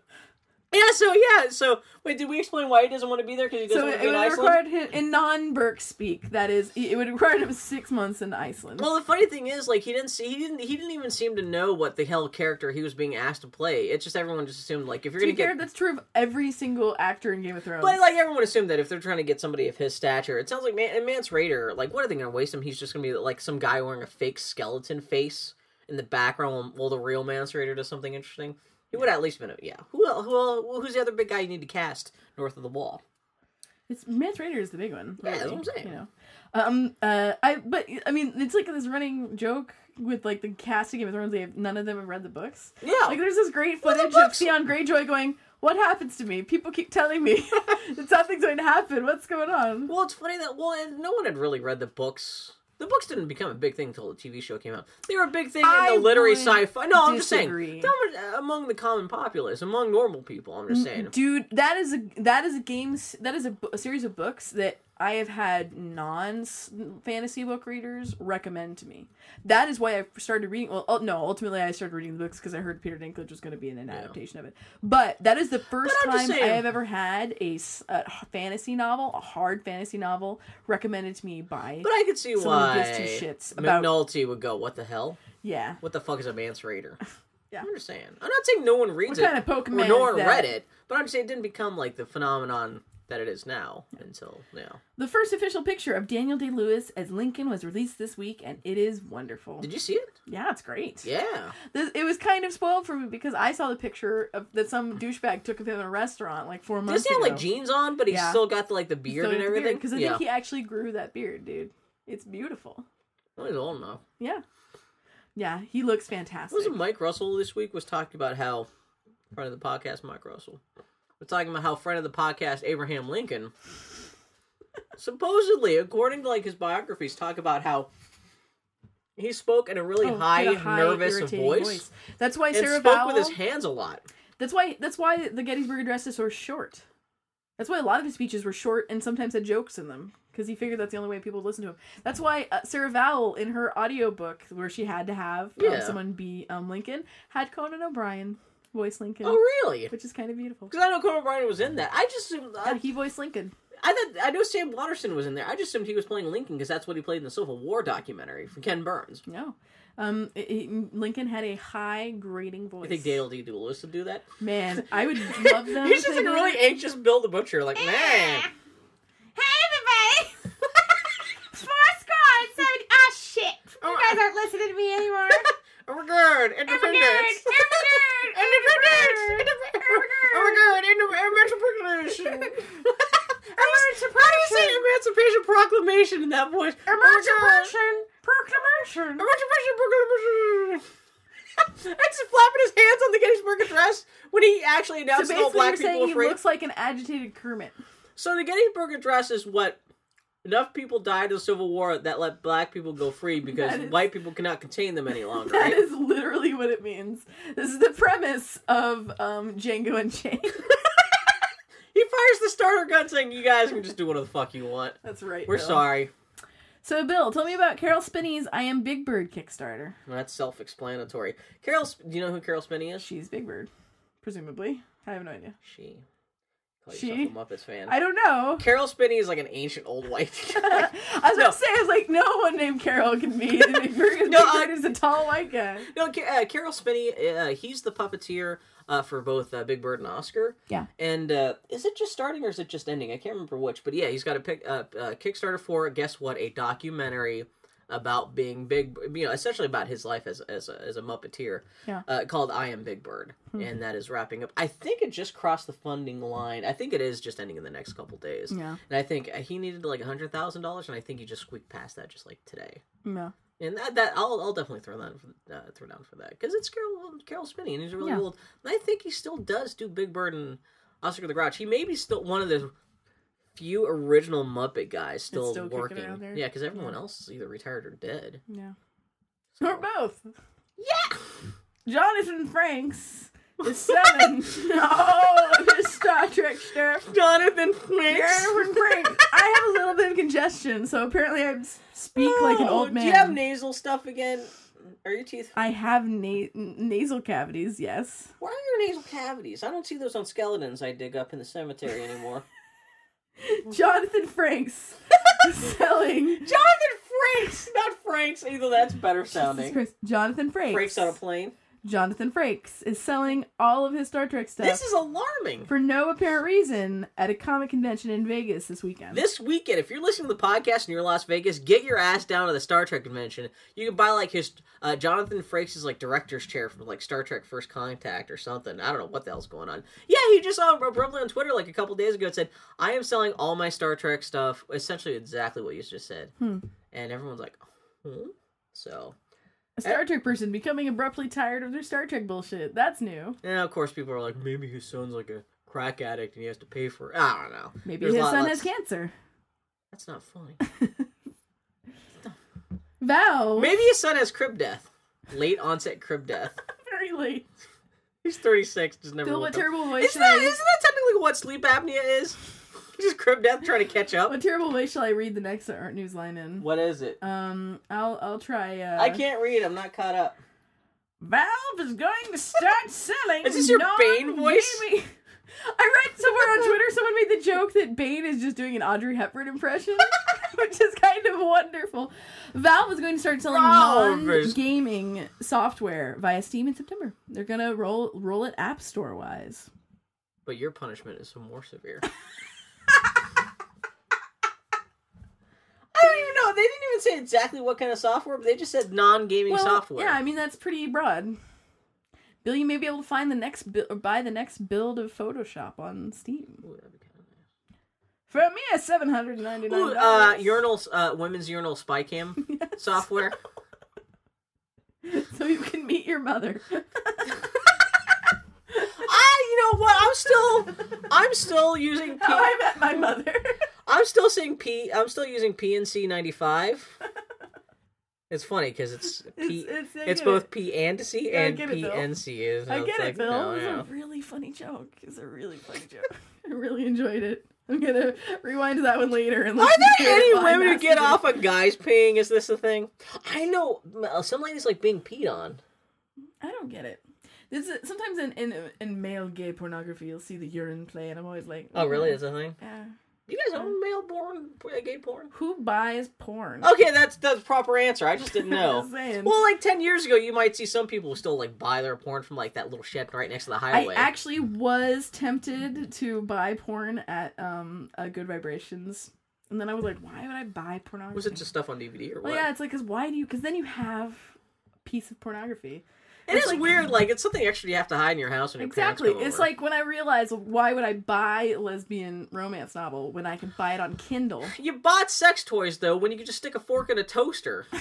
Yeah, so yeah, so wait, did we explain why he doesn't want to be there? Because he doesn't So want to be in would Iceland. require him in non-Burke speak. That is, it would require him six months in Iceland. Well, the funny thing is, like, he didn't see, he didn't, he didn't even seem to know what the hell character he was being asked to play. It's just everyone just assumed, like, if you're to gonna be fair, get, that's true of every single actor in Game of Thrones. but like everyone assumed that if they're trying to get somebody of his stature, it sounds like Man, and Mance Rayder, like, what are they gonna waste him? He's just gonna be like some guy wearing a fake skeleton face in the background while, while the real Mance Rayder does something interesting. He would at least been, a, yeah. Who, el- who, el- who's the other big guy you need to cast north of the wall? It's Mance Rayder is the big one. Yeah, that's what I'm saying. You know, um, uh, I but I mean, it's like this running joke with like the cast of Game of Thrones. They have none of them have read the books. Yeah. Like there's this great footage of Theon Greyjoy going, "What happens to me? People keep telling me that something's going to happen. What's going on?" Well, it's funny that well, and no one had really read the books. The books didn't become a big thing until the TV show came out. They were a big thing in the literary sci-fi. No, I'm just saying, were, uh, among the common populace, among normal people. I'm just saying. Dude, that is a that is a game that is a, a series of books that I have had non fantasy book readers recommend to me. That is why I started reading. Well, no, ultimately I started reading the books because I heard Peter Dinklage was going to be in an adaptation of it. But that is the first time I have ever had a fantasy novel, a hard fantasy novel, recommended to me by. But I could see why who gives two shits about- McNulty would go, "What the hell? yeah, What the fuck is a Mance Rayder?" Yeah. I'm just saying. I'm not saying no one reads What it kind of Pokemon no one read it, but I'm saying it didn't become like the phenomenon that it is now until now. The first official picture of Daniel Day Lewis as Lincoln was released this week, and it is wonderful. Did you see it? Yeah, it's great. Yeah. This, it was kind of spoiled for me because I saw the picture of that some douchebag took of him in a restaurant like four months Does he have ago. like jeans on, but he's Yeah. still got the like the beard and everything? because I yeah. think he actually grew that beard, dude. It's beautiful. Well, he's old enough. Yeah, yeah, he looks fantastic. Wasn't Mike Russell this week was talking about how friend of the podcast Mike Russell was talking about how friend of the podcast Abraham Lincoln supposedly, according to like his biographies, talk about how he spoke in a really Oh, high, a high, nervous irritating voice, That's why Sarah spoke Vowell. with his hands a lot. That's why. That's why the Gettysburg Address is so short. That's why a lot of his speeches were short and sometimes had jokes in them because he figured that's the only way people would listen to him. That's why uh, Sarah Vowell in her audiobook where she had to have um, Yeah. someone be um, Lincoln had Conan O'Brien voice Lincoln, Oh, really? which is kind of beautiful. Because I know Conan O'Brien was in that. I just assumed, Yeah, he voiced Lincoln. I thought I know Sam Waterston was in there. I just assumed he was playing Lincoln because that's what he played in the Civil War documentary from Ken Burns. No. Um, it- it- Lincoln had a high grading voice. You think Daniel Day Lewis would do that? Man, I would love them. He's just like a did. really anxious Bill the Butcher. Like, man, Hey everybody! Sports card seven. Ah shit! You guys aren't listening to me anymore. oh my god, independence. Independence. Oh my god, oh, oh, oh, emancipation. How do you say Emancipation Proclamation in that voice? Emancipation Proclamation. Emancipation Proclamation. and just flapping his hands on the Gettysburg Address when he actually So announced all basically, black you're people saying he free. looks like an agitated Kermit. So the Gettysburg Address is what enough people died in the Civil War that let black people go free because is- white people cannot contain them any longer. That Right? is literally what it means. This is the premise of um, Django Unchained. He fires the starter gun saying, "You guys can just do whatever the fuck you want. That's right. We're Bill. sorry." So, Bill, tell me about Caroll Spinney's "I Am Big Bird" Kickstarter. Well, that's self-explanatory. Carol, Sp- do you know who Caroll Spinney is? She's Big Bird, presumably. I have no idea. She. Call She? yourself a Muppets fan. I don't know. Caroll Spinney is like an ancient old white. I was No. about to say, I was like, no one named Carol can be Big No, Bird is a tall white guy. no, uh, Caroll Spinney. Uh, he's the puppeteer uh, for both uh, Big Bird and Oscar. Yeah. And uh, is it just starting or is it just ending? I can't remember which. But yeah, he's got a pick, uh, uh, Kickstarter for guess what? A documentary about being big. You know, essentially about his life as as a, as a Muppeteer. Yeah. Uh, called I Am Big Bird, and that is wrapping up. I think it just crossed the funding line. I think it is just ending in the next couple days. Yeah. And I think uh, he needed like a hundred thousand dollars, and I think he just squeaked past that just like today. No. And that, that I'll, I'll definitely throw that for, uh, throw down for that because it's Carol Caroll Spinney and he's really Yeah. old. And I think he still does do Big Bird and Oscar the Grouch. He may be still one of the few original Muppet guys still, still working. Yeah, because everyone Yeah. else is either retired or dead. Yeah. So- Or both. Yeah. Jonathan Franks is selling all of oh, his Star Trek stuff. Jonathan Franks. Jonathan Franks. I have a little bit of congestion, so apparently I speak like an Oh, old man. Do you have nasal stuff again? Are your teeth? I have na- nasal cavities, yes. Where are your nasal cavities? I don't see those on skeletons I dig up in the cemetery anymore. Jonathan Franks selling. Jonathan Franks, not Franks. Either that's better sounding. Christ. Jonathan Franks. Frakes on a plane. Jonathan Frakes is selling all of his Star Trek stuff This is alarming. for no apparent reason at a comic convention in Vegas this weekend. This weekend, if you're listening to the podcast and you're in Las Vegas, get your ass down to the Star Trek convention. You can buy like his uh, Jonathan Frakes' like director's chair from like Star Trek First Contact or something. I don't know what the hell's going on. Yeah, he just saw abruptly on Twitter like a couple days ago. It said, "I am selling all my Star Trek stuff." Essentially, exactly what you just said. Hmm. And everyone's like, "Hmm." So, a Star Trek person becoming abruptly tired of their Star Trek bullshit. That's new. and of course, people are like, "Maybe his son's like a crack addict and he has to pay for it." I don't know. Maybe There's his lot- son lots- has cancer. That's not funny. Val. Maybe his son has crib death, late onset crib death. Very late. He's 36, just never woke what terrible voice Isn't that, isn't that technically what sleep apnea is? Just crib death trying to catch up. What terrible way shall I read the next art news line in? What is it? Um, I'll I'll try. Uh, I can't read. I'm not caught up. Valve is going to start selling. Is this your Bane voice? I read somewhere on Twitter someone made the joke that Bane is just doing an Audrey Hepburn impression, which is kind of wonderful. Valve is going to start selling non-gaming software via Steam in September. They're gonna roll roll it App Store wise. But your punishment is more severe. Even say exactly what kind of software, but they just said non-gaming Well, software. Yeah, I mean that's pretty broad. Bill, you may be able to find the next bi- or buy the next build of Photoshop on Steam Ooh, that'd be kinda nice. for me at seven hundred ninety nine. Ooh, uh, urinal, uh, women's urinal spy cam software. so you can meet your mother. You know what? I'm still, I'm still using P. How I met my mother. I'm still saying P. I'm still using PNC ninety five. It's funny because it's P. It's- It's, it's- both it. P and C I and get it, Bill. PNC is. I get it, like, Bill. no, It was yeah. a really funny joke. It's a really funny joke. I really enjoyed it. I'm gonna rewind to that one later and Are there any women who get off on guys peeing? Is this a thing? I know some ladies like being peed on. I don't get it. This is, sometimes in, in in male gay pornography, you'll see the urine play, and I'm always like, Oh, really? Is a thing? Yeah. You guys own male born gay porn? Who buys porn? Okay, that's that's the proper answer. I just didn't know. Just well, like ten years ago, you might see some people still like buy their porn from like that little shed right next to the highway. I actually was tempted to buy porn at um uh, Good Vibrations, and then I was like, why would I buy pornography? Was it just stuff on DVD or what? Well, yeah, it's like, cause why do you? Because then you have a piece of pornography. It is like- weird. Like it's something extra you have to hide in your house when your Exactly. parents come It's over. like when I realized why would I buy a lesbian romance novel when I can buy it on Kindle? you bought sex toys though when you could just stick a fork in a toaster.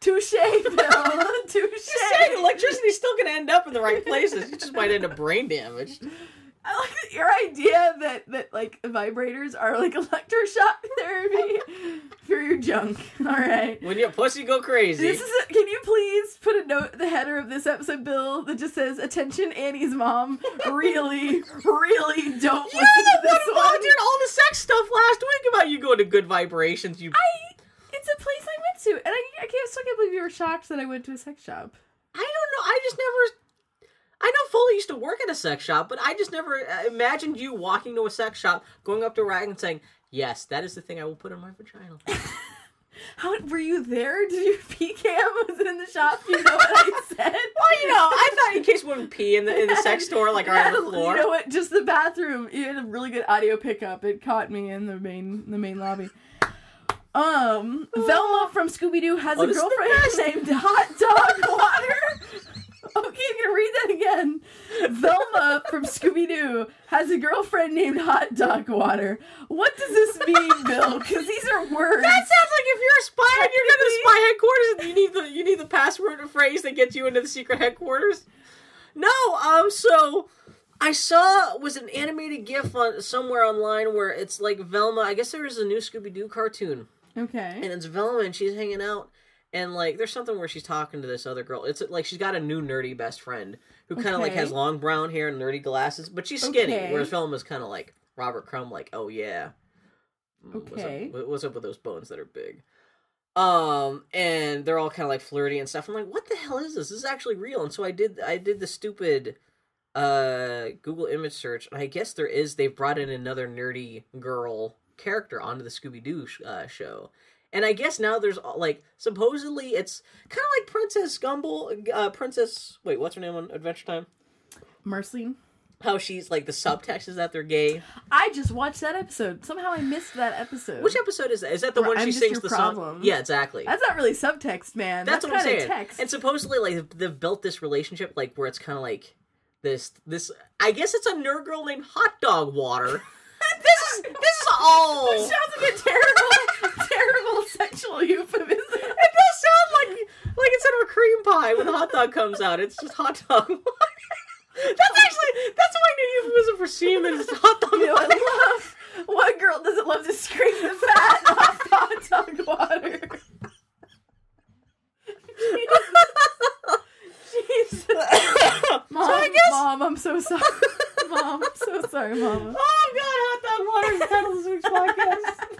Touche, Bill. Touche. Saying electricity's still gonna end up in the right places. You just might end up brain damaged. I like your idea that that like vibrators are like electroshock therapy for your junk. All right. When your pussy go crazy. This is. A, can you please put a note the header of this episode, Bill, that just says "Attention, Annie's mom. Really, really don't You're the one who all the sex stuff last week about you going to good vibrations. You, I. It's a place I went to, and I, I can't still can't believe you were shocked that I went to a sex shop. I don't know. I just never. I know Foley used to work at a sex shop, but I just never uh, imagined you walking to a sex shop, going up to a rack and saying, "Yes, that is the thing I will put in my vagina." How were you there? Did you pee cam? Was it in the shop? You know what I said? well, you know, I thought in case women pee in the in the sex store, like on the floor. You know what? Just the bathroom. You had a really good audio pickup. It caught me in the main the main lobby. Um, Velma from Scooby Doo has Oh, a this is the girlfriend named Hot Dog Water. Okay, I'm gonna read that again. Velma from Scooby Doo has a girlfriend named Hot Dog Water. What does this mean, Bill? Because these are words. That sounds like if you're a spy and you're going to the spy headquarters and you need the you need the password or phrase that gets you into the secret headquarters. No, um, so I saw was an animated GIF on somewhere online where it's like Velma. I guess there is a new Scooby Doo cartoon, okay. and it's Velma and she's hanging out, and like there's something where she's talking to this other girl. It's like she's got a new nerdy best friend who kind of like has long brown hair and nerdy glasses, but she's skinny, Okay. whereas Velma's kind of like Robert Crumb, like oh yeah. Mm, what's up- Okay. What's up with those bones that are big? Um, and they're all kind of like flirty and stuff. I'm like, what the hell is this? This is actually real. And so I did, I did the stupid, uh, Google image search, and I guess there is. They've brought in another nerdy girl character onto the Scooby Doo sh- uh, show. And I guess now there's uh, like supposedly it's kind of like Princess Gumball, uh, Princess. Wait, what's her name on Adventure Time? Marceline. How she's like the subtext is that they're gay. I just watched that episode. Somehow I missed that episode. Which episode is that? Is that the Or one I'm she sings the Problem. song? Yeah, exactly. That's not really subtext, man. That's, That's, what I'm saying. text. And supposedly, like they've built this relationship, like where it's kind of like this. This I guess it's a nerd girl named Hot Dog Water. this is this is all. It sounds like a terrible, terrible sexual euphemism. It does sound like like instead of a cream pie when the hot dog comes out, it's just hot dog. that's actually that's my new euphemism for semen is hot dog. You know. I love. What girl doesn't love to scrape the fat off hot dog water? Jesus. Mom, so guess. Mom, I'm so sorry. Mom, I'm so sorry, Mama. Oh god, hot dog water is the title of this week's podcast.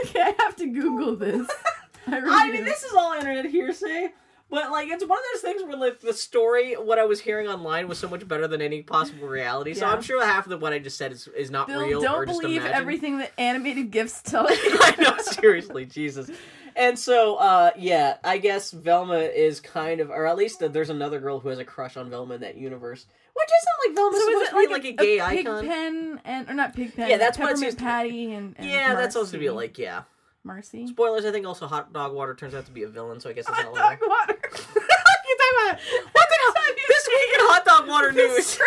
okay, I have to Google this. I, really I mean, do. this is all internet hearsay, but like, it's one of those things where like the story, what I was hearing online, was so much better than any possible reality. So I'm sure half of the, what I just said is is not Bill, real don't just believe imagined. everything that animated gifs tell you. I know, seriously, Jesus. And so, uh, yeah, I guess Velma is kind of, or at least there's another girl who has a crush on Velma in that universe. Which isn't like Velma's So supposed to be like, like a, gay pig icon. pen and or not pig pen? Yeah, that's what peppermint seems to- patty and, and yeah, that's supposed to be Marcy. like, yeah. Marcy. Spoilers. I think also Hot Dog Water turns out to be a villain, so I guess it's not Hot like dog water. you talking about what the hell? This week in Hot Dog Water news.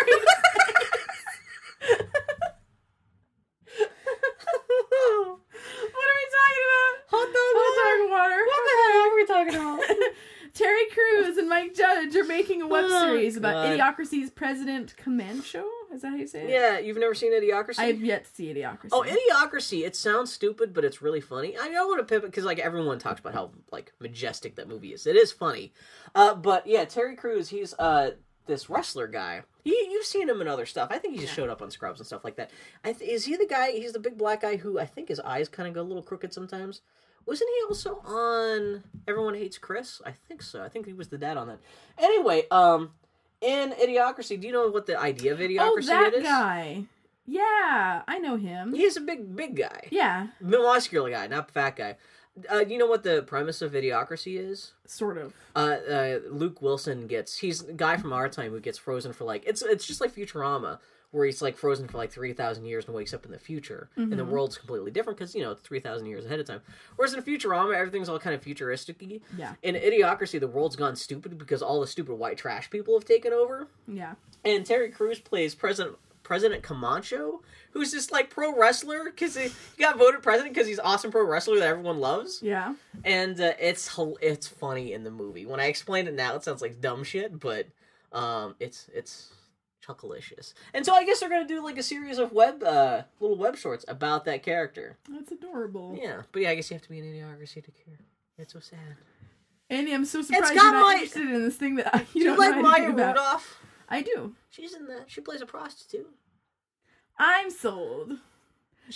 what are we talking about? Hot dog Hot dog water. What the heck are we talking about? Terry Crews and Mike Judge are making a web Oh, series about God. Idiocracy's President Comancho. Is that how you say it? Yeah, you've never seen Idiocracy? I have yet to see Idiocracy. Oh, Idiocracy! It sounds stupid, but it's really funny. I don't want to pivot because like everyone talks about how like majestic that movie is. It is funny, uh, but yeah, Terry Crews. He's uh this wrestler guy. He, you've seen him in other stuff. I think he just showed up on Scrubs and stuff like that. I th- is he the guy? He's the big black guy who I think his eyes kind of go a little crooked sometimes. Wasn't he also on Everyone Hates Chris? I think so. I think he was the dad on that. Anyway, um, in Idiocracy, do you know what the idea of Idiocracy is? Oh, that is? guy. Yeah, I know him. He's a big, big guy. Yeah, muscular guy, not fat guy. Uh, you know what the premise of Idiocracy is? sort of. Uh, uh, Luke Wilson gets he's a guy from our time who gets frozen for like it's it's just like Futurama where he's like frozen for like three thousand years and wakes up in the future and the world's completely different because you know it's three thousand years ahead of time. Whereas in Futurama everything's all kind of futuristic-y. Yeah. In Idiocracy the world's gone stupid because all the stupid white trash people have taken over. Yeah. And Terry Crews plays President President Camacho, who's just like pro wrestler because he, he got voted president because he's awesome pro wrestler that everyone loves. Yeah. And uh, it's it's funny in the movie. When I explain it now, it sounds like dumb shit, but um, it's it's chuckalicious. And so I guess they're gonna do like a series of web uh little web shorts about that character. That's adorable. Yeah, but yeah, I guess you have to be an idiocracy to care. That's so sad. Andy, I'm so surprised got you're not my- interested in this thing that you Do you don't like know Maya about. Rudolph? I do. She's in that. She plays a prostitute. I'm sold.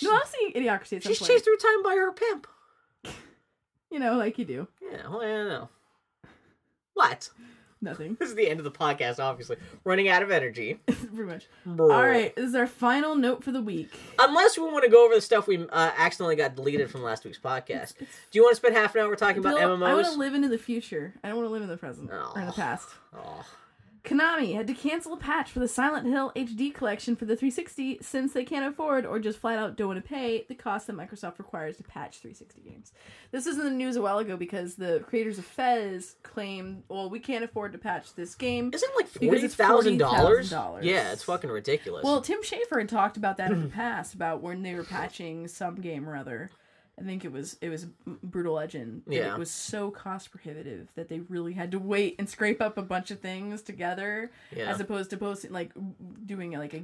No, I'm seeing Idiocracy She's point. chased through time by her pimp. You know, like you do. Yeah, well, I don't know. What? Nothing. This is the end of the podcast, obviously. Running out of energy. Pretty much. Brr. All right, this is our final note for the week. Unless we want to go over the stuff we uh, accidentally got deleted from last week's podcast. Do you want to spend half an hour talking about Bill, I want to live into the future. I don't want to live in the present or in the Oh. past. Oh. Konami had to cancel a patch for the Silent Hill HD collection for the 360 since they can't afford or just flat out don't want to pay the cost that Microsoft requires to patch 360 games. This was in the news a while ago because the creators of Fez claimed, well, we can't afford to patch this game. Isn't it like it's thousand dollars? $40,000. Yeah, it's fucking ridiculous. Well, Tim Schafer had talked about that in the past about when they were patching some game or other. I think it was it was Brutal Legend. Yeah. it was so cost prohibitive that they really had to wait and scrape up a bunch of things together, Yeah. as opposed to posting like doing like a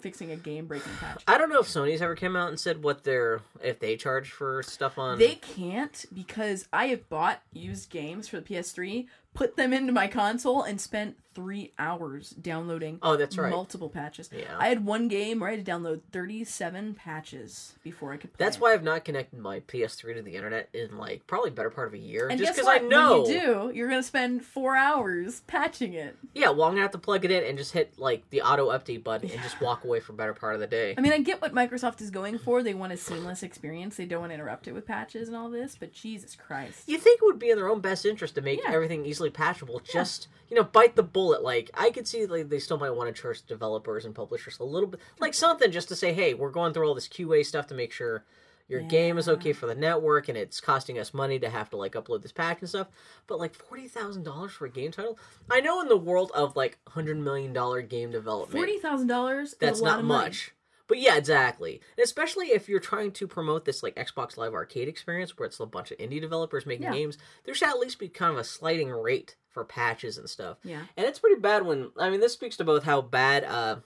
fixing a game breaking patch. I don't know if Sony's ever came out and said what their if they charge for stuff on. They can't because I have bought used games for the PS3, put them into my console, and spent three hours downloading. Oh, that's right. Multiple patches. Yeah. I had one game where I had to download 37 patches before I could play. That's it. why I've not connected my PS3 to the internet in like probably better part of a year. And just because I know. When you do, you're gonna spend four hours patching it. Yeah, well, I'm gonna have to plug it in and just hit like the auto update button and just walk away for a better part of the day. I mean, I get what Microsoft is going for. They want a seamless experience. They don't want to interrupt it with patches and all this. But Jesus Christ, You think it would be in their own best interest to make Yeah. everything easily patchable? Just you know, bite the bullet. Like I could see, like they still might want to charge developers and publishers a little bit, like something just to say, hey, we're going through all this QA stuff to make sure your game is okay for the network, and it's costing us money to have to like upload this patch and stuff. But like forty thousand dollars for a game title, I know in the world of like hundred million dollar game development, forty thousand dollars. that's a lot not of money. much. But yeah, exactly. And especially if you're trying to promote this like Xbox Live Arcade experience where it's a bunch of indie developers making Yeah. games, there should at least be kind of a sliding rate for patches and stuff. Yeah. And it's pretty bad when I mean this speaks to both how bad uh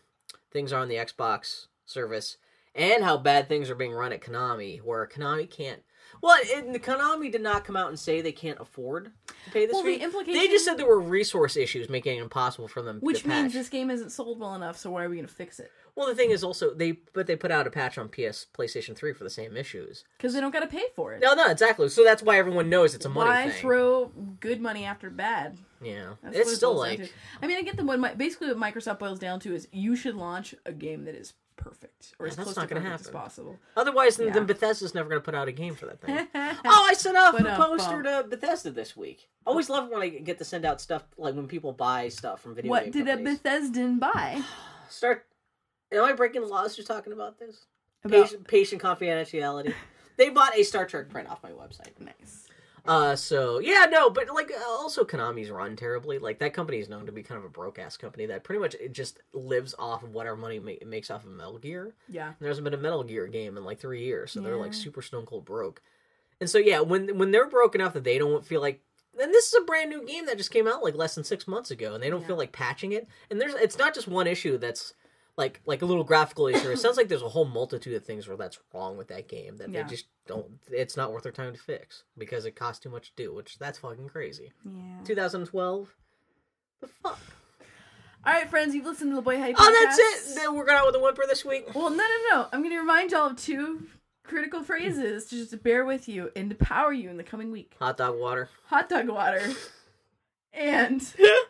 things are on the Xbox service and how bad things are being run at Konami, where Konami can't well, the Konami did not come out and say they can't afford to pay this Well, the fee. implication- They just said there were resource issues making it impossible for them Which to means patch. this game isn't sold well enough. So why are we gonna fix it? Well, the thing is also they but they put out a patch on PS PlayStation 3 for the same issues. Because they don't got to pay for it. No, no, exactly. So that's why everyone knows it's a money why thing. throw good money after bad? yeah, That's it's it still like to. I mean, I get the one. Basically, what Microsoft boils down to is you should launch a game that is perfect or Yeah, as that's close not to perfect as possible. otherwise then, Yeah. then Bethesda's never going to put out a game for that thing. oh, I sent off But, a poster to Bethesda this week. Always love when I get to send out stuff like when people buy stuff from video what game did a companies. Bethesdan buy? Start Am I breaking the laws just talking about this? About Patient, patient confidentiality. they bought a Star Trek print off my website. Nice. Uh, so yeah, no, but like also Konami's run terribly. Like that company is known to be kind of a broke ass company that pretty much it just lives off of whatever money ma- it makes off of Metal Gear. Yeah. And there hasn't been a Metal Gear game in like three years, so they're like super stone cold broke. And so yeah, when when they're broke enough that they don't feel like, and this is a brand new game that just came out like less than six months ago, and they don't Yeah. feel like patching it. And there's it's not just one issue that's like like a little graphical issue. It sounds like there's a whole multitude of things where that's wrong with that game that Yeah. they just don't. It's not worth their time to fix because it costs too much to do, which that's fucking crazy. Yeah. 2012. The fuck? All right, friends, you've listened to the Boy Howdy Oh, that's it. Then we're going out with a whimper this week. Well, no, no, no. I'm going to remind y'all of two critical phrases to just bear with you and to power you in the coming week. Hot dog water. Hot dog water and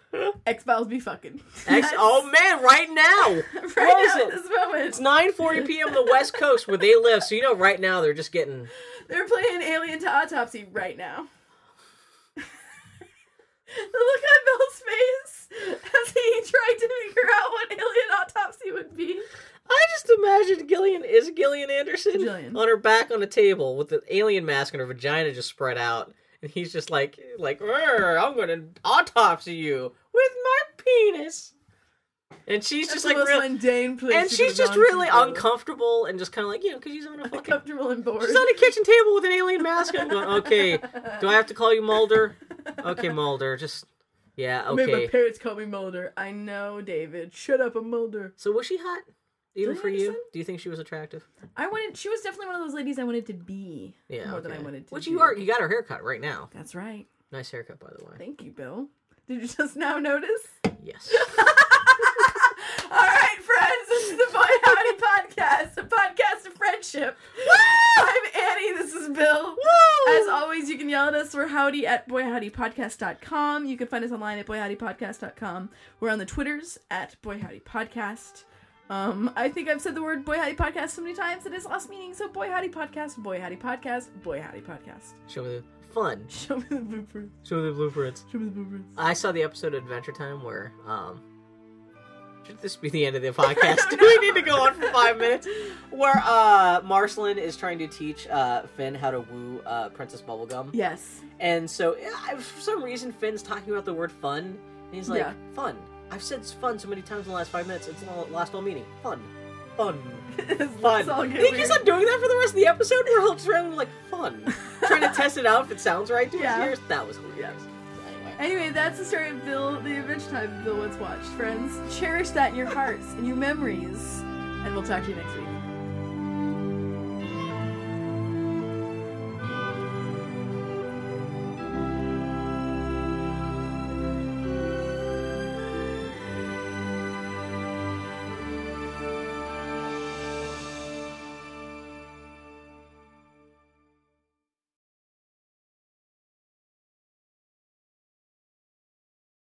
X Files be fucking. X. Oh man, right now. right now, it? at this moment, It's 9:40 p.m. the West Coast where they live, so you know right now they're just getting. they're playing Alien to Autopsy right now. the look on Bill's face as he tried to figure out what Alien Autopsy would be. I just imagined Gillian is Gillian Anderson Gillian. on her back on a table with the alien mask and her vagina just spread out, and he's just like, like, "Rrr, I'm gonna autopsy you with my penis, and she's That's just like, most real, mundane place. and she's just really people. uncomfortable and just kind of like, you know, because she's on a fucking uncomfortable and bored. She's on a kitchen table with an alien mask on. Going, okay, do I have to call you Mulder? Okay, Mulder. Just yeah. I made my parents call me Mulder. I know, David. Shut up, I'm Mulder. So was she hot? Even for you? Do you think she was attractive? I wanted. She was definitely one of those ladies I wanted to be. Yeah. more than I wanted to. Which do. you are. You got her haircut right now. That's right. Nice haircut, by the way. Thank you, Bill. Did you just now notice? Yes. All right, friends. This is the Boy Howdy podcast, a podcast of friendship. I'm Annie. This is Bill. As always, you can yell at us. We're howdy at boyhowdypodcast.com. You can find us online at boyhowdypodcast.com. We're on the Twitters at boyhowdypodcast. Um, I think I've said the word boy howdy podcast so many times that it's lost meaning. So boy howdy podcast, boy howdy podcast, boy howdy podcast. Show me the fun. Show me the blueprints. Show me the blueprints. Show me the bloopers. I saw the episode of Adventure Time where um. Should this be the end of the podcast? Do we need to go on for five minutes? Where uh Marceline is trying to teach uh Finn how to woo uh Princess Bubblegum. Yes. And so, I- for some reason, Finn's talking about the word fun. And he's like, Yeah. fun. I've said fun so many times in the last five minutes, it's all- lost all meaning. Fun. Fun. It's Fun. all I get think he's weird. not doing that for the rest of the episode. We're all just around like, fun. Trying to test it out if it sounds right to Yeah. his ears. That was hilarious. Anyway. Anyway, that's the story of Bill, the Adventure Time Bill once watched. Friends, cherish that in your hearts and your memories. And we'll talk to you next week.